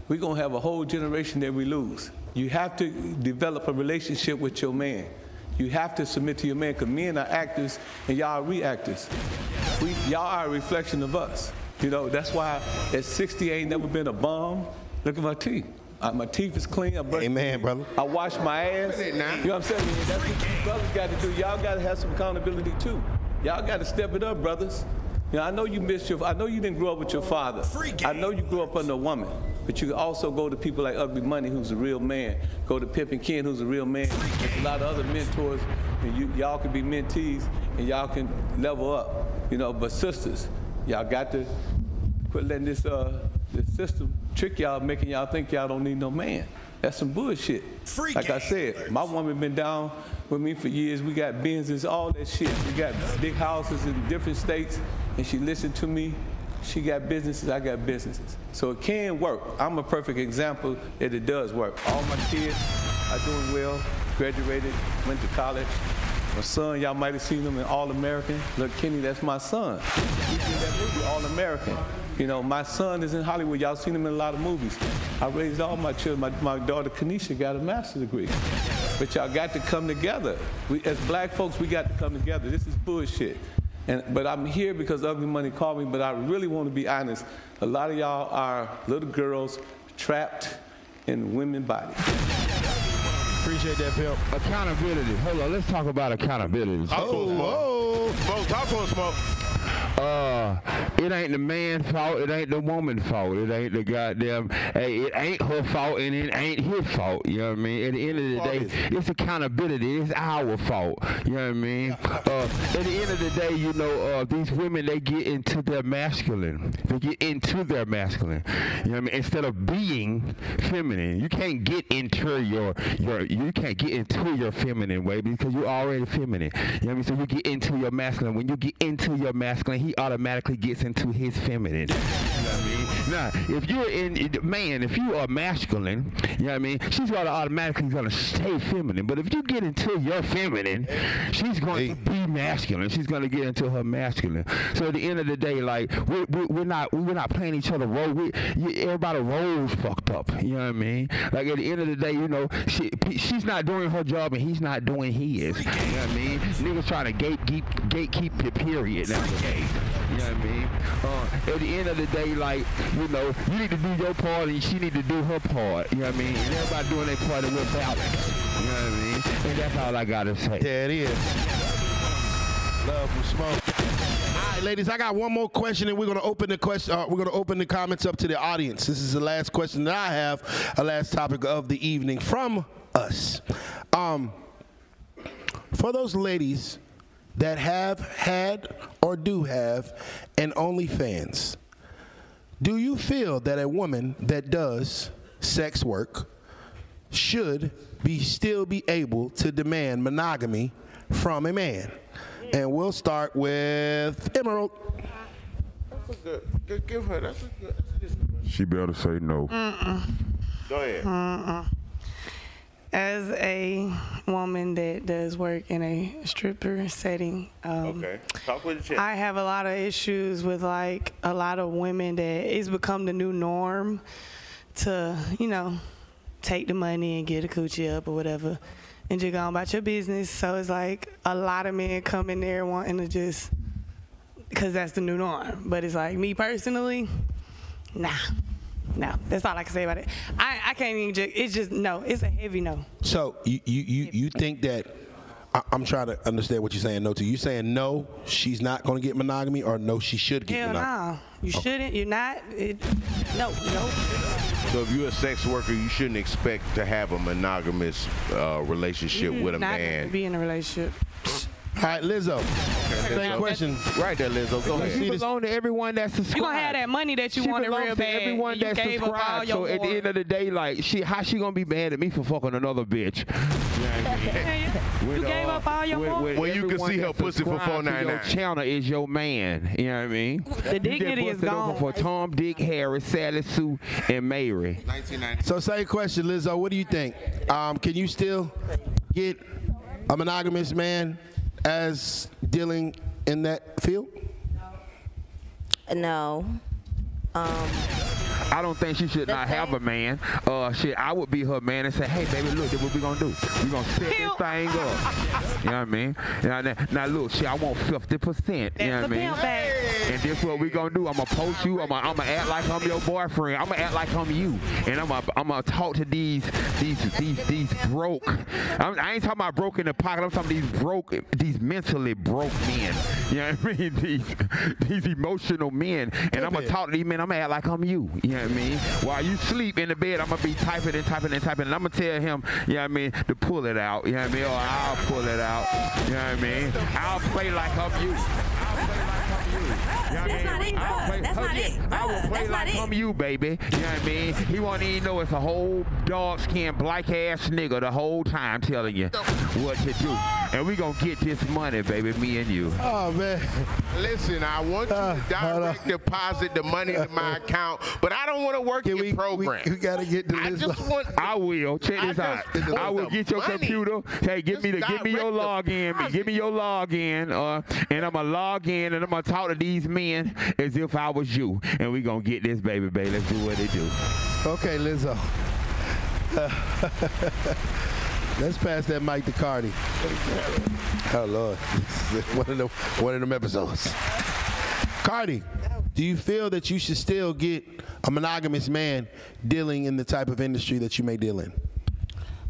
we're going to have a whole generation that we lose. You have to develop a relationship with your man. You have to submit to your man, because men are actors and y'all are reactors. We, y'all are a reflection of us. You know, that's why at 60, I ain't never been a bum. Look at my teeth. Uh, my teeth is clean. I brush Amen, brother. I wash my ass. You know what I'm saying? That's what you brothers got to do. Y'all got to have some accountability too. Y'all got to step it up, brothers. You know, I know you missed your. I know you didn't grow up with your father. I know you grew up under a woman, but you can also go to people like Ugly Money, who's a real man. Go to Pimpin' Ken, who's a real man. There's a lot of other mentors, and you, y'all can be mentees, and y'all can level up. You know, but sisters, y'all got to quit letting this uh this system trick y'all, making y'all think y'all don't need no man. That's some bullshit. like I said, my woman been down with me for years. We got Benzes, all that shit. We got big houses in different states, and she listened to me. She got businesses, I got businesses. So it can work. I'm a perfect example that it does work. All my kids are doing well, graduated, went to college. My son, y'all might have seen him in All American. Look, Kenny, that's my son. He did that movie, All American. You know, my son is in Hollywood. Y'all seen him in a lot of movies. I raised all my children. My, my daughter Kanisha got a master's degree. But y'all got to come together. We, as black folks, we got to come together. This is bullshit. And, but I'm here because Ugly Money called me, but I really want to be honest. A lot of y'all are little girls trapped in women bodies. Appreciate that, Pimp. Accountability. Hold on, let's talk about accountability. Oh, Smoke, talk to him, Smoke. Uh, it ain't the man's fault. It ain't the woman's fault. It ain't the goddamn. Hey, it ain't her fault and it ain't his fault. You know what I mean? At the end of the day, it's accountability. It's our fault. You know what I mean? Uh, at the end of the day, you know, uh, these women they get into their masculine. They get into their masculine. You know what I mean? Instead of being feminine, you can't get into your your. You can't get into your feminine way because you're already feminine. You know what I mean? So you get into your masculine. When you get into your masculine, he automatically gets into his feminine. You know what I mean? Now, if you're in man, if you are masculine, you know what I mean, she's gonna automatically gonna stay feminine. But if you get into your feminine, she's going to be masculine. She's gonna get into her masculine. So at the end of the day, like we're, we're, not we're not playing each other role. We, everybody roles fucked up. You know what I mean? Like at the end of the day, you know, she she's not doing her job and he's not doing his. You know what I mean? Niggas trying to gatekeep gatekeep the period nowadays. You know what I mean? Uh, at the end of the day, like, you know, you need to do your part and she need to do her part. You know what I mean? And everybody doing their part and we're balanced. You know what I mean? And that's all I gotta say. There it is. Love from Smoke. All right, ladies, I got one more question, and we're gonna open the question. Uh, we're gonna open the comments up to the audience. This is the last question that I have, a last topic of the evening from us. Um, for those ladies that have had or do have an OnlyFans, do you feel that a woman that does sex work should be still be able to demand monogamy from a man? And we'll start with Emerald. That's a good, good. Give her. That's a good. That's a good She better say no. Go ahead. Mm-mm. As a woman that does work in a stripper setting, um, Okay. Talk with the. I have a lot of issues with like a lot of women that it's become the new norm to, you know, take the money and get a coochie up or whatever and just go on about your business. So it's like a lot of men come in there wanting to just, because that's the new norm. But it's like me personally, nah. No, that's all I can say about it. I, I can't even just, it's just, no, it's a heavy no. So you you you, you think that I, I'm trying to understand what you're saying. No, to you saying no, she's not going to get monogamy, or no, she should get Hell monogamy. no. You shouldn't, you're not. It, no, no. So if you're a sex worker, you shouldn't expect to have a monogamous uh, relationship with a not man. be in a relationship. All right, Lizzo. Same question. Right there, Lizzo. Go ahead. She belong to everyone that subscribes. You gonna have that money that you she wanted belongs real to bad. everyone and that you gave up all subscribes. your So at the end of the day, like, she how she gonna be mad at me for fucking another bitch? You know what I? *laughs* You gave up all your when, more? when When you can see her pussy for subscribes to Your $4.99. channel is your man. You know what I mean? The dignity is gone. for Tom, Dick, Harry, Sally Sue, and Mary. So same question, Lizzo. What do you think? Um, can you still get a monogamous man as dealing in that field? No. Um, I don't think she should not have a man. Uh, shit, I would be her man and say, hey, baby, look, this what we gonna do. We gonna set this thing up. *laughs* You know what I mean? Now, now, now look, shit, I want 50%. You know what I mean? And this what we gonna do. I'm gonna post you. I'm gonna, I'm gonna act like I'm your boyfriend. I'm gonna act like I'm you. And I'm gonna, I'm gonna talk to these, these, these, these broke. I'm, I ain't talking about broke in the pocket. I'm talking these broke, these mentally broke men. You know what I mean? *laughs* These, these emotional men. And I'm gonna talk to these men. I'm gonna act like I'm you. You know what I mean? While you sleep in the bed, I'm gonna be typing and typing and typing. And I'm gonna tell him, you know what I mean, to pull it out. You know what I mean? Or I'll pull it out. You know what I mean? I'll play like I'm you. That's not it, I'll bruh. play- That's not yeah, it, I will play That's not like it. I'm you, baby. You know what I mean? He won't even know it's a whole dog skin black ass nigga the whole time telling you what to do. And we gonna get this money, baby, me and you. Oh man. Listen, I want you to direct deposit the money to my *laughs* account, but I don't want to work your program. We gotta get the I just want. *laughs* I will. Check I this just out. I will get your money. computer. Hey, give me the give me your login. Give me your login. Uh, and I'm gonna log in and I'm gonna talk to these men as if I was you. And we gonna get this baby, baby. Let's do what they do. Okay, Lizzo. *laughs* Let's pass that mic to Cardi. Oh Lord, *laughs* one of them one of them episodes. Cardi, do you feel that you should still get a monogamous man dealing in the type of industry that you may deal in?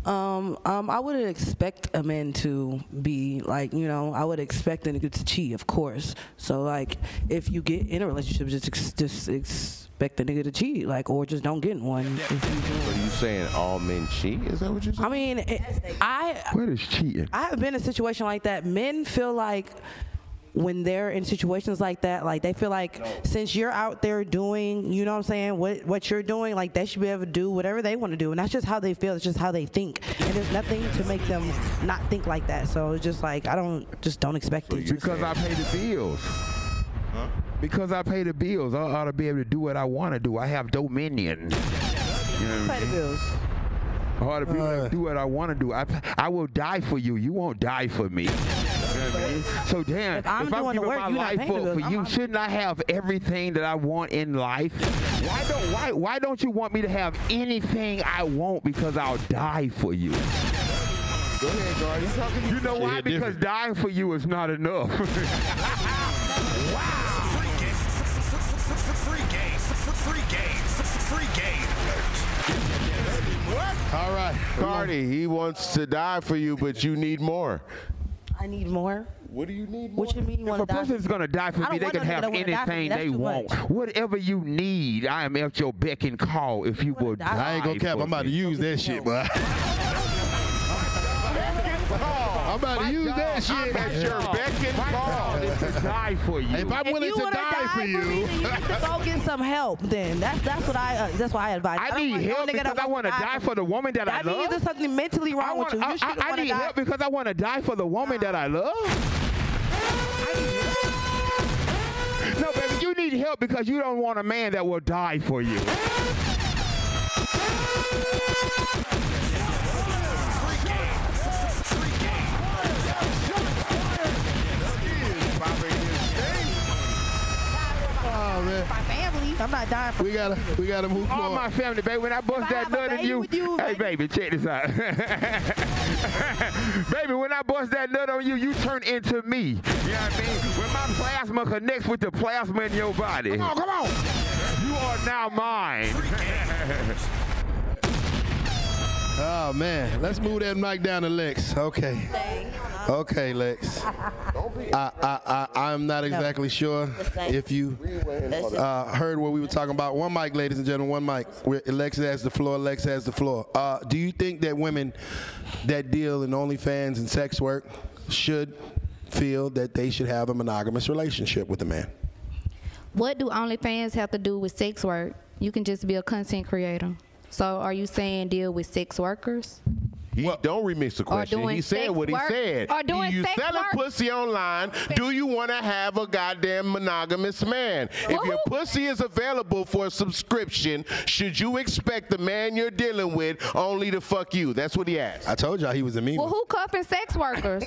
Um, um, I wouldn't expect a man to be like, you know, I would expect a nigga to cheat, of course. So like, if you get in a relationship, just ex- just expect the nigga to cheat, like, or just don't get in one. if you do. What are you saying? All men cheat? Is that what you're saying? I mean, it, I What is cheating? I have been in a situation like that. Men feel like when they're in situations like that, like they feel like since you're out there doing, you know what I'm saying, what what you're doing, like they should be able to do whatever they want to do, and that's just how they feel. It's just how they think, and there's nothing to make them not think like that. So it's just like I don't just don't expect it. Because I pay the bills. Huh? Because I pay the bills, I ought to be able to do what I want to do. I have dominion. You know what I Pay the bills. I ought to be able to uh. do what I want to do. I, I will die for you. You won't die for me. You I mean? So damn, If I'm if I'm doing the giving work, my you life up for I'm- you, I'm- shouldn't I have everything that I want in life? Why don't why why don't you want me to have anything I want because I'll die for you? Go ahead, Cardi. You? You know why? Because dying for you is not enough. *laughs* Free game. Free game. Free game. All right, Cardi, he wants to die for you, but you need more. I need more. What do you need? What do you mean? You If want a to die? person's gonna die for me, don't they want can no nigga have that wanna die for me. anything That's they too want. much. Whatever you need, I am at your beck and call. If you will die, I ain't gonna cap. I'm about to use that shit, boy. I'm about to use that shit. I'm at your beck and call to die for you. If I'm If willing you to wanna die, for me, you, then you need to go get some help. Then that's that's what I uh, that's why I advise. I don't need help because I want to die for the woman that, That I love. there's something mentally wrong I, with you. You I- I, I need die. help because I want to die for the woman that I love. No, baby, you need help because you don't want a man that will die for you. I'm not dying for We gotta, we gotta move All on. my family, baby. When I bust that nut in you, hey, baby, check this out. *laughs* baby, when I bust that nut on you, you turn into me. You know what I mean? When my plasma connects with the plasma in your body. Come on, come on. You are now mine. *laughs* Oh man, let's move that mic down to Lex. Okay. Okay, Lex. I, I, I, I'm not exactly sure if you uh, heard what we were talking about. One mic, ladies and gentlemen, one mic. Where Lex has the floor. Lex has the floor. Uh, do you think that women that deal in OnlyFans and sex work should feel that they should have a monogamous relationship with a man? What do OnlyFans have to do with sex work? You can just be a content creator. So are you saying deal with sex workers? He don't remix the question. He said sex what he work- said. or doing you sex selling work. pussy online? Do you want to have a goddamn monogamous man? If your pussy is available for a subscription, should you expect the man you're dealing with only to fuck you? That's what he asked. I told y'all he was a meme. Well, who cuffing sex workers?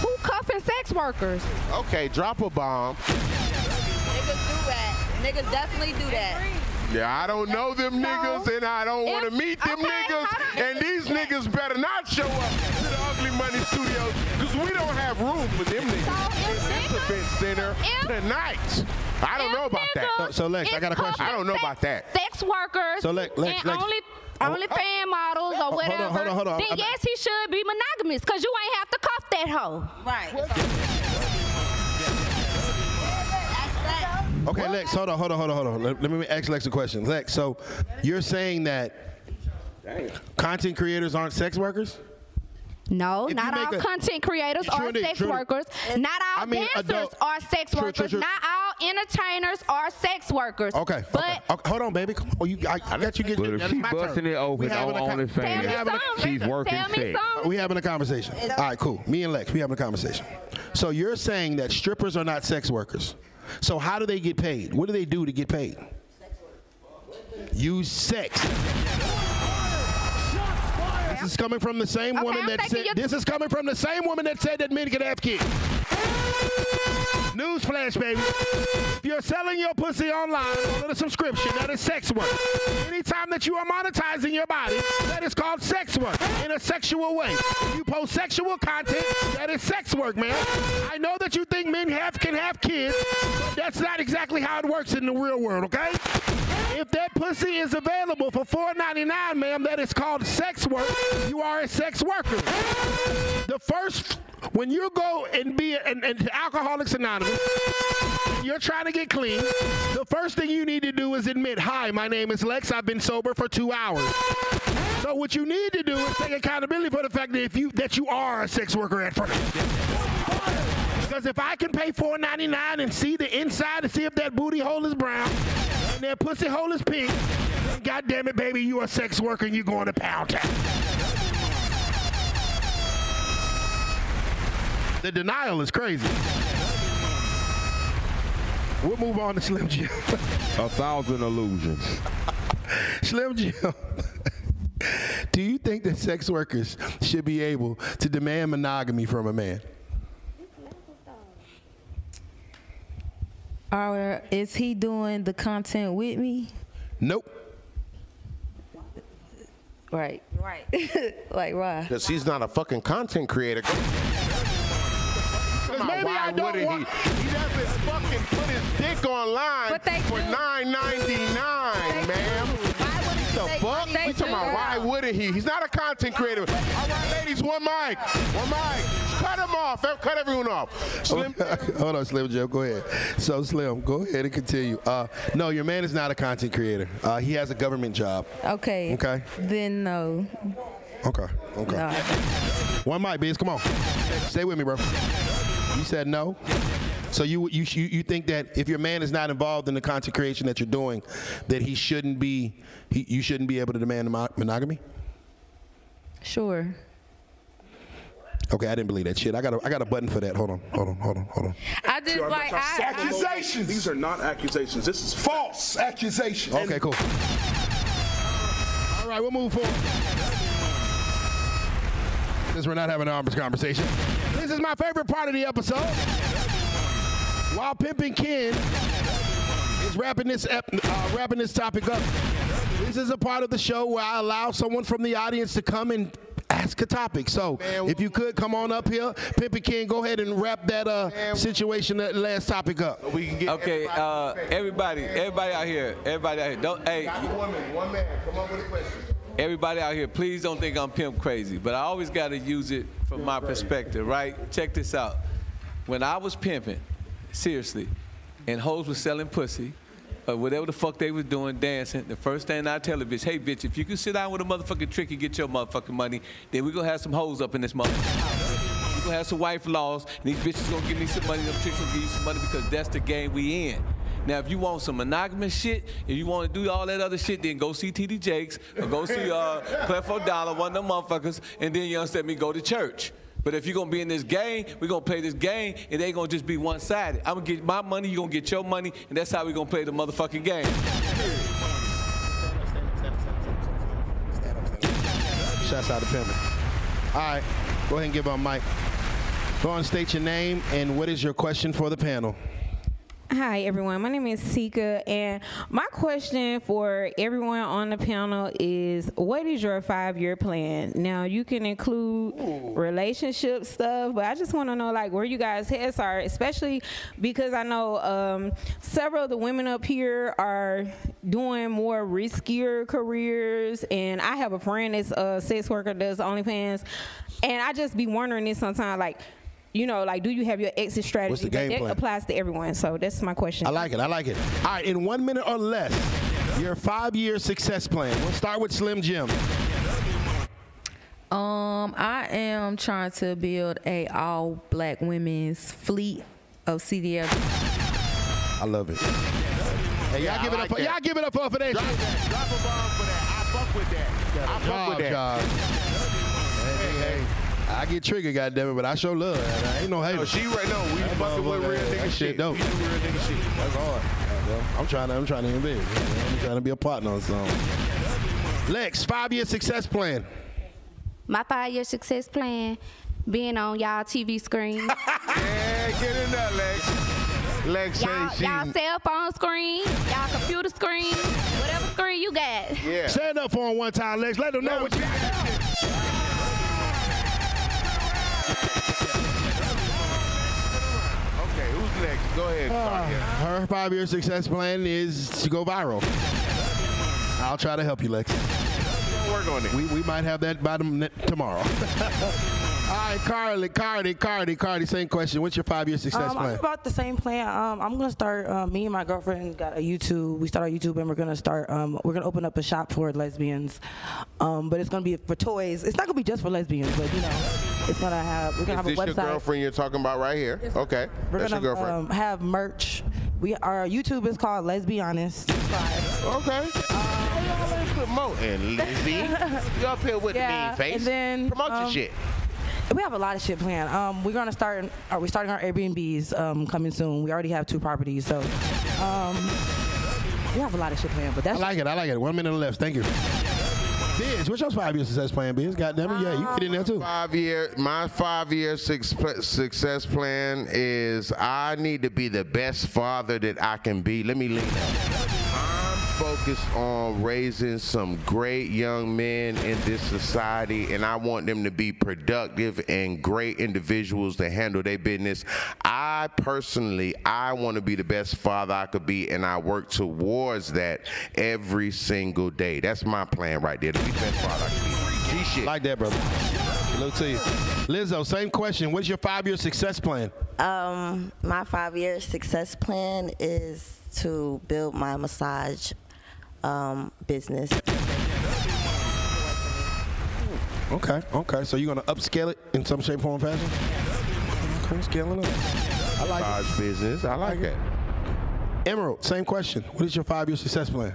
who cuffing sex workers? Okay, drop a bomb. Niggas do that. Niggas definitely do that. Yeah, I don't know them niggas, and I don't want to meet them niggas. And these niggas better not show up to the Ugly Money Studios, because we don't have room for them niggas in this event center tonight. I don't know about that. So, so Lex, I got a question. I don't know about that. Sex workers So, Lex- Lex- and Lex- only only oh, oh. fan models or Hold on, whatever. hold on, hold on. Then I'm- yes, he should be monogamous because you ain't have to cuff that hoe. Right. Okay, Lex, hold on, hold on, hold on, hold on. Let, let me ask Lex a question. Lex, so you're saying that content creators aren't sex workers? No, If not all a- content creators are sex Trudy. workers. Not all I mean, dancers adult- are sex True, true, workers. true. Not all entertainers are sex workers. Okay, But okay. okay. Hold on, baby. Come on, you, I, I got you get But if that's she my busting turn. it open We having on a con- OnlyFans, Tell me we having a- something. she's working Tell me sex. something. We having a conversation. All right, cool. Me and Lex, we having a conversation. So you're saying that strippers are not sex workers. So how do they get paid? What do they do to get paid? Use sex. This is coming from the same Okay, woman I'm that said. This is coming from the same woman that said that men can have kids. Newsflash, baby. If you're selling your pussy online with a subscription, that is sex work. Anytime that you are monetizing your body, that is called sex work in a sexual way. If you post sexual content, that is sex work, man. I know that you think men have can have kids, but that's not exactly how it works in the real world, okay? If that pussy is available for $4.99, ma'am, that is called sex work. You are a sex worker. The first, when you go and be an, and Alcoholics Anonymous, you're trying to get clean. The first thing you need to do is admit, "Hi, my name is Lex. I've been sober for two hours." So what you need to do is take accountability for the fact that if you that you are a sex worker at first. Because if I can pay $4.99 and see the inside to see if that booty hole is brown and that pussy hole is pink, God damn it, baby, you a sex worker and you going to pound town. The denial is crazy. We'll move on to Slim Jim. A thousand illusions. *laughs* Slim Jim. *laughs* Do you think that sex workers should be able to demand monogamy from a man? Or is he doing the content with me? Nope. Right. Right. *laughs* like why? Because he's not a fucking content creator. maybe why I don't wouldn't want- he? He doesn't fucking put his dick online for do. nine ninety nine, ma'am. What the fuck? They We talking about why wouldn't he? He's not a content creator. All right, ladies, one mic, one mic. Cut him off. Cut everyone off. Slim. *laughs* Hold on, Slim Jim. Go ahead. So, Slim, go ahead and continue. Uh, no, your man is not a content creator. Uh, he has a government job. Okay. Okay. Then no. Okay. Okay. No. One mic, Bizz. Come on. Stay with me, bro. You said no. So you, you you you think that if your man is not involved in the content creation that you're doing, that he shouldn't be he, you shouldn't be able to demand mo- monogamy? Sure. Okay, I didn't believe that shit. I got a, I got a button for that. Hold on, hold on, hold on, hold on. I just like I. Accusations. These are not accusations. This is false accusations. Okay, cool. All right, we'll move forward. Since we're not having an arms conversation, this is my favorite part of the episode. While pimping Ken is wrapping this ep- uh, wrapping this topic up. This is a part of the show where I allow someone from the audience to come and ask a topic. So if you could come on up here, Pimpy King, go ahead and wrap that uh, situation, that last topic up. We can get Okay, uh, everybody, everybody out here, everybody out here, don't, hey, one man, one man, come up with a question. everybody out here, please don't think I'm pimp crazy, but I always got to use it from my perspective, right? Check this out. When I was pimping, seriously, and hoes was selling pussy, or whatever the fuck they was doing, dancing, the first thing I tell a bitch, hey bitch, if you can sit down with a motherfucking trick and get your motherfucking money, then we gonna have some hoes up in this motherfucker. We gonna have some wife laws, and these bitches gonna give me some money, them chicks gonna give you some money because that's the game we in. Now, if you want some monogamous shit, if you want to do all that other shit, then go see TD Jakes or go see uh, Creflo Dollar, one of them motherfuckers, and then you understand me, go to church. But if you're gonna be in this game, we're gonna play this game, and ain't gonna just be one-sided. I'm gonna get my money, you're gonna get your money, and that's how we're gonna play the motherfucking game. Shouts out to Pimpin. All right, go ahead and give our mic. Go on, state your name and what is your question for the panel? Hi, everyone. My name is Sika, and my question for everyone on the panel is what is your five year plan? Now, you can include relationship stuff, but I just want to know, like, where you guys' heads are, especially because I know um, several of the women up here are doing more riskier careers, and I have a friend that's a sex worker, does OnlyFans, and I just be wondering this sometimes, like, you know, like, do you have your exit strategy? What's the game that plan? applies to everyone. So that's my question. I like it. I like it. All right, in one minute or less, your five-year success plan. We'll start with Slim Jim. Um, I am trying to build a all black women's fleet of CDL. I love it. Hey, y'all I give it like up for that. y'all give it up for for that. Drop that. Drop a bomb for that. I fuck with that. I fuck Job, with that. job. I get triggered, goddamn it, but I show love. I ain't no hater. No, she right now. We That fucking with motherfucker, real that nigga shit shit. dope. We do real nigga shit. That's hard. I'm trying to. I'm trying to invest. I'm trying to be a partner on something. Lex, five-year success plan. My five-year success plan, being on y'all TV screen. *laughs* Yeah, get in there, Lex. Lex y'all, say she. y'all cell phone screen, y'all computer screen, whatever screen you got. Yeah. Stand up for him one time, Lex. Let them know what you got. Go ahead. Ah, start. Her five-year success plan is to go viral. I'll try to help you, Lex. Work on it. We, we might have that by tomorrow. *laughs* All right, Carly, Cardi, Cardi, Cardi, same question. What's your five-year success Um, I'm plan? about the same plan. Um, I'm gonna start. Um, me and my girlfriend got a YouTube. We started YouTube, and we're gonna start. Um, we're gonna open up a shop for lesbians, um, but it's gonna be for toys. It's not gonna be just for lesbians, but you know, it's gonna have. We're gonna Is have a this your girlfriend you're talking about right here? Okay. We're That's your gonna girlfriend. um, have merch. We our YouTube is called Let's Be Honest. okay. Promoting, Lizzie. *laughs* you up here with Yeah, the mean face. and then, Promote your um, shit. We have a lot of shit planned. Um, we're gonna start. Are we starting our Airbnbs um, coming soon? We already have two properties, so um, we have a lot of shit planned. But that's I that's like it. I like it. One minute left. Thank you. Bizz, what's your five-year success plan, Bizz? God damn it, yeah, you get in there too. Five year, my five year success plan is I need to be the best father that I can be. Let me lean up. I'm focused on raising some great young men in this society, and I want them to be productive and great individuals to handle their business. I personally, I want to be the best father I could be, and I work towards that every single day. That's my plan right there, to be the best father I can be. G shit. Like that, brother. Hello to you. Lizzo, same question. What's your five-year success plan? Um, my five-year success plan is to build my massage um, business. Okay, okay. So you're gonna upscale it in some shape, form, fashion? Okay, scaling up. I like Large business. I like it. Emerald, same question. What is your five-year success plan?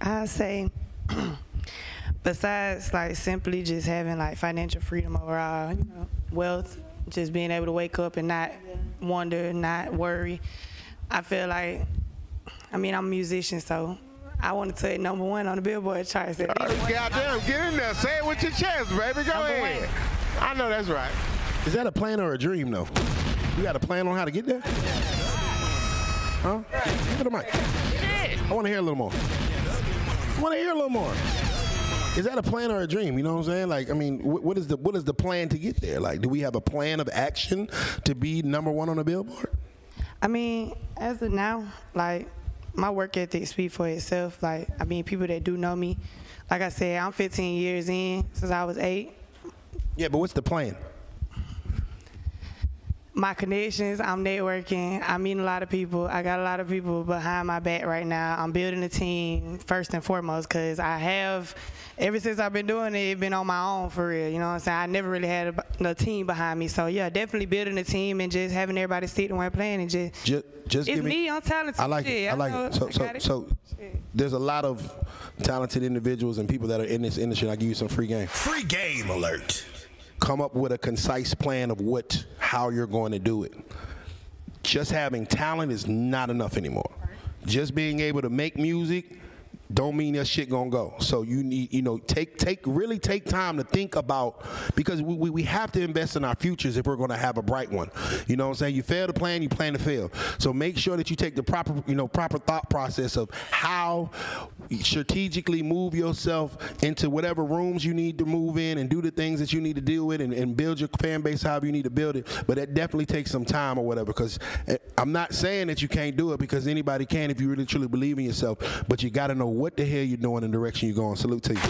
I say, *clears throat* besides like simply just having like financial freedom overall, you know, wealth, just being able to wake up and not wonder, not worry. I feel like, I mean, I'm a musician, so I want to take number one on the Billboard charts. At least Goddamn, get in there. Say it with your chest, baby. Go Number ahead. I know that's right. Is that a plan or a dream, though? You got a plan on how to get there? Huh? Give me the mic. I want to hear a little more. I want to hear a little more. Is that a plan or a dream? You know what I'm saying? Like, I mean, wh- what is the what is the plan to get there? Like, do we have a plan of action to be number one on the Billboard? I mean, as of now, like my work ethic speaks for itself. Like, I mean, people that do know me, like I said, I'm 15 years in since I was eight. Yeah, but what's the plan? My connections, I'm networking. I meet a lot of people. I got a lot of people behind my back right now. I'm building a team first and foremost because I have, ever since I've been doing it, been on my own for real. You know what I'm saying? I never really had a, a team behind me. So yeah, definitely building a team and just having everybody sit and one plan and just. Just, just it's give me. I'm talented. I like Shit, it. I like know- it. So, so, it. so there's a lot of talented individuals and people that are in this industry. I give you some free game. Free game alert. Come up with a concise plan of what, how you're going to do it. Just having talent is not enough anymore. Just being able to make music don't mean that shit gonna go. So you need, you know, take take really take time to think about because we, we, we have to invest in our futures if we're gonna have a bright one. You know what I'm saying? You fail to plan, you plan to fail. So make sure that you take the proper, you know, proper thought process of how strategically move yourself into whatever rooms you need to move in and do the things that you need to deal with and, and build your fan base however you need to build it. But that definitely takes some time or whatever because eh, I'm not saying that you can't do it because anybody can if you really truly believe in yourself. But you got to know what the hell you're doing and the direction you're going. Salute to you.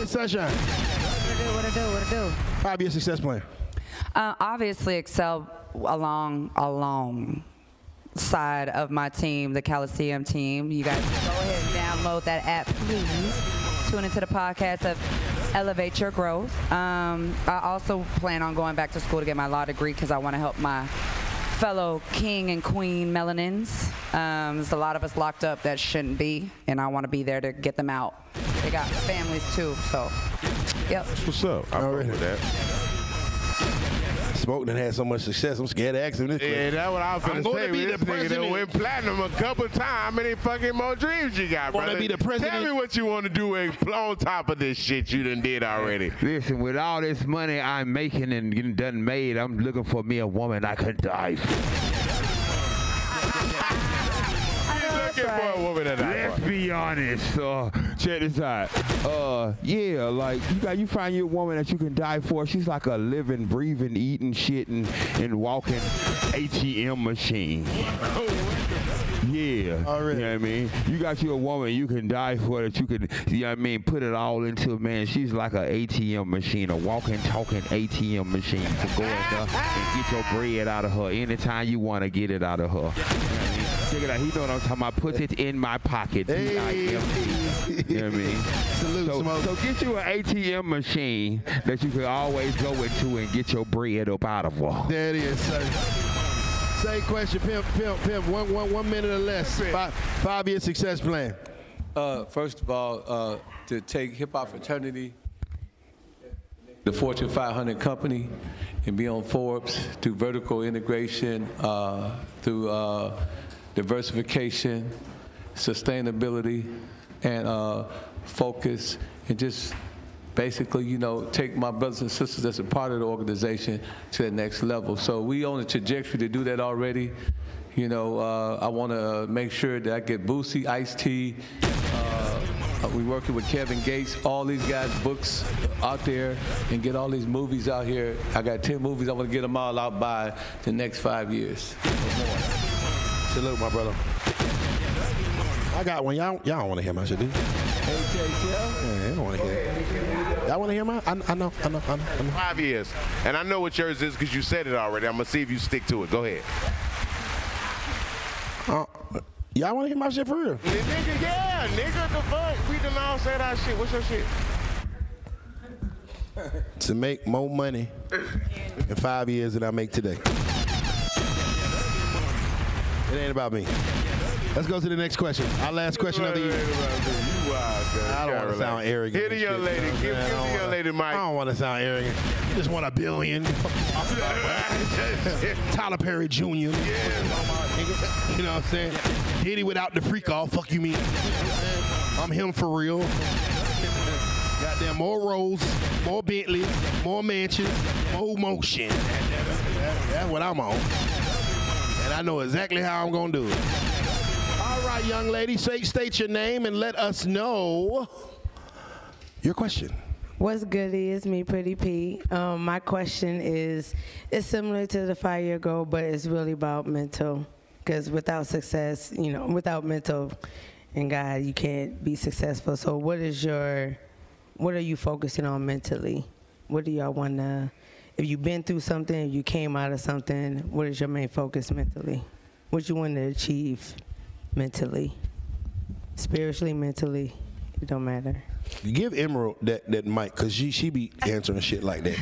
Miss Sunshine. What it do? What it do? What it do? Five year success plan. Uh, obviously, excel along along side of my team, the Coliseum team. You guys go ahead and download that app, please. Tune into the podcast of Elevate Your Growth. Um, I also plan on going back to school to get my law degree because I want to help my fellow king and queen melanins. Um, there's a lot of us locked up that shouldn't be, and I want to be there to get them out. They got families too, so yep. What's up? I fuck with that. Smoke done had so much success. I'm scared to ask him this Yeah, question. that's what I was I'm gonna gonna be the nigga done president. went platinum a couple times. How many fucking more dreams you got, brother? be the president? Tell me what you want to do on top of this shit you done did already. Listen, with all this money I'm making and getting done made, I'm looking for me a woman I could die for. Looking for a woman that Let's be honest. Uh, check this out. Uh, yeah, like you got you find your woman that you can die for. She's like a living, breathing, eating, shitting, and walking ATM machine. *laughs* Yeah. You know what I mean? You got you a woman you can die for that you can, you know what I mean, put it all into, a man. She's like an ATM machine, a walking, talking ATM machine. You can go in there and get your bread out of her anytime you want to get it out of her. Check it out. He know what I'm talking about. Put it in my pocket. P-I-M-P. You know what I mean? *laughs* Salute, so, so get you an ATM machine that you can always go into and get your bread up out of her. There it is, sir. Same question, pimp, pimp, pimp. One, one, one minute or less. Five, five year success plan. Uh, first of all, uh, to take hip hop fraternity, the Fortune 500 company, and be on Forbes through vertical integration, uh, through uh, diversification, sustainability, and uh, focus, and just basically, you know, take my brothers and sisters that's a part of the organization to the next level. So we on a trajectory to do that already. You know, uh, I want to make sure that I get Boosie, Ice T. Uh, we working with Kevin Gates, all these guys' books out there, and get all these movies out here. I got 10 movies. I want to get them all out by the next five years. Salute, my brother. I got one. Y'all, y'all want to hear my shit, do you? Yeah, you don't want to hear it. Y'all want to hear my? I, I know, I know, I know, I know. Five years. And I know what yours is because you said it already. I'm going to see if you stick to it. Go ahead. Uh, y'all want to hear my shit for real? Nigga, yeah, nigga, the fuck? We done all said our shit. What's your shit? To make more money in five years than I make today. It ain't about me. Let's go to the next question. Our last question of the year. I don't want to sound arrogant. Hit the young lady. you know what I'm Give, the young lady I don't want to sound arrogant. You just want a billion. *laughs* Tyler Perry Jr. You know what I'm saying? Diddy without the freak off. Fuck you mean? I'm him for real. Goddamn, more Rolls, more Bentley, more mansions, more motion. That's what I'm on. And I know exactly how I'm gonna do it. All right, young lady, say state your name and let us know your question. What's good is me, Pretty P. Um, my question is, it's similar to the five year goal, but it's really about mental. Because without success, you know, without mental and God, you can't be successful. So, what is your, what are you focusing on mentally? What do y'all want to, if you've been through something, you came out of something, what is your main focus mentally? What you want to achieve mentally, spiritually, mentally? It don't matter. Give Emerald that, that mic, cause she she be answering shit like that.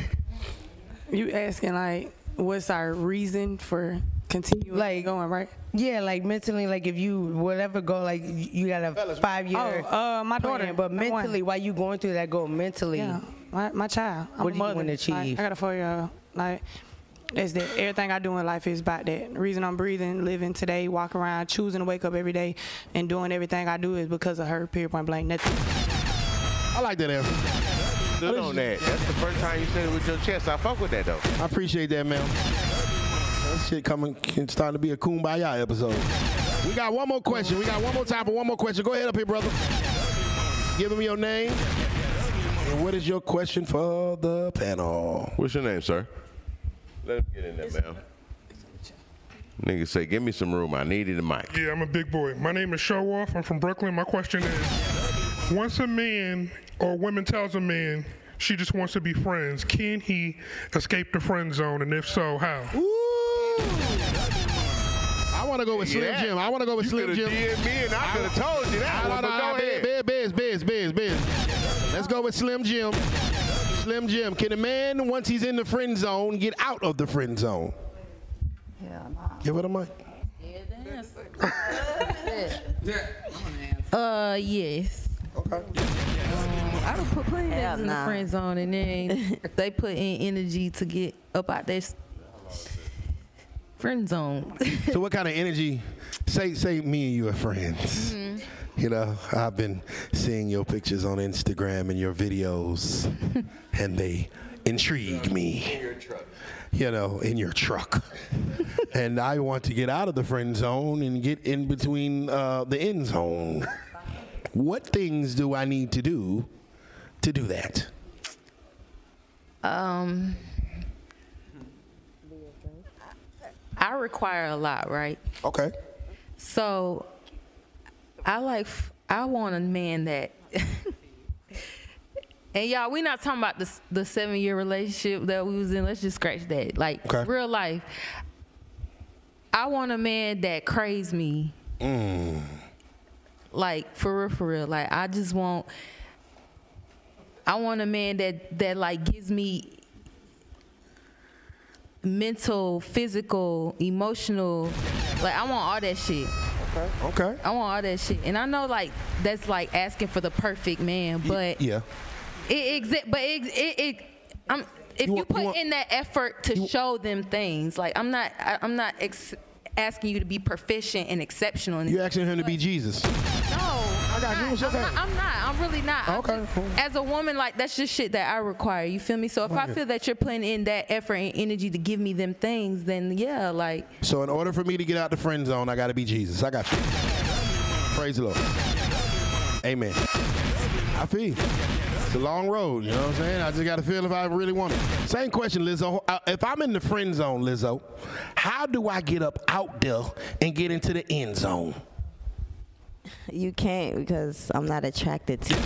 You asking like, what's our reason for continuing like going, right? Yeah, like mentally, like if you whatever go, like you you got a five year. Oh, uh, my daughter, but mentally, while you going through that goal mentally, Yeah, my, my child. I'm What a do you mother. wanna achieve? Like, I got a four year old. Like, that's that. Everything I do in life is about that. The reason I'm breathing, living today, walk around, choosing to wake up every day, and doing everything I do is because of her. Period. Point blank. Nothing. I like that answer. Good on that. That's the first time you said it with your chest. I fuck with that though. I appreciate that, man. That shit coming, it's starting to be a kumbaya episode. We got one more question. We got one more time for one more question. Go ahead up here, brother. Give him your name. And what is your question for the panel? What's your name, sir? Let him get in there, man. Nigga say, give me some room. I needed a mic. Yeah, I'm a big boy. My name is Show Off. I'm from Brooklyn. My question is once a man or a woman tells a man she just wants to be friends, can he escape the friend zone? And if so, how? Ooh. I want to go with Slim Yeah. Jim. I want to go with You Slim coulda Jim. did me and I coulda told you that one, but go ahead. Go with Slim Jim. Slim Jim. Can a man, once he's in the friend zone, get out of the friend zone? Yeah, nah. Give it a mic. Uh, yes. Okay. Um, I don't put plenty of Hell niggas in the friend zone, and then *laughs* they put in energy to get up out there. Friend zone. so what kind of energy? Say, say, me and you are friends. You know, I've been seeing your pictures on Instagram and your videos, *laughs* and they intrigue me. You know, in your truck. *laughs* and I want to get out of the friend zone and get in between uh, the end zone. What things do I need to do to do that? Um, I require a lot, right? Okay. So, I like, I want a man that, *laughs* and y'all, we not talking about the the seven year relationship that we was in. Let's just scratch that. Like Okay. real life. I want a man that craves me, Mm. like for real, for real. Like I just want, I want a man that that like gives me mental, physical, emotional. Like I want all that shit. Okay. Okay. I want all that shit. And I know like that's like asking for the perfect man, but Yeah. it exi- but it, it, it I'm if you, put in that effort to show them things, like I'm not I, I'm not ex- asking you to be proficient and exceptional. In You asking him to be Jesus? no, I got you. I'm not. I'm not. I'm really not. Okay, just- cool. As a woman, like that's just shit that I require. You feel me? So if I Okay. feel that you're putting in that effort and energy to give me them things, then yeah, like So in order for me to get out the friend zone, I got to be Jesus. I got you. Praise the Lord. Amen. I feel you. It's a long road, you know what I'm saying? I just got to feel if I really want it. Same question, Lizzo. Uh, If I'm in the friend zone, Lizzo, how do I get up out there and get into the end zone? You can't because I'm not attracted to you.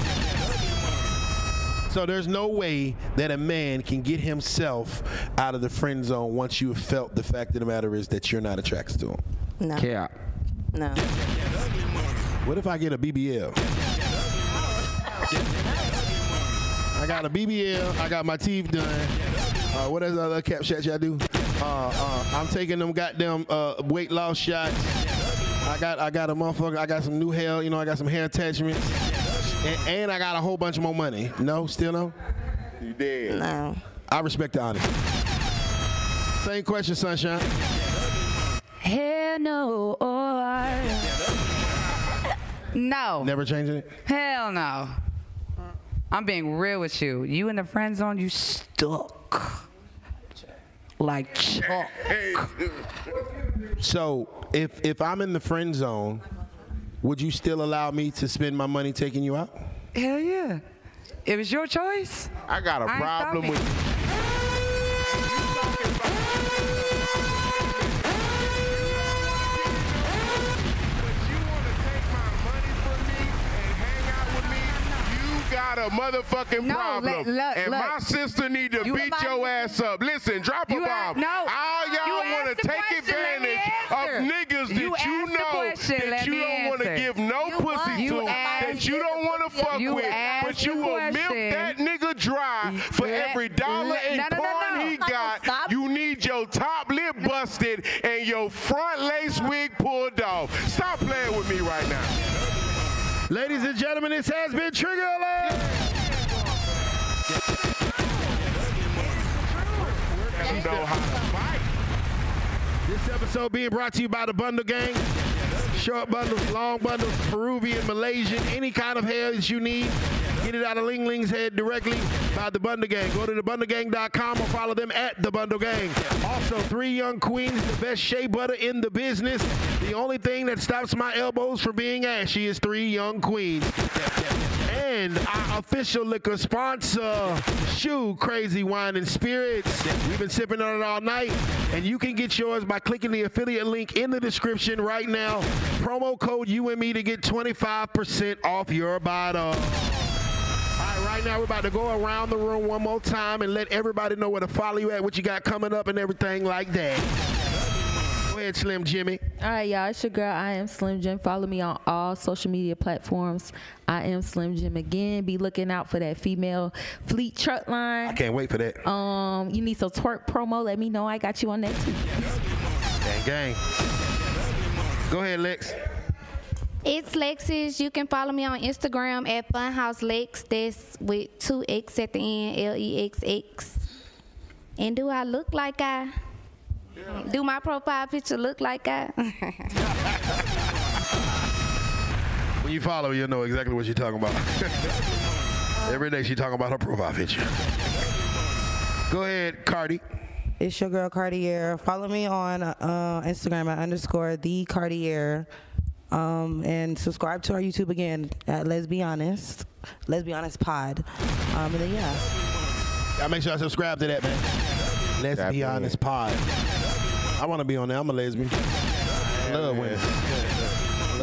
So there's no way that a man can get himself out of the friend zone once you have felt the fact of the matter is that you're not attracted to him. No. Cap. No. What if I get a BBL? I got a BBL. I got my teeth done. Uh, what is the other cap shots y'all do? Uh, uh, I'm taking them goddamn uh, weight loss shots. I got I got a motherfucker. I got some new hair. You know, I got some hair attachments, and, and I got a whole bunch more money. No, still no. You did. No. I respect the honesty. Same question, sunshine. Hell no. Or no. Never changing it. Hell no. I'm being real with you. You in the friend zone, you stuck. like chalk. So if if I'm in the friend zone, would you still allow me to spend my money taking you out? Hell yeah. It was your choice. I got a I ain't problem stopping. with. A motherfucking No, problem. look, look, and look. my sister need to You beat your ass up. Listen, drop a You bomb. no. All y'all want to take question, advantage of niggas that You you know question, that you don't want to give no You pussy. You to, that you don't want to fuck with, but you will milk that nigga dry for Let- every dollar let- in no, no, no, porn no. he got. You need your top lip busted and your front lace wig pulled off. Stop playing with me right now. Ladies and gentlemen, this has been Trigger Alert. You know how to fight. This episode being brought to you by the Bundle Gang. Short bundles, long bundles, Peruvian, Malaysian, any kind of hair that you need. Get it out of Ling Ling's head directly by the Bundle Gang. Go to thebundlegang.com or follow them at the Bundle Gang. Also, three young queens, the best shea butter in the business. The only thing that stops my elbows from being ashy is three young queens. And our official liquor sponsor, Shoe Crazy Wine and Spirits. We've been sipping on it all night, and you can get yours by clicking the affiliate link in the description right now. Promo code you and me to get 25% off your bottle. Right now we're about to go around the room one more time and let everybody know where to follow you at, what you got coming up, and everything like that. Go ahead, Slim Jimmy. All right, y'all. It's your girl. I am Slim Jim. Follow me on all social media platforms. I am Slim Jim again. Be looking out for that female fleet truck line. I can't wait for that. Um, you need some twerk promo? Let me know. I got you on that too. Gang, gang. Go ahead, Lex. It's Lexis. You can follow me on Instagram at Funhouse Lex. That's with two X at the end, L E X X. And do I look like I? Do my profile picture look like that? *laughs* When you follow, you'll know exactly what she's talking about. *laughs* Every day she talking about her profile picture. Go ahead, Cardi. It's your girl Cartier. Follow me on uh, Instagram at underscore the Cartier. Um, and subscribe to our YouTube again at Let's Be Honest. Let's Be Honest Pod. Um, and then, yeah. Y'all make sure I subscribe to that, man. Let's Tap be honest, pod. I want to be on there. I'm a lesbian. I love women.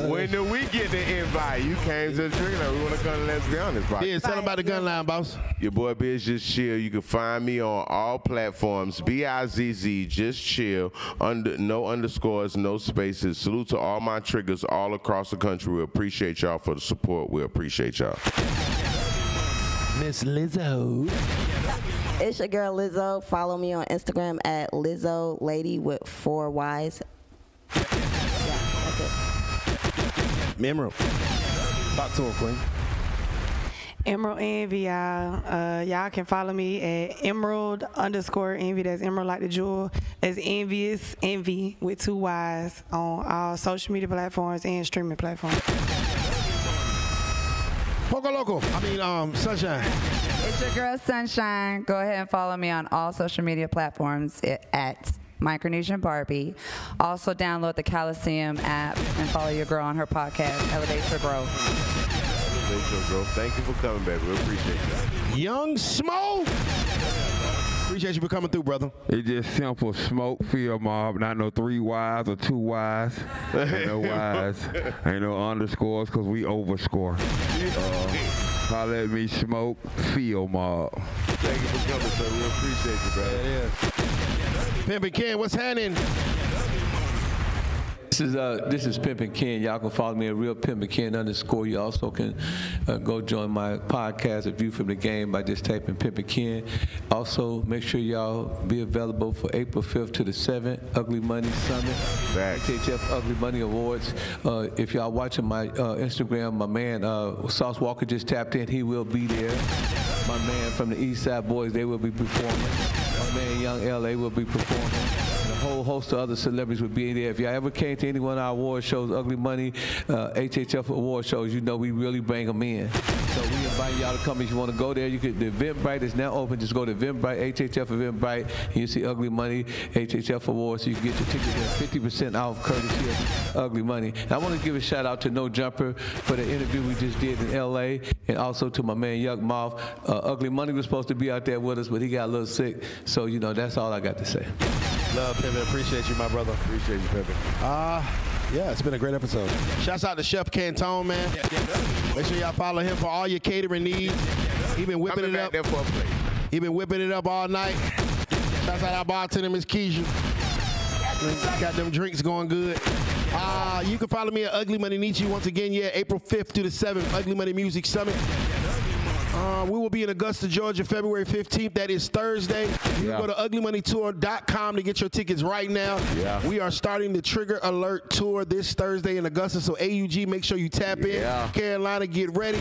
When do we get the invite? You came to the trigger. We want to come to Let's Be Honest, right? Yeah, tell them about the gun line, boss. Your boy Bizz Just Chill. You can find me on all platforms. B I Z Z Just Chill. Under no underscores, no spaces. Salute to all my triggers all across the country. We appreciate y'all for the support. We appreciate y'all. Miss Lizzo. It's your girl Lizzo. Follow me on Instagram at Lizzo Lady with four Y's. Memorable. Talk to her, Queen. Emerald Envy, y'all. Uh, y'all can follow me at Emerald underscore Envy. That's Emerald like the jewel. That's Envious Envy with two Y's on all social media platforms and streaming platforms. Poco Loco. I mean, um, Sunshine. It's your girl Sunshine. Go ahead and follow me on all social media platforms i- at Micronesian Barbie. Also download the Coliseum app and follow your girl on her podcast, Elevate Your Growth. Thank you, bro. Thank you for coming, baby. We appreciate you. Young Smoke. Appreciate you for coming through, brother. It's just simple smoke field mob, not no three Y's or two Y's. Ain't no *laughs* Y's. Ain't no underscores because we overscore. Uh, holla at me, smoke Feel mob. Thank you for coming, sir. We appreciate you, brother. Yeah. Pimpin' Ken, what's happening? This is uh, this is Pimpin' Ken. Y'all can follow me at Real Pimpin' Ken underscore. You also can uh, go join my podcast, A View from the Game, by just typing Pimpin' Ken. Also, make sure y'all be available for April 5th to the 7th, Ugly Money Summit, HHF Ugly Money Awards. Uh, if y'all watching my uh, Instagram, my man uh, Sauce Walker just tapped in. He will be there. My man from the East Side Boyz, they will be performing. My man Young LA will be performing. Whole host of other celebrities would be in there. If y'all ever came to any one of our award shows, Ugly Money, uh, HHF award shows, you know we really bring them in. So we invite y'all to come if you want to go there. You could. The Eventbrite is now open. Just go to Eventbrite, HHF Eventbrite, and you see Ugly Money HHF Awards. So you can get your ticket there, 50% off, courtesy of Ugly Money. And I want to give a shout out to No Jumper for the interview we just did in L.A. and also to my man Yukmouth. Uh, Ugly Money was supposed to be out there with us, but he got a little sick. So you know that's all I got to say. Love Pimpin'. Appreciate you, my brother. Appreciate you, Pimpin'. Uh, yeah, it's been a great episode. Shouts out to Chef Cantone, man. Make sure y'all follow him for all your catering needs. He been whipping Coming it up. there for a plate. He been whipping it up all night. Shouts out our bartender, Miss Keisha. Got them drinks going good. Uh, you can follow me at Ugly Money Niche once again. Yeah, April 5th to the 7th, Ugly Money Music Summit. Uh, we will be in Augusta, Georgia, February 15th. That is Thursday. You Yeah. can go to uglymoneytour.com to get your tickets right now. Yeah. We are starting the Trigger Alert Tour this Thursday in Augusta. So AUG, make sure you tap Yeah. in. Carolina, get ready.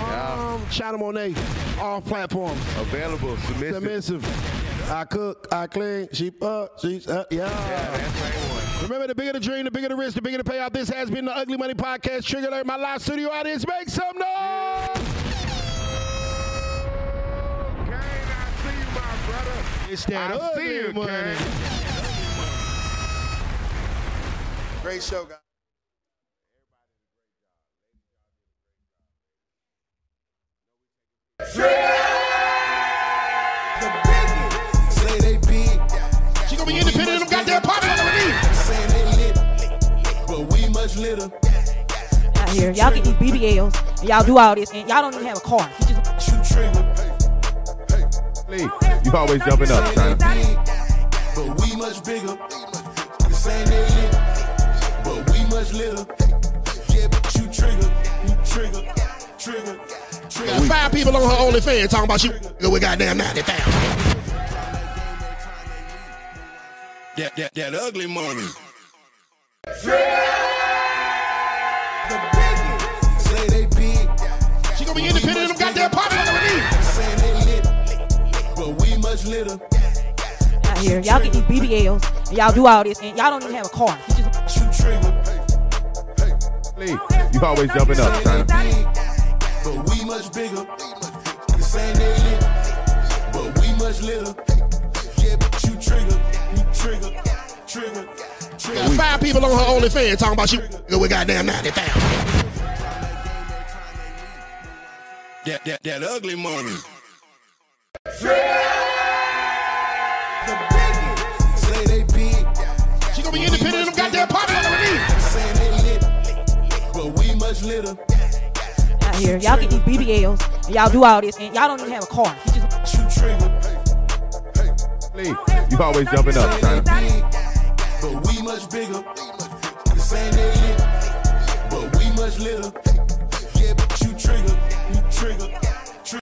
Um, China Monet, all platforms. Available, submissive. Submissive. I cook, I clean, she up, she's up, yeah. Remember, the bigger the dream, the bigger the risk, the bigger the payout. This has been the Ugly Money Podcast. Trigger Alert, my live studio audience. Make some noise! It's that I ugly see you, money. Kane. Great show, guys. Say they big. She gonna be independent of them goddamn popular underneath. Saying they lit, but we much litter. Out here, y'all get these BBLs, and y'all do all this, and y'all don't even have a car. You just Shoot trigger. Lee, you always jumping up, China. But we much bigger. The same they lit, but we much litter. Yeah, but you trigger, you trigger, trigger, trigger. Got five people on her OnlyFans talking about you with goddamn 90,000. That, that, that ugly money. Say they big. She gonna be independent but we much litter. out here, y'all get these BBLs, and y'all do all this, and y'all don't even have a car. You just Shoot trigger. Lee, you always jumping up, China. But we much bigger. The same they lit, but we much litter. Yeah, but you trigger, you trigger, trigger, trigger. Got five people on her OnlyFans talking about you with goddamn 90,000. That, that, that ugly money. Say they big. She gonna be independent of them goddamn popular underneath. Saying they lit, but we much litter. out here, y'all get these BBLs, and y'all do all this, and y'all don't even have a car. You just Shoot trigger. Lee, you always jumping up, China. But we much bigger.